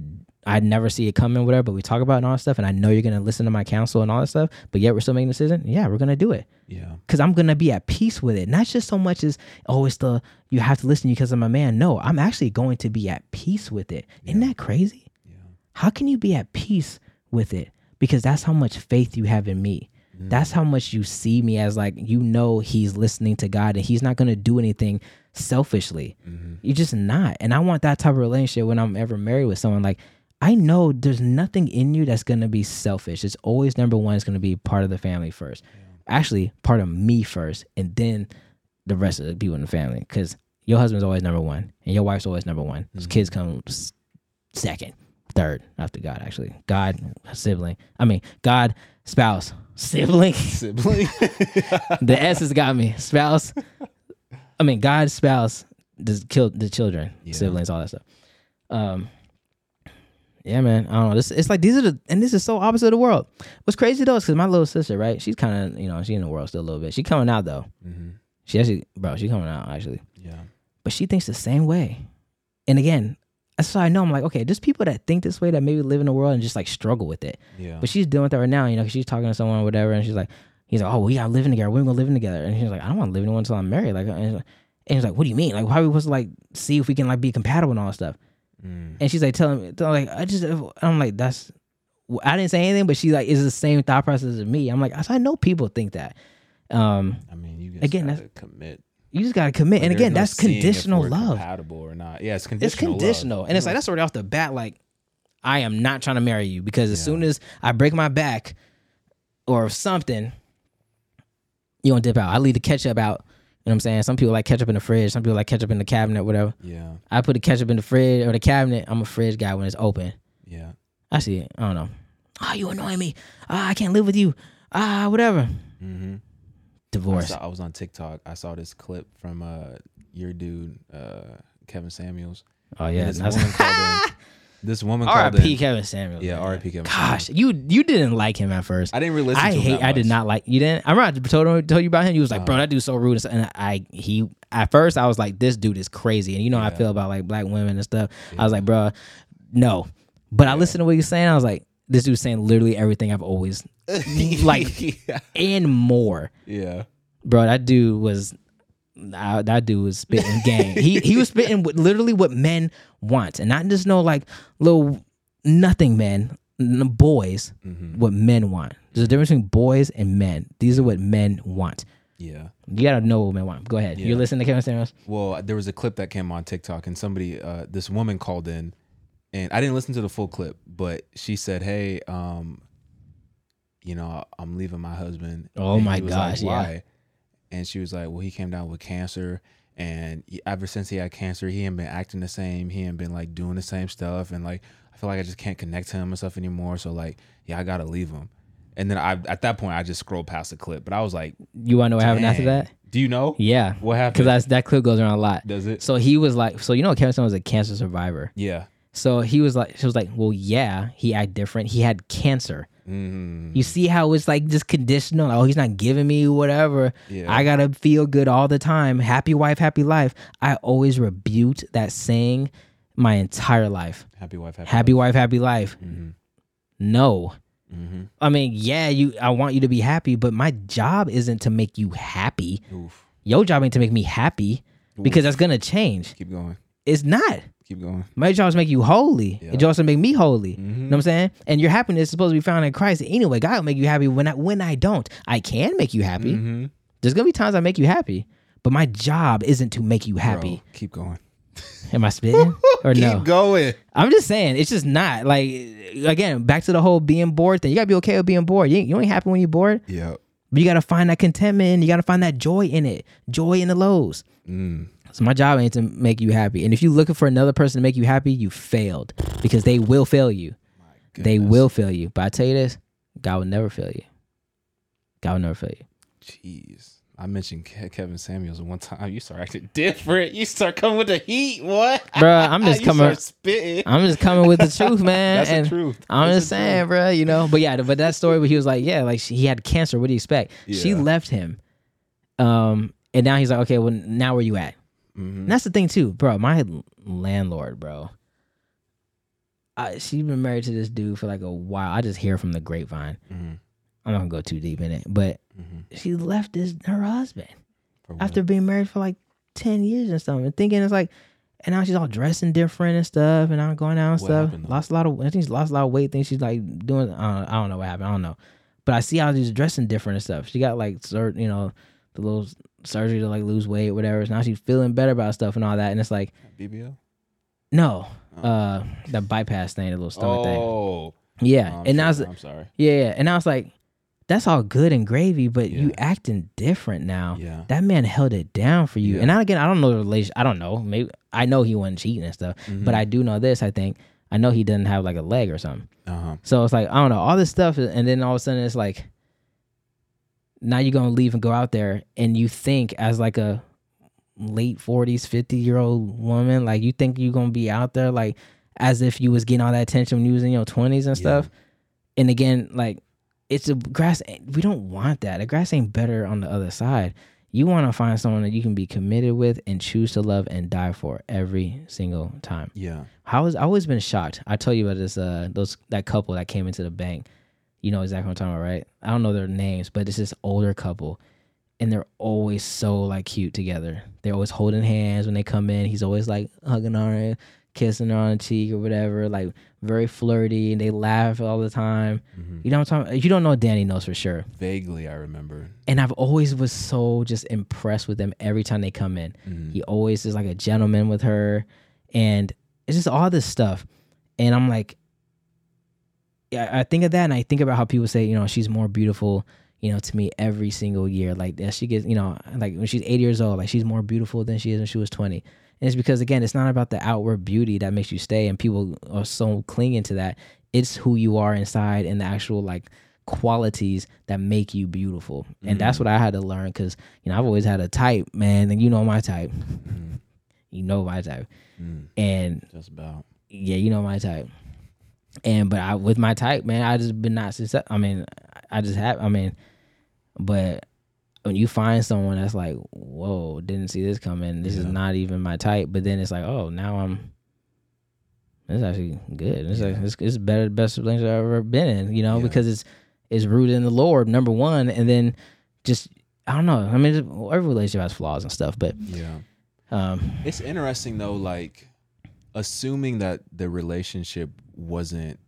[SPEAKER 2] i never see it coming whatever but we talk about it and all that stuff and i know you're going to listen to my counsel and all that stuff but yet we're still making a decision yeah we're going to do it
[SPEAKER 1] Yeah.
[SPEAKER 2] because i'm going to be at peace with it not just so much as oh it's the you have to listen because i'm a man no i'm actually going to be at peace with it not that crazy
[SPEAKER 1] Yeah.
[SPEAKER 2] how can you be at peace with it because that's how much faith you have in me that's how much you see me as like you know he's listening to god and he's not going to do anything selfishly.
[SPEAKER 1] Mm-hmm.
[SPEAKER 2] You're just not. And I want that type of relationship when I'm ever married with someone. Like, I know there's nothing in you that's gonna be selfish. It's always number one, it's gonna be part of the family first. Actually, part of me first, and then the rest of the people in the family. Because your husband's always number one, and your wife's always number one. His kids come second, third after God. Actually, God, sibling. I mean, God, spouse, sibling.
[SPEAKER 1] Sibling.
[SPEAKER 2] the S has got me. Spouse. I mean, God, spouse, the kill the children,
[SPEAKER 1] Yeah.
[SPEAKER 2] siblings, all that stuff. Um, yeah, man. I don't know. This it's like these are the and this is so opposite of the world. What's crazy though is because my little sister, right? She's kind of you know she in the world still a little bit. She coming out though.
[SPEAKER 1] mm-hmm.
[SPEAKER 2] She actually, bro, she coming out actually,
[SPEAKER 1] Yeah.
[SPEAKER 2] but she thinks the same way. And again, that's why I know I'm like, okay, there's people that think this way that maybe live in the world and just like struggle with it.
[SPEAKER 1] Yeah.
[SPEAKER 2] But she's dealing with that right now, you know, she's talking to someone or whatever, and she's like, he's like, oh, we got living together. We're gonna living together, and she's like, I don't want to live with anyone until I'm married. Like, and he's like, and he's like, what do you mean? Like, how are we supposed to like see if we can like be compatible and all that stuff?
[SPEAKER 1] Mm.
[SPEAKER 2] And she's like, telling me, telling, like, I just, I'm like, that's, I didn't say anything, but she like is the same thought process as me. I'm like, I know people think that. Um,
[SPEAKER 1] I mean, you just
[SPEAKER 2] Again,
[SPEAKER 1] gotta commit.
[SPEAKER 2] you just gotta commit, and again,
[SPEAKER 1] no
[SPEAKER 2] that's conditional love.
[SPEAKER 1] Compatible or not? Yeah, it's
[SPEAKER 2] It's
[SPEAKER 1] conditional. love.
[SPEAKER 2] conditional, and it's like that's already off the bat. Like, I am not trying to marry you because as
[SPEAKER 1] Yeah.
[SPEAKER 2] soon as I break my back or something, you gonna dip out. I leave the ketchup out. You know what I'm saying? Some people like ketchup in the fridge. Some people like ketchup in the cabinet, whatever.
[SPEAKER 1] Yeah.
[SPEAKER 2] I put the ketchup in the fridge or the cabinet. I'm a fridge guy when it's open.
[SPEAKER 1] Yeah.
[SPEAKER 2] I see it. I don't know. Ah, you annoy me. Ah, I can't live with you. Ah, whatever.
[SPEAKER 1] Mm-hmm. I,
[SPEAKER 2] Divorce.
[SPEAKER 1] saw, I was on TikTok. I saw this clip from uh your dude uh Kevin Samuels.
[SPEAKER 2] Oh yeah,
[SPEAKER 1] this woman called in. This woman called
[SPEAKER 2] R.I.P.
[SPEAKER 1] in.
[SPEAKER 2] Kevin Samuels.
[SPEAKER 1] Yeah,
[SPEAKER 2] man.
[SPEAKER 1] R.I.P. Kevin
[SPEAKER 2] Gosh, you you didn't like him at first.
[SPEAKER 1] I didn't really listen
[SPEAKER 2] I
[SPEAKER 1] to him
[SPEAKER 2] hate.
[SPEAKER 1] that
[SPEAKER 2] I did not like you. Didn't. I remember I told him told you about him. You was like, bro,
[SPEAKER 1] Uh-huh.
[SPEAKER 2] that dude's so rude. And I he at first I was like, this dude is crazy. And you know how I feel about like black women and stuff. I was like, bro, no. But I listened to what you're saying. I was like, this dude's saying literally everything I've always like
[SPEAKER 1] yeah.
[SPEAKER 2] and more.
[SPEAKER 1] Yeah.
[SPEAKER 2] Bro, that dude was. Uh, that dude was spitting gang. he he was spitting what, literally what men want, and not just no like little nothing men, boys.
[SPEAKER 1] hmm
[SPEAKER 2] What men want. There's a difference between boys and men. These are what men want.
[SPEAKER 1] Yeah.
[SPEAKER 2] You gotta know what men want. Go ahead.
[SPEAKER 1] Yeah.
[SPEAKER 2] You listen to Kevin Samuels.
[SPEAKER 1] Well, there was a clip that came on TikTok, and somebody, uh, this woman called in, and I didn't listen to the full clip, but she said, "Hey, um, you know, I'm leaving my husband."
[SPEAKER 2] Oh
[SPEAKER 1] And
[SPEAKER 2] my
[SPEAKER 1] was like,
[SPEAKER 2] gosh, yeah.
[SPEAKER 1] Why? And she was like, "Well, he came down with cancer, and he- ever since he had cancer, he ain't been acting the same. He ain't been like doing the same stuff, and like I feel like I just can't connect to him and stuff anymore. So like, yeah, I gotta leave him." And then I, at that point, I just scrolled past the clip, but I was like,
[SPEAKER 2] You wanna know what happened after that?
[SPEAKER 1] Do you know
[SPEAKER 2] Yeah.
[SPEAKER 1] what happened?
[SPEAKER 2] Because that's that clip goes around a lot.
[SPEAKER 1] Does it?
[SPEAKER 2] So he was like, so you know Kevin Stone was a cancer survivor.
[SPEAKER 1] yeah.
[SPEAKER 2] So he was like, she was like, well, yeah, he act different. He had cancer.
[SPEAKER 1] Mm-hmm.
[SPEAKER 2] You see how it's like just conditional. Oh, he's not giving me whatever.
[SPEAKER 1] Yeah.
[SPEAKER 2] I gotta feel good all the time. Happy wife, happy life. I always rebuked that saying my entire life.
[SPEAKER 1] Happy wife, happy,
[SPEAKER 2] Happy wife, happy life.
[SPEAKER 1] Mm-hmm.
[SPEAKER 2] No.
[SPEAKER 1] Mm-hmm.
[SPEAKER 2] I mean, yeah, you I want you to be happy, but my job isn't to make you happy.
[SPEAKER 1] Oof.
[SPEAKER 2] Your job ain't to make me happy because that's gonna change.
[SPEAKER 1] Keep going.
[SPEAKER 2] It's not.
[SPEAKER 1] Keep going.
[SPEAKER 2] My job is to make you holy.
[SPEAKER 1] Yeah.
[SPEAKER 2] Is to make me holy.
[SPEAKER 1] Mhm.
[SPEAKER 2] You know what I'm saying? And your happiness is supposed to be found in Christ. Anyway, God will make you happy when I when I don't. I can make you happy.
[SPEAKER 1] Mm-hmm.
[SPEAKER 2] There's gonna be times I make you happy, but my job isn't to make you happy.
[SPEAKER 1] keep going.
[SPEAKER 2] Am I spitting or no?
[SPEAKER 1] Keep going.
[SPEAKER 2] I'm just saying it's just not like again back to the whole being bored thing. You gotta be okay with being bored. You ain't, you ain't happy when you're bored,
[SPEAKER 1] Yeah.
[SPEAKER 2] but you gotta find that contentment. You gotta find that joy in it, joy in the lows.
[SPEAKER 1] Mm.
[SPEAKER 2] So my job ain't to make you happy. And if you're looking for another person to make you happy, you failed because they will fail you. They will fail you. But I tell you this, God will never fail you. God will never fail you.
[SPEAKER 1] Jeez. I mentioned Ke- Kevin Samuels one time. You start acting different. You start coming with the heat. What?
[SPEAKER 2] Bruh, I'm just coming-
[SPEAKER 1] spitting.
[SPEAKER 2] I'm just coming with the truth, man.
[SPEAKER 1] That's
[SPEAKER 2] and
[SPEAKER 1] the truth.
[SPEAKER 2] I'm
[SPEAKER 1] That's
[SPEAKER 2] just saying,
[SPEAKER 1] truth.
[SPEAKER 2] bro. You know, but yeah, but that story where he was like, yeah, like she, he had cancer. What do you expect? She left him, um, and now he's like, okay, well, now where you at?
[SPEAKER 1] Mhm.
[SPEAKER 2] And that's the thing too, bro. My landlord, bro. I, she's been married to this dude for like a while. I just hear from the grapevine.
[SPEAKER 1] Mhm.
[SPEAKER 2] I'm not gonna go too deep in it, but
[SPEAKER 1] Mhm.
[SPEAKER 2] she left his her husband after being married for like ten years and stuff, and thinking it's like, and now she's all dressing different and stuff, and I'm going out and
[SPEAKER 1] What
[SPEAKER 2] stuff.
[SPEAKER 1] happened,
[SPEAKER 2] lost a lot of, I think she's lost a lot of weight. Think she's like doing, I don't, I don't know what happened. I don't know, but I see how she's dressing different and stuff. She got like certain, you know, the little surgery to like lose weight, whatever. So now she's feeling better about stuff and all that. And it's like,
[SPEAKER 1] BBL.
[SPEAKER 2] no,
[SPEAKER 1] Oh.
[SPEAKER 2] uh, the bypass thing, the little stomach thing.
[SPEAKER 1] Oh,
[SPEAKER 2] Yeah,
[SPEAKER 1] I'm
[SPEAKER 2] and I was
[SPEAKER 1] sure- I'm sorry.
[SPEAKER 2] yeah, yeah, and I was like, that's all good and gravy, but you acting different now.
[SPEAKER 1] Yeah.
[SPEAKER 2] That man held it down for you.
[SPEAKER 1] Yeah.
[SPEAKER 2] And I, again, I don't know the relation. I don't know. Maybe I know he wasn't cheating and stuff,
[SPEAKER 1] Mm-hmm.
[SPEAKER 2] but I do know this. I think I know he doesn't have like a leg or something.
[SPEAKER 1] Uh huh.
[SPEAKER 2] So it's like I don't know all this stuff, and then all of a sudden it's like now you're gonna leave and go out there, and you think as like a late forties, fifty year old woman, like you think you're gonna be out there like as if you was getting all that attention when you was in your twenties and
[SPEAKER 1] Yeah.
[SPEAKER 2] stuff. And again, like it's a grass. We don't want that. The grass ain't better on the other side. You want to find someone that you can be committed with and choose to love and die for every single time.
[SPEAKER 1] Yeah.
[SPEAKER 2] I was I always been shocked. I tell you about this uh those that couple that came into the bank. You know exactly what I'm talking about, right? I don't know their names, but it's this older couple. And they're always so like cute together. They're always holding hands when they come in. He's always like hugging her, kissing her on the cheek or whatever, like very flirty and they laugh all the time.
[SPEAKER 1] Mhm.
[SPEAKER 2] You know what I'm talking You don't know Danny knows for sure.
[SPEAKER 1] Vaguely, I remember.
[SPEAKER 2] And I've always was so just impressed with them every time they come in.
[SPEAKER 1] Mhm.
[SPEAKER 2] He always is like a gentleman with her, and it's just all this stuff. And I'm like, I think of that, and I think about how people say, you know, she's more beautiful, you know, to me every single year. Like that, she gets, you know, like when she's 80 years old, like she's more beautiful than she is when she was 20. And it's because again, it's not about the outward beauty that makes you stay, and people are so clinging to that. It's who you are inside, and the actual like qualities that make you beautiful. And that's what I had to learn because you know I've always had a type, man, and you know my type.
[SPEAKER 1] Mhm.
[SPEAKER 2] You know my type.
[SPEAKER 1] Mm.
[SPEAKER 2] And
[SPEAKER 1] Just about.
[SPEAKER 2] yeah, you know my type. And but I with my type, man, I just been not success. I mean, I just have. I mean, but when you find someone that's like, whoa, didn't see this coming. This is not even my type. But then it's like, oh, now I'm. It's actually good. It's like it's, it's better, best place I've ever been in. You know,
[SPEAKER 1] Yeah.
[SPEAKER 2] because it's it's rooted in the Lord, number one, and then just I don't know. I mean, every relationship has flaws and stuff, but
[SPEAKER 1] Yeah.
[SPEAKER 2] um,
[SPEAKER 1] It's interesting though, like assuming that the relationship wasn't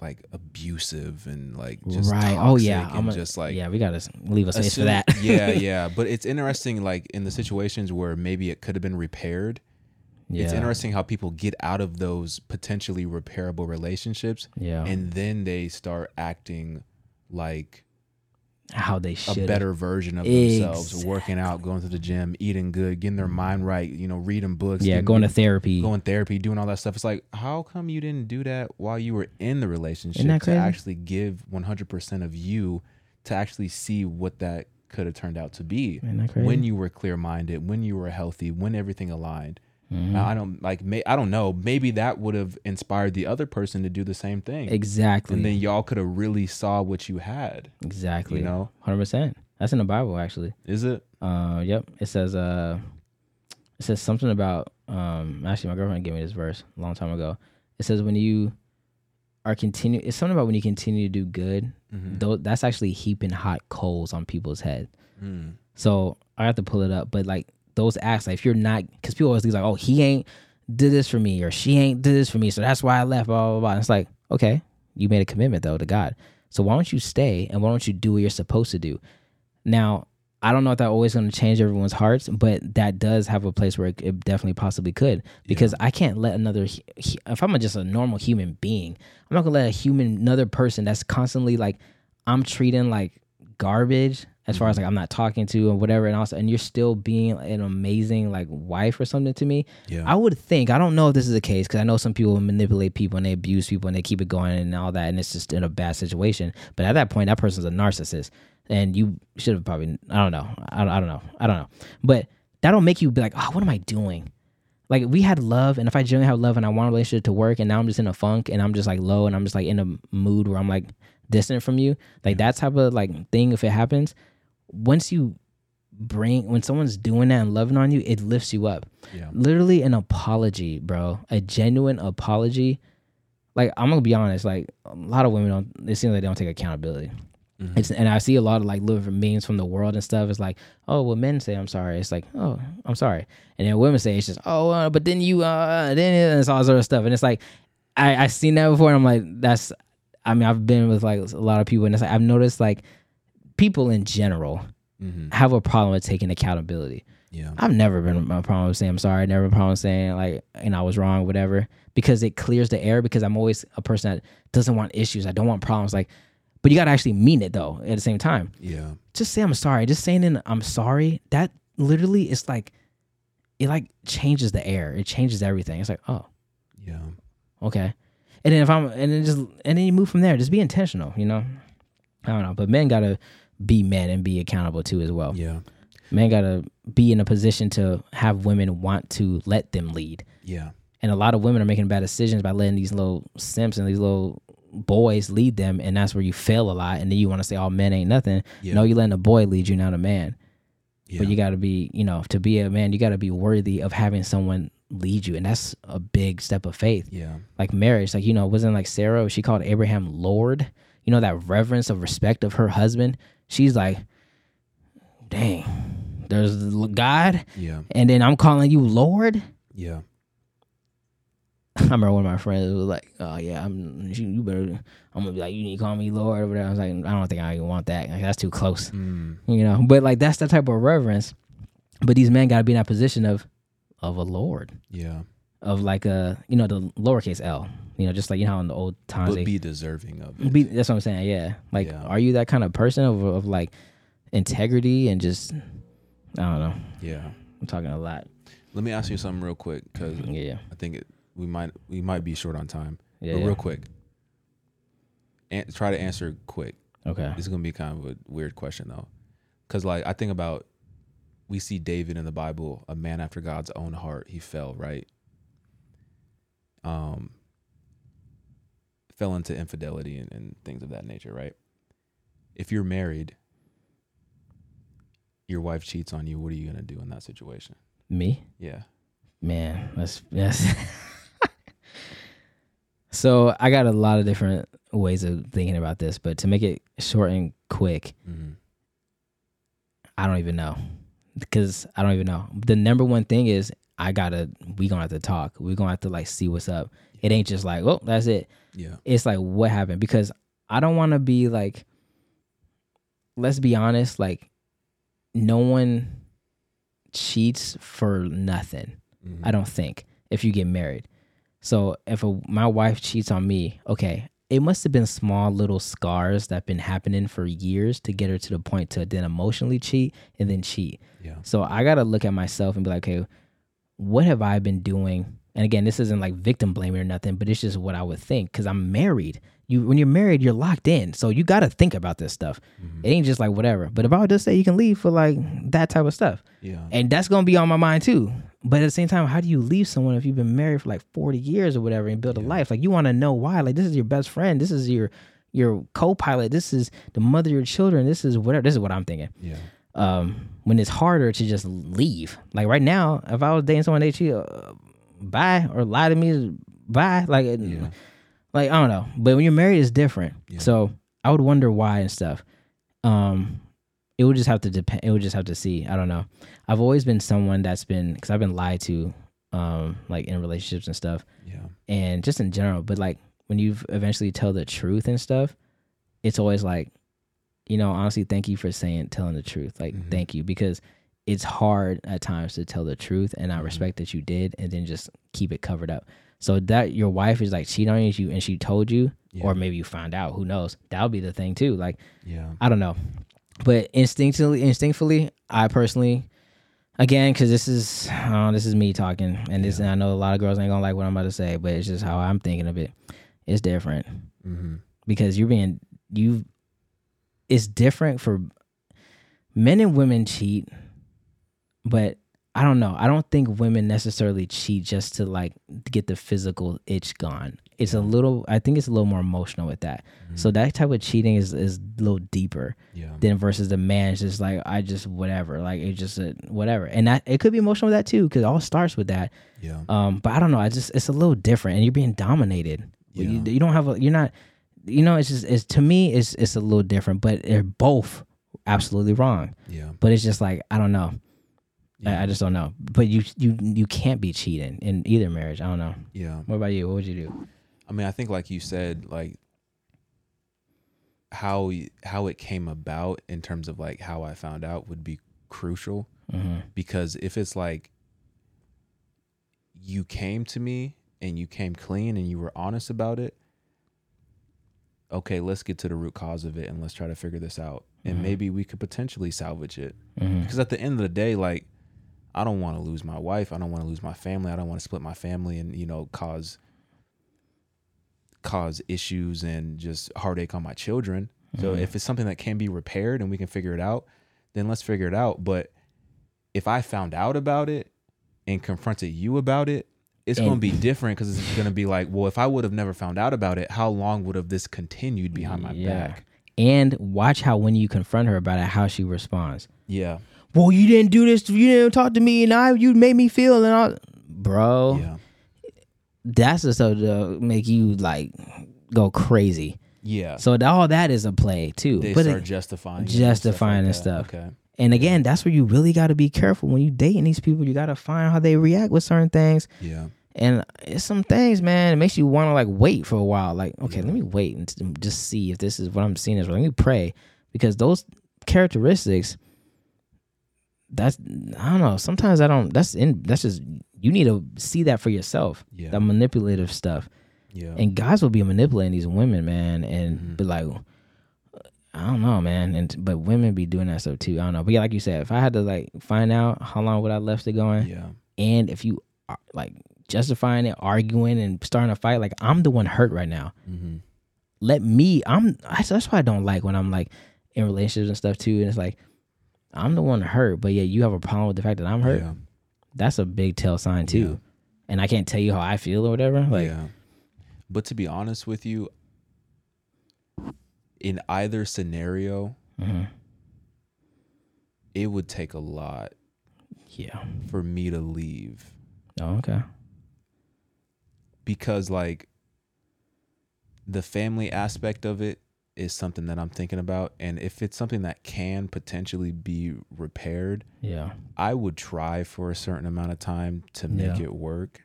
[SPEAKER 1] like abusive and like just
[SPEAKER 2] right. Oh yeah, I'm gonna,
[SPEAKER 1] just like
[SPEAKER 2] yeah, we gotta leave a space for that.
[SPEAKER 1] yeah, yeah. But it's interesting, like in the situations where maybe it could have been repaired. It's interesting how people get out of those potentially repairable relationships
[SPEAKER 2] Yeah,
[SPEAKER 1] and then they start acting like
[SPEAKER 2] how they should a
[SPEAKER 1] better version of themselves, working out, going to the gym, eating good, getting their mind right, you know, reading books,
[SPEAKER 2] Yeah, going to therapy.
[SPEAKER 1] going therapy, doing all that stuff. It's like, how come you didn't do that while you were in the relationship to
[SPEAKER 2] crazy?
[SPEAKER 1] actually give 100% of you to actually see what that could have turned out to be
[SPEAKER 2] Isn't that crazy?
[SPEAKER 1] when you were clear minded, when you were healthy, when everything aligned.
[SPEAKER 2] Mhm.
[SPEAKER 1] I don't like, may, I don't know. Maybe that would have inspired the other person to do the same thing.
[SPEAKER 2] exactly,
[SPEAKER 1] And then y'all could have really saw what you had.
[SPEAKER 2] exactly.
[SPEAKER 1] You know,
[SPEAKER 2] hundred percent. That's in the Bible, actually.
[SPEAKER 1] is it?
[SPEAKER 2] Uh, yep. It says uh, it says something about um. Actually, my girlfriend gave me this verse a long time ago. It says when you are continue, it's something about when you continue to do good.
[SPEAKER 1] Mhm.
[SPEAKER 2] Though that's actually heaping hot coals on people's head.
[SPEAKER 1] Mm.
[SPEAKER 2] So I have to pull it up. But like those acts, like if you're not, because people always think like, oh, he ain't did this for me or she ain't did this for me, so that's why I left. Blah blah blah. And it's like, okay, you made a commitment though to God. So why don't you stay and why don't you do what you're supposed to do? Now, I don't know if that always going to change everyone's hearts, but that does have a place where it, it definitely possibly could. Because I can't let another, if I'm just a normal human being, I'm not gonna let a human, another person that's constantly like, I'm treating like garbage as far as like I'm not talking to or whatever, and also, and you're still being an amazing like wife or something to me.
[SPEAKER 1] Yeah.
[SPEAKER 2] I would think I don't know if this is the case because I know some people manipulate people and they abuse people and they keep it going and all that, and it's just in a bad situation. But at that point, that person's a narcissist, and you should have probably I don't know I don't, I don't know I don't know, but that'll make you be like, oh, what am I doing? Like we had love, and if I genuinely have love and I want a relationship to work, and now I'm just in a funk and I'm just like low and I'm just like in a mood where I'm like distant from you, like that type of like thing. If it happens, once you bring when someone's doing that and loving on you, it lifts you up
[SPEAKER 1] yeah.
[SPEAKER 2] literally an apology, bro. A genuine apology. Like I'm gonna be honest, like a lot of women don't. It seems like they don't take accountability.
[SPEAKER 1] Mhm.
[SPEAKER 2] It's and I see a lot of like little memes from the world and stuff. It's like, oh, well, men say I'm sorry. It's like, oh, I'm sorry, and then women say it's just, oh, uh, but then you, uh, then and it's all sort of stuff, and it's like, I I seen that before, and I'm like, that's. I mean, I've been with like a lot of people, and it's like I've noticed like people in general
[SPEAKER 1] Mm-hmm.
[SPEAKER 2] have a problem with taking accountability.
[SPEAKER 1] Yeah.
[SPEAKER 2] I've never been a problem with saying I'm sorry. Never a problem saying like, you know, I was wrong, whatever, because it clears the air. Because I'm always a person that doesn't want issues. I don't want problems. Like, but you got to actually mean it though. At the same time,
[SPEAKER 1] Yeah.
[SPEAKER 2] just say I'm sorry. Just saying in I'm sorry. That literally is like, it like changes the air. It changes everything. It's like, oh,
[SPEAKER 1] Yeah.
[SPEAKER 2] okay. And then if I'm, and then just, and then you move from there. Just be intentional. You know, I don't know. But men gotta be men and be accountable too as well
[SPEAKER 1] Yeah.
[SPEAKER 2] men gotta be in a position to have women want to let them lead.
[SPEAKER 1] Yeah.
[SPEAKER 2] And a lot of women are making bad decisions by letting these little simps and these little boys lead them, and that's where you fail a lot. And then you want to say, "Oh, men ain't nothing."
[SPEAKER 1] Yeah.
[SPEAKER 2] No, you're letting a boy lead you, not a man.
[SPEAKER 1] Yeah.
[SPEAKER 2] But you got to be, you know, to be a man, you got to be worthy of having someone lead you, and that's a big step of faith.
[SPEAKER 1] yeah.
[SPEAKER 2] Like marriage, like you know, wasn't like Sarah? She called Abraham Lord. You know that reverence of respect of her husband. She's like, dang, there's God,
[SPEAKER 1] Yeah.
[SPEAKER 2] and then I'm calling you Lord.
[SPEAKER 1] Yeah.
[SPEAKER 2] I remember one of my friends was like, "Oh yeah, I'm you, better. I'm gonna be like, you need to call me Lord or whatever." I was like, "I don't think I even want that. Like, that's too close,
[SPEAKER 1] Mm.
[SPEAKER 2] you know." But like that's the type of reverence. But these men got to be in that position of of a Lord,
[SPEAKER 1] Yeah.
[SPEAKER 2] of like a you know the lowercase L, you know, just like you know how in the old times
[SPEAKER 1] But
[SPEAKER 2] they
[SPEAKER 1] be deserving of it.
[SPEAKER 2] be, that's what I'm saying. Yeah, like
[SPEAKER 1] Yeah.
[SPEAKER 2] are you that kind of person of of like integrity and just I don't know.
[SPEAKER 1] yeah.
[SPEAKER 2] I'm talking a lot.
[SPEAKER 1] Let me ask you something real quick because
[SPEAKER 2] Yeah,
[SPEAKER 1] I think it, we might we might be short on time.
[SPEAKER 2] yeah.
[SPEAKER 1] but
[SPEAKER 2] yeah.
[SPEAKER 1] real quick, an- try to answer quick.
[SPEAKER 2] Okay.
[SPEAKER 1] This is gonna be kind of a weird question though, because like I think about, we see David in the Bible, a man after God's own heart. He fell right. Um. Fell into infidelity and, and things of that nature, right? If you're married, your wife cheats on you. What are you gonna do in that situation?
[SPEAKER 2] Me.
[SPEAKER 1] Yeah.
[SPEAKER 2] Man, that's that's. so I got a lot of different ways of thinking about this, but to make it short and quick,
[SPEAKER 1] Mm-hmm.
[SPEAKER 2] I don't even know because I don't even know. The number one thing is I gotta we gonna have to talk. We're gonna have to like see what's up. It ain't just like oh that's it.
[SPEAKER 1] Yeah.
[SPEAKER 2] It's like what happened because I don't want to be like. Let's be honest, like no one cheats for nothing.
[SPEAKER 1] Mhm.
[SPEAKER 2] I don't think if you get married. So if a, my wife cheats on me, okay, it must have been small little scars that been happening for years to get her to the point to then emotionally cheat and then cheat.
[SPEAKER 1] Yeah.
[SPEAKER 2] So I gotta look at myself and be like, okay, what have I been doing? And again, this isn't like victim blaming or nothing, but it's just what I would think because I'm married. You when you're married, you're locked in, so you gotta think about this stuff.
[SPEAKER 1] Mhm.
[SPEAKER 2] It ain't just like whatever. But if I would just say you can leave for like that type of stuff,
[SPEAKER 1] Yeah.
[SPEAKER 2] and that's gonna be on my mind too. But at the same time, how do you leave someone if you've been married for like forty years or whatever and build a life? Like you want to know why? Like this is your best friend. This is your your co-pilot. This is the mother of your children. This is whatever. This is what I'm thinking.
[SPEAKER 1] Yeah.
[SPEAKER 2] Um, when it's harder to just leave. Like right now, if I was dating someone they cheat, uh, bye or lie to me, bye. Like
[SPEAKER 1] Yeah.
[SPEAKER 2] like I don't know. But when you're married, it's different.
[SPEAKER 1] Yeah.
[SPEAKER 2] So I would wonder why and stuff. Um, it would just have to depend. It would just have to see. I don't know. I've always been someone that's been because I've been lied to, um, like in relationships and stuff,
[SPEAKER 1] Yeah.
[SPEAKER 2] and just in general. But like when you eventually tell the truth and stuff, it's always like, you know, honestly, thank you for saying telling the truth. Like,
[SPEAKER 1] Mhm.
[SPEAKER 2] thank you because it's hard at times to tell the truth, and I
[SPEAKER 1] Mhm.
[SPEAKER 2] respect that you did, and then just keep it covered up. So that your wife is like cheating on you, and she told you,
[SPEAKER 1] Yeah.
[SPEAKER 2] or maybe you found out. Who knows? That would be the thing too. Like
[SPEAKER 1] Yeah.
[SPEAKER 2] I don't know, but instinctively, instinctively, I personally, again, because this is uh, this is me talking, and this,
[SPEAKER 1] Yeah.
[SPEAKER 2] and I know a lot of girls ain't gonna like what I'm about to say, but it's just how I'm thinking of it. It's different
[SPEAKER 1] Mm-hmm.
[SPEAKER 2] because you're being you. It's different for men and women cheat, but I don't know. I don't think women necessarily cheat just to like get the physical itch gone. It's a little. I think it's a little more emotional with that. So that type of cheating is is a little deeper
[SPEAKER 1] Yeah.
[SPEAKER 2] than versus the man's just like I just whatever, like it just uh, whatever, and that it could be emotional with that too because it all starts with that.
[SPEAKER 1] Yeah.
[SPEAKER 2] Um, but I don't know. I just it's a little different, and you're being dominated. You, you don't have a. You're not. You know, it's just it's to me it's it's a little different, but they're both absolutely wrong.
[SPEAKER 1] Yeah.
[SPEAKER 2] But it's just like I don't know.
[SPEAKER 1] Yeah.
[SPEAKER 2] I, I just don't know. But you you you can't be cheating in either marriage. I don't know.
[SPEAKER 1] yeah.
[SPEAKER 2] What about you? What would you do?
[SPEAKER 1] I mean, I think like you said, like how how it came about in terms of like how I found out would be crucial
[SPEAKER 2] hmm
[SPEAKER 1] because if it's like you came to me and you came clean and you were honest about it okay let's get to the root cause of it and let's try to figure this out. And
[SPEAKER 2] Mhm.
[SPEAKER 1] maybe we could potentially salvage it.
[SPEAKER 2] Hmm
[SPEAKER 1] because at the end of the day like i don't want to lose my wife. I don't want to lose my family. I don't want to split my family and you know cause cause issues and just heartache on my children. So
[SPEAKER 2] Mhm.
[SPEAKER 1] if it's something that can be repaired and we can figure it out then let's figure it out. But if i found out about it and confronted you about it it's going to be different because it's going to be like well if i would have never found out about it how long would have this continued behind my
[SPEAKER 2] Yeah.
[SPEAKER 1] back
[SPEAKER 2] And watch how when you confront her about it, how she responds.
[SPEAKER 1] yeah
[SPEAKER 2] Well, you didn't do this. You didn't talk to me, and I you made me feel and all. Bro,
[SPEAKER 1] yeah
[SPEAKER 2] that's the stuff to make you like go crazy.
[SPEAKER 1] yeah
[SPEAKER 2] So all that is a play too.
[SPEAKER 1] they
[SPEAKER 2] but
[SPEAKER 1] start
[SPEAKER 2] it-
[SPEAKER 1] justifying
[SPEAKER 2] justifying and
[SPEAKER 1] and
[SPEAKER 2] stuff.
[SPEAKER 1] Okay.
[SPEAKER 2] and again, that's where you really got to be careful when you dating these people. You got to find how they react with certain things.
[SPEAKER 1] Yeah.
[SPEAKER 2] And it's some things, man. It makes you want to like wait for a while. Like, okay, let me wait and just see if this is what I'm seeing is. Let me pray because those characteristics. That's I don't know. Sometimes I don't. That's in. That's just you need to see that for yourself.
[SPEAKER 1] Yeah.
[SPEAKER 2] That manipulative stuff.
[SPEAKER 1] yeah.
[SPEAKER 2] And guys will be manipulating these women, man, and
[SPEAKER 1] Mhm.
[SPEAKER 2] be like, I don't know, man. And but women be doing that stuff too. I don't know. But yeah, like you said, if I had to like find out how long would I left it going,
[SPEAKER 1] yeah.
[SPEAKER 2] and if you are like justifying it, arguing, and starting a fight, like I'm the one hurt right now.
[SPEAKER 1] Mm-hmm.
[SPEAKER 2] Let me. I'm. That's that's why I don't like when I'm like in relationships and stuff too. And it's like I'm the one hurt, but yeah, you have a problem with the fact that I'm hurt.
[SPEAKER 1] Yeah.
[SPEAKER 2] That's a big tell sign too.
[SPEAKER 1] Yeah.
[SPEAKER 2] And I can't tell you how I feel or whatever. Like,
[SPEAKER 1] yeah. But to be honest with you, in either scenario,
[SPEAKER 2] mhm.
[SPEAKER 1] it would take a lot
[SPEAKER 2] yeah.
[SPEAKER 1] for me to leave
[SPEAKER 2] Oh, okay.
[SPEAKER 1] Because like the family aspect of it is something that I'm thinking about and if it's something that can potentially be repaired,
[SPEAKER 2] Yeah.
[SPEAKER 1] I would try for a certain amount of time to make
[SPEAKER 2] Yeah.
[SPEAKER 1] it work.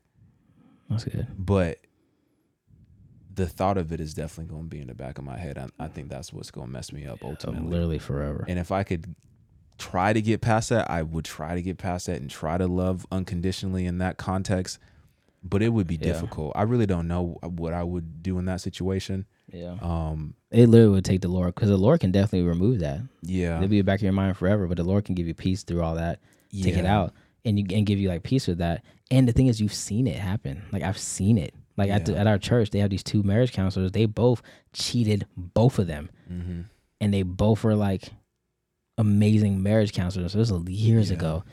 [SPEAKER 2] That's good.
[SPEAKER 1] but the thought of it is definitely going to be in the back of my head. I, I think that's what's going to mess me up
[SPEAKER 2] So
[SPEAKER 1] ultimately.
[SPEAKER 2] literally forever.
[SPEAKER 1] And if I could try to get past that, I would try to get past that and try to love unconditionally in that context. But it would be
[SPEAKER 2] Yeah.
[SPEAKER 1] difficult. I really don't know what I would do in that situation.
[SPEAKER 2] Yeah.
[SPEAKER 1] Um,
[SPEAKER 2] It literally would take the Lord because the Lord can definitely remove that.
[SPEAKER 1] yeah,
[SPEAKER 2] It'll be back in your mind forever, but the Lord can give you peace through all that. Yeah. Take it out and you and give you like peace with that. And the thing is, you've seen it happen. Like I've seen it. Like at the, at our church, they have these two marriage counselors. They both cheated, both of them,
[SPEAKER 1] Mhm.
[SPEAKER 2] and they both were like amazing marriage counselors. This was years
[SPEAKER 1] Yeah.
[SPEAKER 2] ago.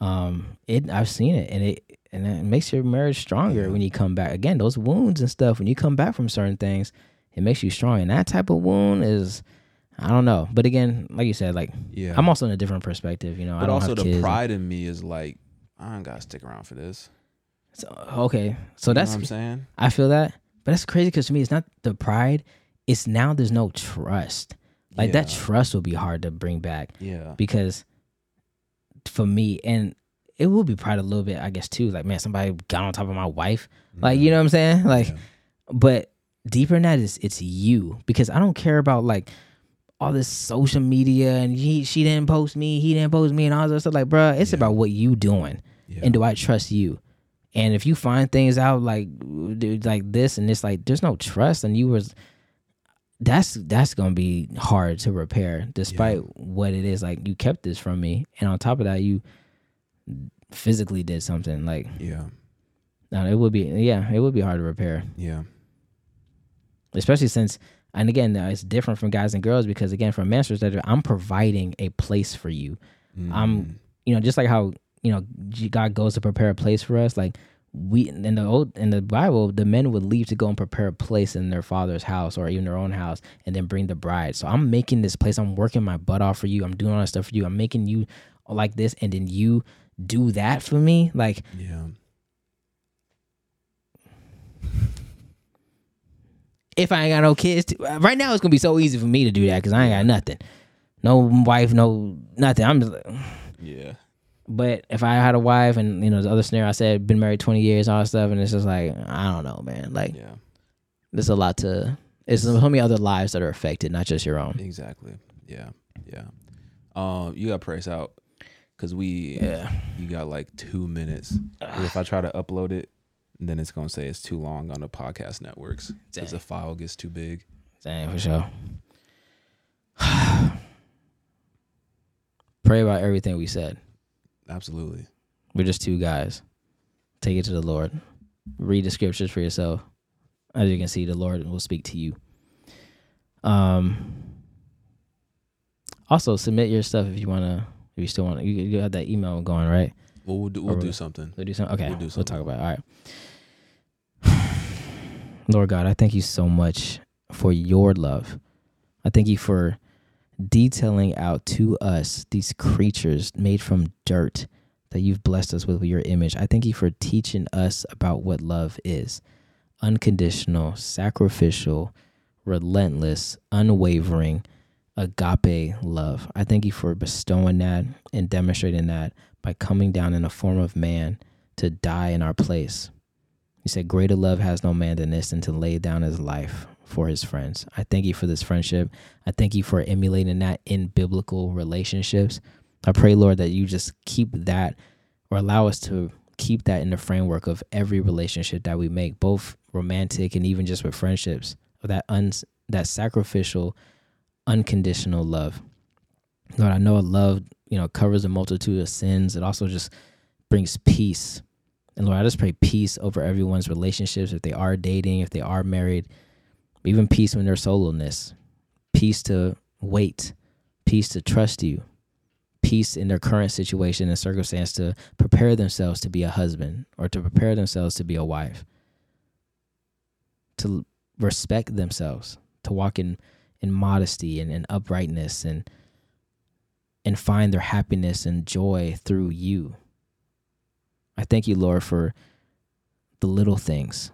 [SPEAKER 2] Um, it I've seen it, and it and it makes your marriage stronger when you come back. Again, those wounds and stuff. When you come back from certain things, it makes you strong. And that type of wound is, I don't know. But again, like you said, like
[SPEAKER 1] Yeah.
[SPEAKER 2] I'm also in a different perspective. You know, I
[SPEAKER 1] but
[SPEAKER 2] don't
[SPEAKER 1] also
[SPEAKER 2] have
[SPEAKER 1] the pride in me is like, I don't got to stick around for this.
[SPEAKER 2] So, okay, so
[SPEAKER 1] You
[SPEAKER 2] that's
[SPEAKER 1] what I'm saying.
[SPEAKER 2] I feel that, but that's crazy because to me, it's not the pride. It's now there's no trust. Like that trust will be hard to bring back
[SPEAKER 1] Yeah.
[SPEAKER 2] because for me, and it will be pride a little bit, I guess too. Like man, somebody got on top of my wife. Like you know what I'm saying? Like,
[SPEAKER 1] Yeah.
[SPEAKER 2] but deeper than that is it's you because I don't care about like all this social media and he she didn't post me, he didn't post me, and all this stuff. Like, bruh, it's
[SPEAKER 1] Yeah.
[SPEAKER 2] about what you doing
[SPEAKER 1] Yeah.
[SPEAKER 2] and do I trust you? And if you find things out like like this and it's like there's no trust and you was that's that's gonna be hard to repair despite what it is like you kept this from me and on top of that you physically did something like
[SPEAKER 1] yeah.
[SPEAKER 2] no, it would be yeah it would be hard to repair
[SPEAKER 1] Yeah.
[SPEAKER 2] especially since and again it's different from guys and girls because again from man's perspective I'm providing a place for you I'm-
[SPEAKER 1] Mhm.
[SPEAKER 2] you know, just like how you know God goes to prepare a place for us. Like we in the old in the Bible, the men would leave to go and prepare a place in their father's house or even their own house, and then bring the bride. So I'm making this place. I'm working my butt off for you. I'm doing all that stuff for you. I'm making you like this, and then you do that for me. Like
[SPEAKER 1] Yeah.
[SPEAKER 2] if I ain't got no kids, t- right now it's gonna be so easy for me to do that because I ain't got nothing, no wife, no nothing. I'm just. Like,
[SPEAKER 1] Yeah.
[SPEAKER 2] But if I had a wife and you know the other scenario I said been married twenty years all that stuff and it's just like I don't know man like
[SPEAKER 1] Yeah.
[SPEAKER 2] there's a lot to It's so many other lives that are affected, not just your own.
[SPEAKER 1] Exactly. Yeah. Yeah. Um, you got press out because we
[SPEAKER 2] Yeah.
[SPEAKER 1] you got like two minutes. if I try to upload it, then it's gonna say it's too long on the podcast networks because the file gets too big.
[SPEAKER 2] Dang, for sure. Pray about everything we said.
[SPEAKER 1] Absolutely.
[SPEAKER 2] We're just two guys. Take it to the Lord. Read the scriptures for yourself. As you can see, the Lord will speak to you. Um. Also, submit your stuff if you wanna. If you still want, you you have that email going, right?
[SPEAKER 1] Well, we'll do, we'll do something.
[SPEAKER 2] We'll do something. Okay,
[SPEAKER 1] We'll
[SPEAKER 2] we'll,
[SPEAKER 1] do something.
[SPEAKER 2] talk about. It. All right. Lord God, I thank you so much for your love. I thank you for detailing out to us these creatures made from dirt that you've blessed us with, with your image. I thank you for teaching us about what love is unconditional, sacrificial, relentless, unwavering, agape love. I thank you for bestowing that and demonstrating that by coming down in the form of man to die in our place. You said, Greater love has no man than this, than to lay down his life for his friends. I thank you for this friendship. I thank you for emulating that in biblical relationships. I pray, Lord, that you just keep that or allow us to keep that in the framework of every relationship that we make, both romantic and even just with friendships, that un- that sacrificial, unconditional love. Lord, I know love, you know, covers a multitude of sins. It also just brings peace. And Lord, I just pray peace over everyone's relationships, if they are dating, if they are married, even peace when in their soloness, peace to wait, peace to trust you, peace in their current situation and circumstance to prepare themselves to be a husband or to prepare themselves to be a wife, to respect themselves, to walk in, in modesty and, and uprightness and and find their happiness and joy through you. I thank you, Lord, for the little things,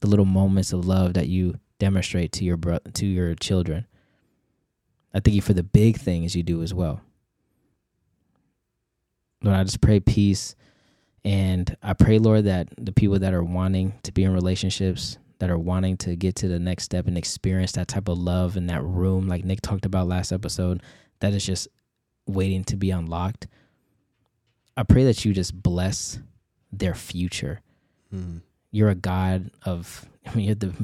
[SPEAKER 2] the little moments of love that you demonstrate to your bro- to your children. I thank you for the big things you do as well. Lord, I just pray peace. And I pray, Lord, that the people that are wanting to be in relationships, that are wanting to get to the next step and experience that type of love in that room, like Nick talked about last episode, that is just waiting to be unlocked. I pray that you just bless their future.
[SPEAKER 1] Mhm.
[SPEAKER 2] You're a God of, I mean, you're the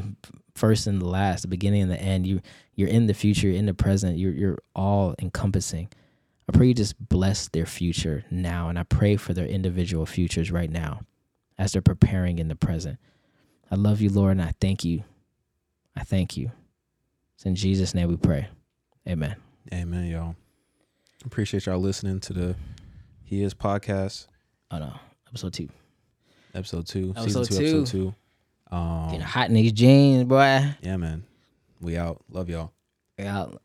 [SPEAKER 2] first and the last, the beginning and the end. You, you're in the future, you're in the present. You're, you're all encompassing. I pray you just bless their future now. And I pray for their individual futures right now as they're preparing in the present. I love you, Lord, and I thank you. I thank you. It's in Jesus' name we pray. Amen.
[SPEAKER 1] Amen, y'all. Appreciate y'all listening to the He Is podcast,
[SPEAKER 2] Oh, no. Episode two.
[SPEAKER 1] episode two,
[SPEAKER 2] Episode
[SPEAKER 1] season two, episode two. Um,
[SPEAKER 2] Getting hot in these jeans, boy.
[SPEAKER 1] yeah, man. We out. Love y'all.
[SPEAKER 2] We out.